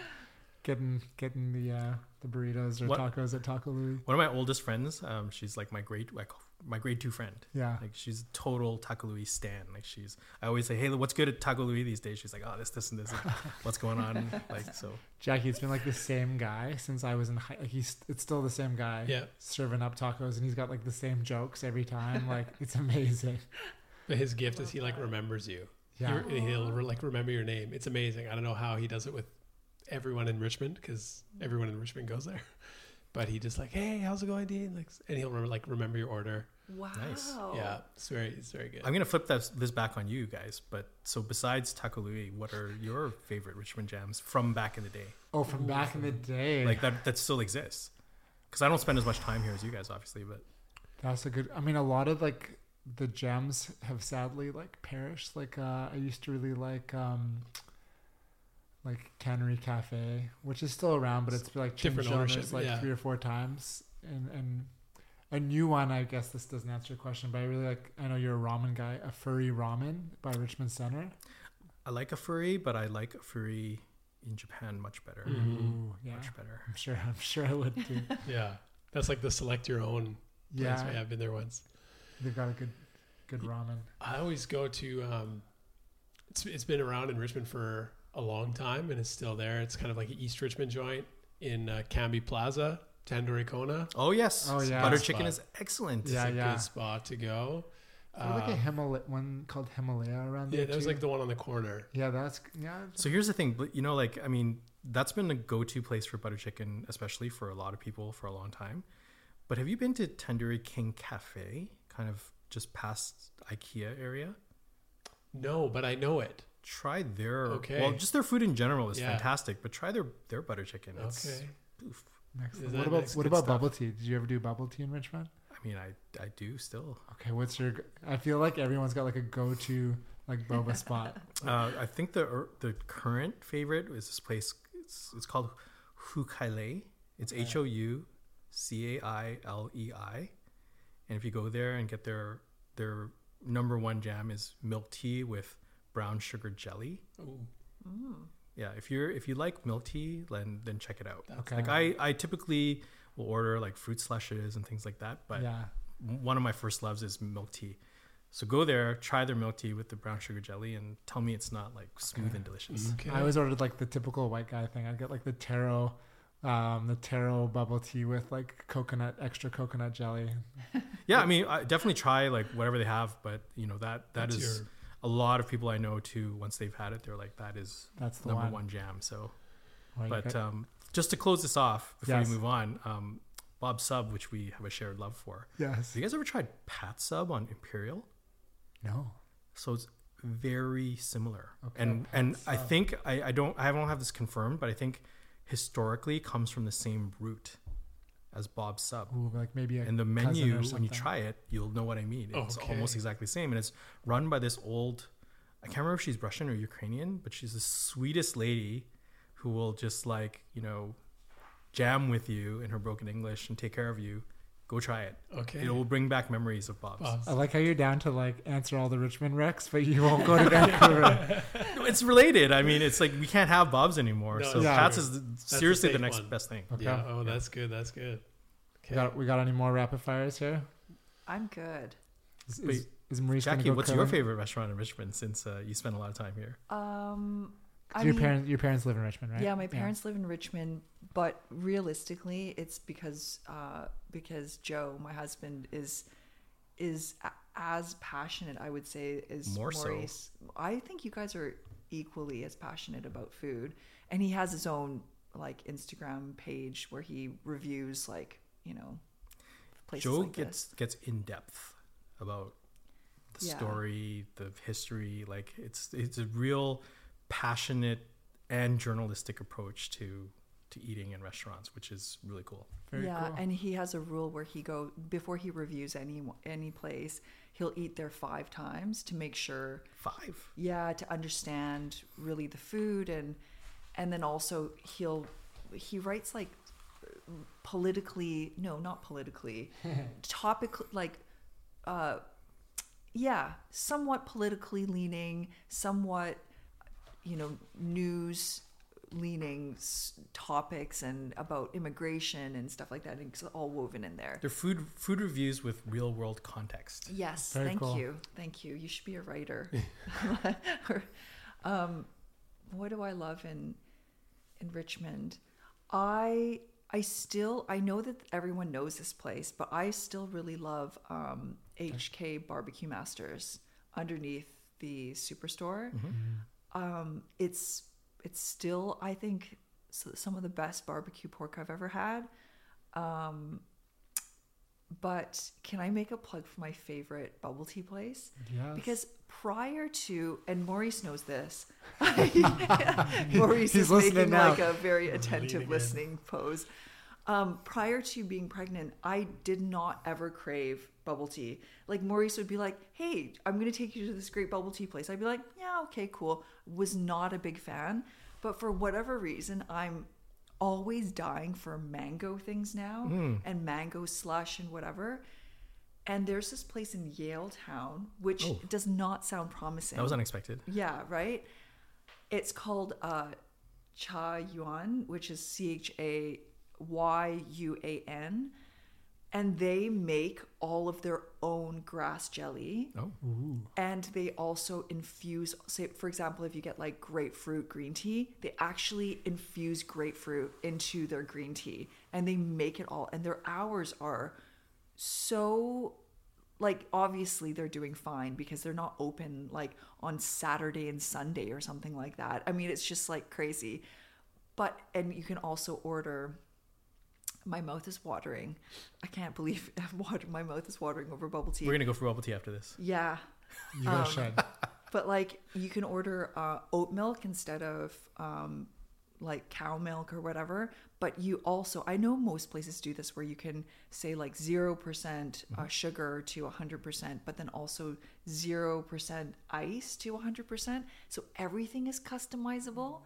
getting getting the uh, the burritos or What- tacos at Taco Louie. One of my oldest friends, um, she's like my grade, like my grade two friend. Yeah. Like she's a total Taco Louis stan. Like she's, I always say, hey, what's good at Taco Louis these days? She's like, oh, this, this, and this. and What's going on? Like so. Jackie, it's been like the same guy since I was in high. Like he's it's still the same guy. Yeah. Serving up tacos, and he's got like the same jokes every time. Like it's amazing. But his gift is he like remembers you. Yeah. He, he'll like remember your name. It's amazing. I don't know how he does it with everyone in Richmond because everyone in Richmond goes there. But he just like, hey, how's it going, Dean? Like, and he'll remember like remember your order. Wow. Nice. Yeah, it's very, it's very good. I'm gonna flip that, this back on you guys. But so besides Taco Louis, what are your favorite Richmond jams from back in the day? Oh, from back in the day. Like that that still exists. Because I don't spend as much time here as you guys, obviously. But That's a good. I mean, a lot of like the gems have sadly like perished. Like uh, I used to really like um, like Cannery Cafe, which is still around, but it's like changed owners ownership, like yeah. three or four times. And and a new one, I guess this doesn't answer your question, but I really like. I know you're a ramen guy. Afuri ramen by Richmond Center. I like Afuri, but I like Afuri in Japan much better. Mhm. Ooh, yeah. Much better. I'm sure. I'm sure I would too. yeah, that's like the select your own. Place. yeah, Yeah, I've been there once. they've got a good, good ramen. I always go to. Um, it's it's been around in Richmond for a long time and it's still there. It's kind of like an East Richmond joint in uh, Cambie Plaza, Tandoori Kona. Oh yes. Oh, yeah. Butter Spot. chicken is excellent. Yeah, it's a yeah. good spot to go. Is there like a Um, Himalaya one called Himalaya around yeah, there that was too? like the one on the corner. yeah, that's yeah. So here's the thing, you know, like I mean, that's been a go-to place for butter chicken, especially for a lot of people for a long time. But have you been to Tandoori King Cafe, kind of just past IKEA area? No, but I know it. Try their Okay. well, just their food in general is Yeah. fantastic, but try their their butter chicken. It's, Okay. oof. Excellent. What about what about stuff. bubble tea? Did you ever do bubble tea in Richmond? I mean, I I do still. Okay, what's your? I feel like everyone's got like a go-to like boba spot. Uh, I think the er, the current favorite is this place. It's, it's called Hukailei. It's H O U C A I L E I, and if you go there and get their their number one jam is milk tea with brown sugar jelly. Ooh, Yeah, if you're if you like milk tea, then then check it out. Okay. Like I I typically will order like fruit slushes and things like that, but yeah, one of my first loves is milk tea. So go there, try their milk tea with the brown sugar jelly, and tell me it's not like smooth and delicious. okay. I always ordered like the typical white guy thing. I'd get like the taro, um, the taro bubble tea with like coconut, extra coconut jelly. Yeah, I mean, I definitely try like whatever they have, but you know that that That's is your- a lot of people I know too. Once they've had it, they're like, that is That's the number one. one jam. So, Well, but um, just to close this off before Yes. we move on, um, Bob Sub, which we have a shared love for. yes, Have you guys ever tried Pat Sub on Imperial? no, So it's very similar. Okay, and Pat and I think I, I don't I don't have this confirmed, but I think historically it comes from the same root as Bob Sub. Ooh, like maybe a and the menu when you try it you'll know what i mean it's Okay. almost exactly the same and it's run by this old i can't remember if she's russian or ukrainian but she's the sweetest lady who will just like you know jam with you in her broken english and take care of you Go try it. Okay. It will bring back memories of Bob's. Bob's. I like how you're down to like answer all the Richmond wrecks, but you won't go to Vancouver. No, it's related. I mean, it's like we can't have Bob's anymore. No, so it's Pat's true. is the- the seriously the, safe next one. best thing. Okay. Yeah. Oh, that's good. That's good. We got we got any more rapid fires here? I'm good. Is, Wait, is, is Maurice Jackie, go what's your favorite restaurant in Richmond since uh, you spent a lot of time here? Um, I your mean, parents your parents live in Richmond, right? Yeah, my parents live in Richmond, but realistically, it's because uh, because Joe, my husband, is is as passionate. I would say as More so. I think you guys are equally as passionate about food, and he has his own like Instagram page where he reviews like you know places Joe like gets this. gets in depth about the Yeah. story, the history. Like it's it's a real passionate and journalistic approach to to eating in restaurants, which is really cool. Very yeah, cool. and he has a rule where he go before he reviews any any place, he'll eat there five times to make sure Five. yeah to understand really the food and and then also he'll he writes like politically no not politically topic like uh yeah somewhat politically leaning somewhat you know news leaning topics and about immigration and stuff like that it's all woven in there They're food food reviews with real world context. Yes, Very thank cool. you, thank you. You should be a writer. Or, um, what do I love in in Richmond? I I still I know that everyone knows this place, but I still really love um, HK Barbecue Masters underneath the Superstore. Um, it's it's still I think some of the best barbecue pork I've ever had. Um, but can I make a plug for my favorite bubble tea place? Yes. Because prior to, and Maurice knows this, Maurice He's is making now. like a very Leaning attentive in. listening pose. Um, prior to being pregnant, I did not ever crave bubble tea. Like Maurice would be like, "Hey, I'm going to take you to this great bubble tea place." I'd be like, "Yeah, okay, cool." Was not a big fan, but for whatever reason, I'm always dying for mango things now and mango slush and whatever. And there's this place in Yale Town, which Oh. does not sound promising. That was unexpected. Yeah, right. It's called uh, Cha Yuan, which is C H A Y U A N, and they make all of their own grass jelly. Oh. And they also infuse, say, for example, if you get like grapefruit green tea, they actually infuse grapefruit into their green tea and they make it all. And their hours are so, like, obviously they're doing fine because they're not open like on Saturday and Sunday or something like that. I mean, it's just like crazy. But, and you can also order my mouth is watering. I can't believe water. My mouth is watering over bubble tea. We're gonna go for bubble tea after this. Yeah, you um, guys should. but like you can order uh, oat milk instead of um, like cow milk or whatever. But you also, I know most places do this where you can say like 0% uh, sugar to 100%, but then also 0% ice to 100%. So everything is customizable.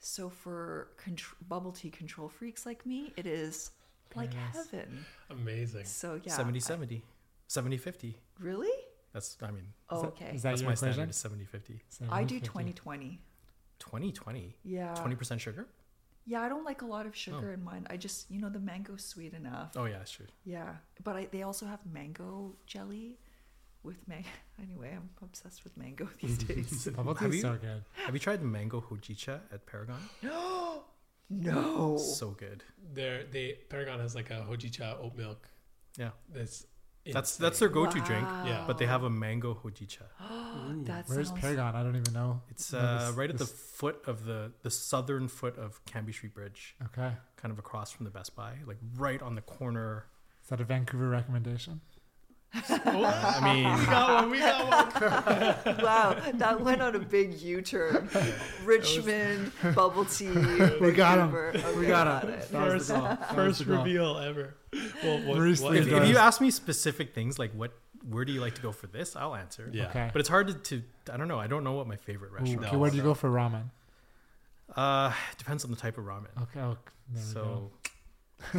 So for contr- bubble tea control freaks like me, it is like heaven. Amazing. So yeah. 70 I- 70. 70 50. really? That's, I mean, Oh, okay. is that that's my equation? standard is 70 50. I do 70, 2020. 20 20. Yeah. 20% sugar? Yeah, I don't like a lot of sugar oh. in mine. I just, you know, the mango's sweet enough. Oh, yeah, that's true. Yeah, but I, they also have mango jelly with mango. Anyway, I'm obsessed with mango these days. Bubble Have you- so good. Have you tried the mango hojicha at Paragon? no. No, so good. There, they Paragon has like a hojicha oat milk. Yeah. That's That's that's their go-to drink. Yeah. but they have a mango hojicha. that Where's sounds. Paragon? I don't even know. It's uh, this- right at the foot of the the southern foot of Cambie Street Bridge, Okay. kind of across from the Best Buy, like right on the corner. Is that a Vancouver recommendation? I mean, we got one. We got one. Wow, that went on a big U-turn. Richmond bubble tea. We got him. Vancouver. We got got him. it. First, the goal. That was first reveal ever. Well, what, Maurice what- Lee if, if you ask me specific things like what, where do you like to go for this, I'll answer. yeah. Okay. But it's hard to, to I don't know. I don't know what my favorite Ooh, restaurant. okay, where do you no. go for ramen? Uh, depends on the type of ramen. Okay. Oh, there we go.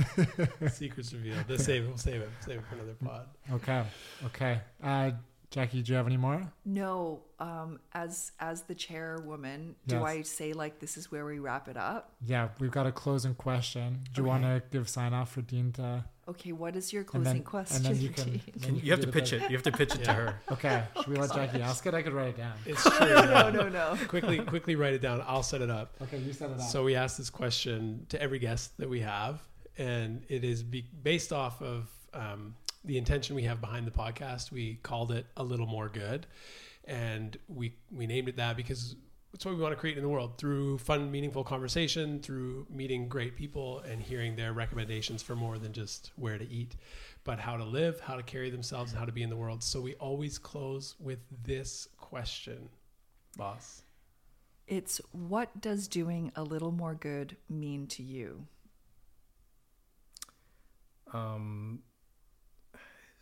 So, Secrets revealed. Let's save it. We'll save it. Save it for another pod. Okay. Okay. Uh, Jackie, do you have any more? No, um, as as the chairwoman, do Yes. I say like this is where we wrap it up? Yeah, we've got a closing question. Do you want to give sign off for Dean to? Okay, what is your And closing then, question? and then you can. Dean? then You have to pitch bit. it. You have to pitch it to her. Okay. Should we let Jackie ask it? I could write it down. It's true. no, no, no. quickly, quickly write it down. I'll set it up. Okay, you set it up. So we ask this question to every guest that we have, and it is be- based off of um, the intention we have behind the podcast. We called it a little more good, and we we named it that because it's what we want to create in the world through fun, meaningful conversation, through meeting great people and hearing their recommendations for more than just where to eat, but how to live, how to carry themselves, and how to be in the world. So we always close with this question, boss. It's what does doing a little more good mean to you? Um,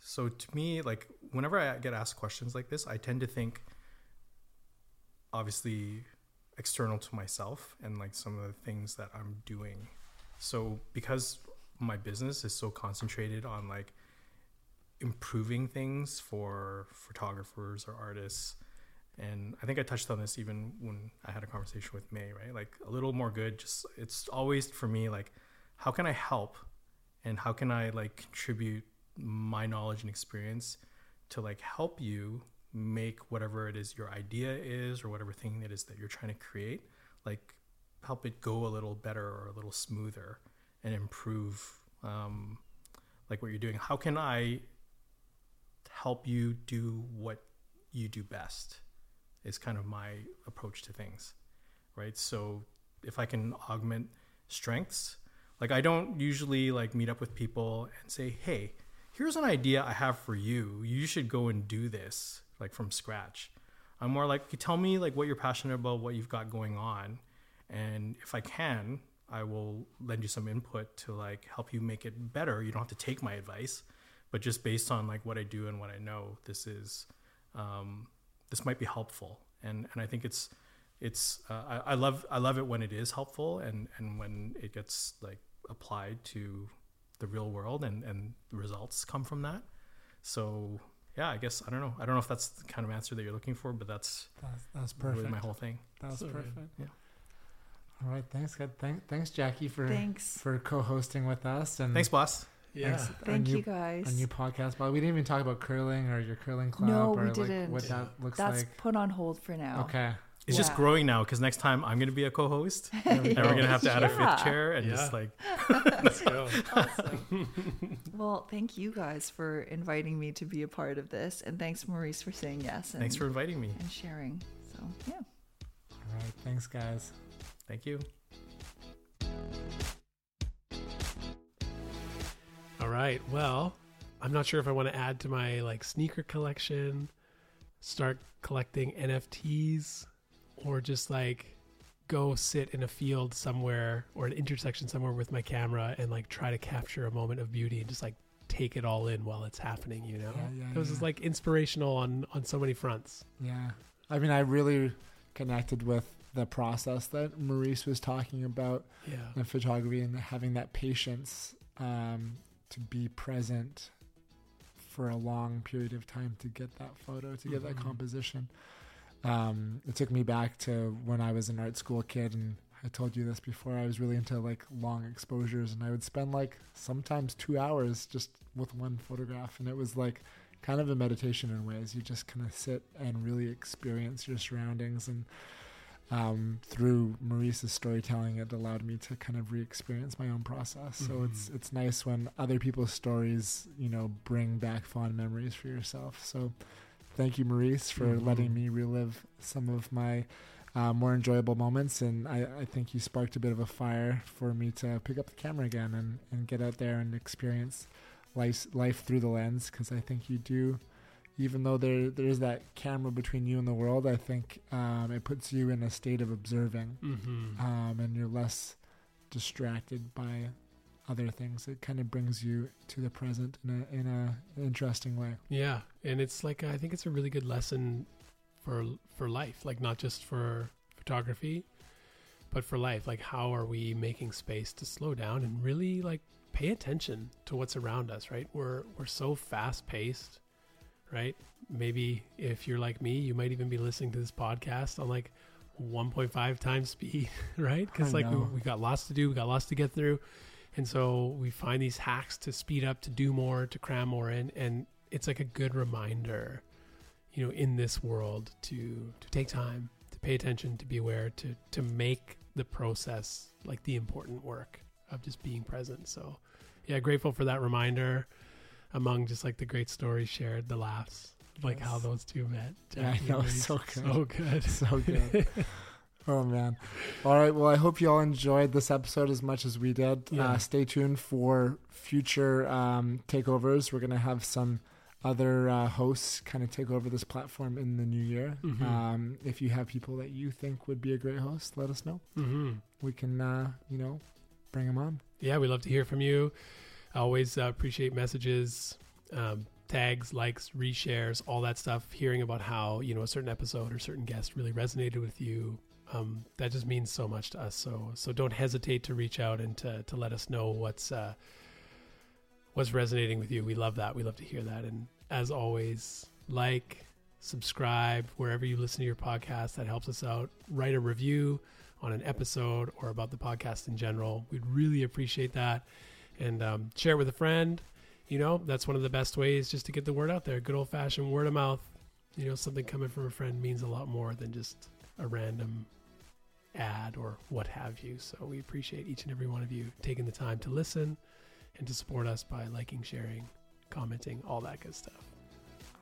so to me, like whenever I get asked questions like this, I tend to think obviously external to myself and like some of the things that I'm doing. So because my business is so concentrated on like improving things for photographers or artists and I think I touched on this even when I had a conversation with May, right? Like a little more good just it's always for me like how can I help and how can I like contribute my knowledge and experience to like help you make whatever it is your idea is or whatever thing it is that you're trying to create like help it go a little better or a little smoother and improve um, like what you're doing. How can i help you do what you do best is kind of my approach to things right? So if i can augment strengths like i don't usually like meet up with people and say hey here's an idea i have for you. You should go and do this like from scratch. I'm more like tell me like what you're passionate about what you've got going on and if i can i will lend you some input to like help you make it better. You don't have to take my advice but just based on like what i do and what i know this is um, this might be helpful. And and i think it's it's uh, I, I love i love it when it is helpful and and when it gets like applied to the real world and and the results come from that so yeah i guess i don't know i don't know if that's the kind of answer that you're looking for but that's That's, that's really perfect. my whole thing That's So perfect. Yeah. All right. Thanks, good. Thank, thanks, Jackie, for Thanks. for co-hosting with us. And thanks boss Yeah. thanks- our Thank new- you guys. A new podcast, but we didn't even talk about curling or your curling club No, or we didn't. what Yeah. that looks That's like. That's put on hold for now. Okay. It's just growing now because next time i'm going to be a co-host There we and we're going to have to add a fifth chair and Yeah. just like Let's go. Well, thank you guys for inviting me to be a part of this, and thanks Maurice for saying yes. And, thanks for inviting me and sharing. So yeah. All right. Thanks, guys. thank you All right. Well, I'm not sure if I want to add to my like sneaker collection, start collecting NFTs, or just like go sit in a field somewhere or an intersection somewhere with my camera and like try to capture a moment of beauty and just like take it all in while it's happening. You know, Yeah, yeah, it was just like inspirational on on so many fronts. Yeah. I mean, I really connected with the process that Maurice was talking about Yeah. in photography and having that patience um, to be present for a long period of time to get that photo, to get that Mhm. composition. Um, it took me back to when I was an art school kid, and I told you this before. I was really into like long exposures, and I would spend like sometimes two hours just with one photograph, and it was like kind of a meditation in ways. You just kind of sit and really experience your surroundings, and um, through Maurice's storytelling, it allowed me to kind of re-experience my own process. So it's Mhm. it's nice when other people's stories, you know, bring back fond memories for yourself. So thank you, Maurice, for letting Mhm. me relive some of my uh, more enjoyable moments. And I, I think you sparked a bit of a fire for me to pick up the camera again and, and get out there and experience life life through the lens because I think you do even though there there is that camera between you and the world, I think um, it puts you in a state of observing, Mm-hmm. um, and you're less distracted by other things. It kind of brings you to the present in a in a interesting way. Yeah, and it's like I think it's a really good lesson for for life, like not just for photography, but for life. Like how are we making space to slow down and really like pay attention to what's around us, right? We're we're so fast paced, right? Maybe if you're like me, you might even be listening to this podcast on like 1.5 times speed, right? Because like we, we got lots to do, we got lots to get through, and so we find these hacks to speed up, to do more, to cram more in, and it's like a good reminder, you know, in this world to to take time, to pay attention, to be aware, to to make the process like the important work of just being present. So, yeah, grateful for that reminder. Among just like the great stories shared, the laughs, like how those two met. Yeah, know, and so good. so good, So good. Oh man! All right. Well, I hope you all enjoyed this episode as much as we did. Yeah. Uh, stay tuned for future um, takeovers. We're gonna have some other uh, hosts kind of take over this platform in the new year. Mhm. Um, if you have people that you think would be a great host, let us know. hmm We can, uh, you know, bring them on. yeah, we love to hear from you. I always uh, appreciate messages, um, tags, likes, reshares, all that stuff. Hearing about how you know a certain episode or certain guest really resonated with you, um, that just means so much to us. So so don't hesitate to reach out and to to let us know what's uh, what's resonating with you. We love that. We love to hear that. And as always, like, subscribe wherever you listen to your podcast. That helps us out. Write a review on an episode or about the podcast in general. We'd really appreciate that. And um, share with a friend. You know, that's one of the best ways just to get the word out there. Good old fashioned word of mouth. You know, something coming from a friend means a lot more than just a random ad or what have you. So we appreciate each and every one of you taking the time to listen and to support us by liking, sharing, commenting, all that good stuff.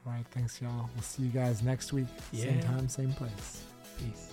All right. Thanks, y'all. We'll see you guys next week. Same time, same place. Peace.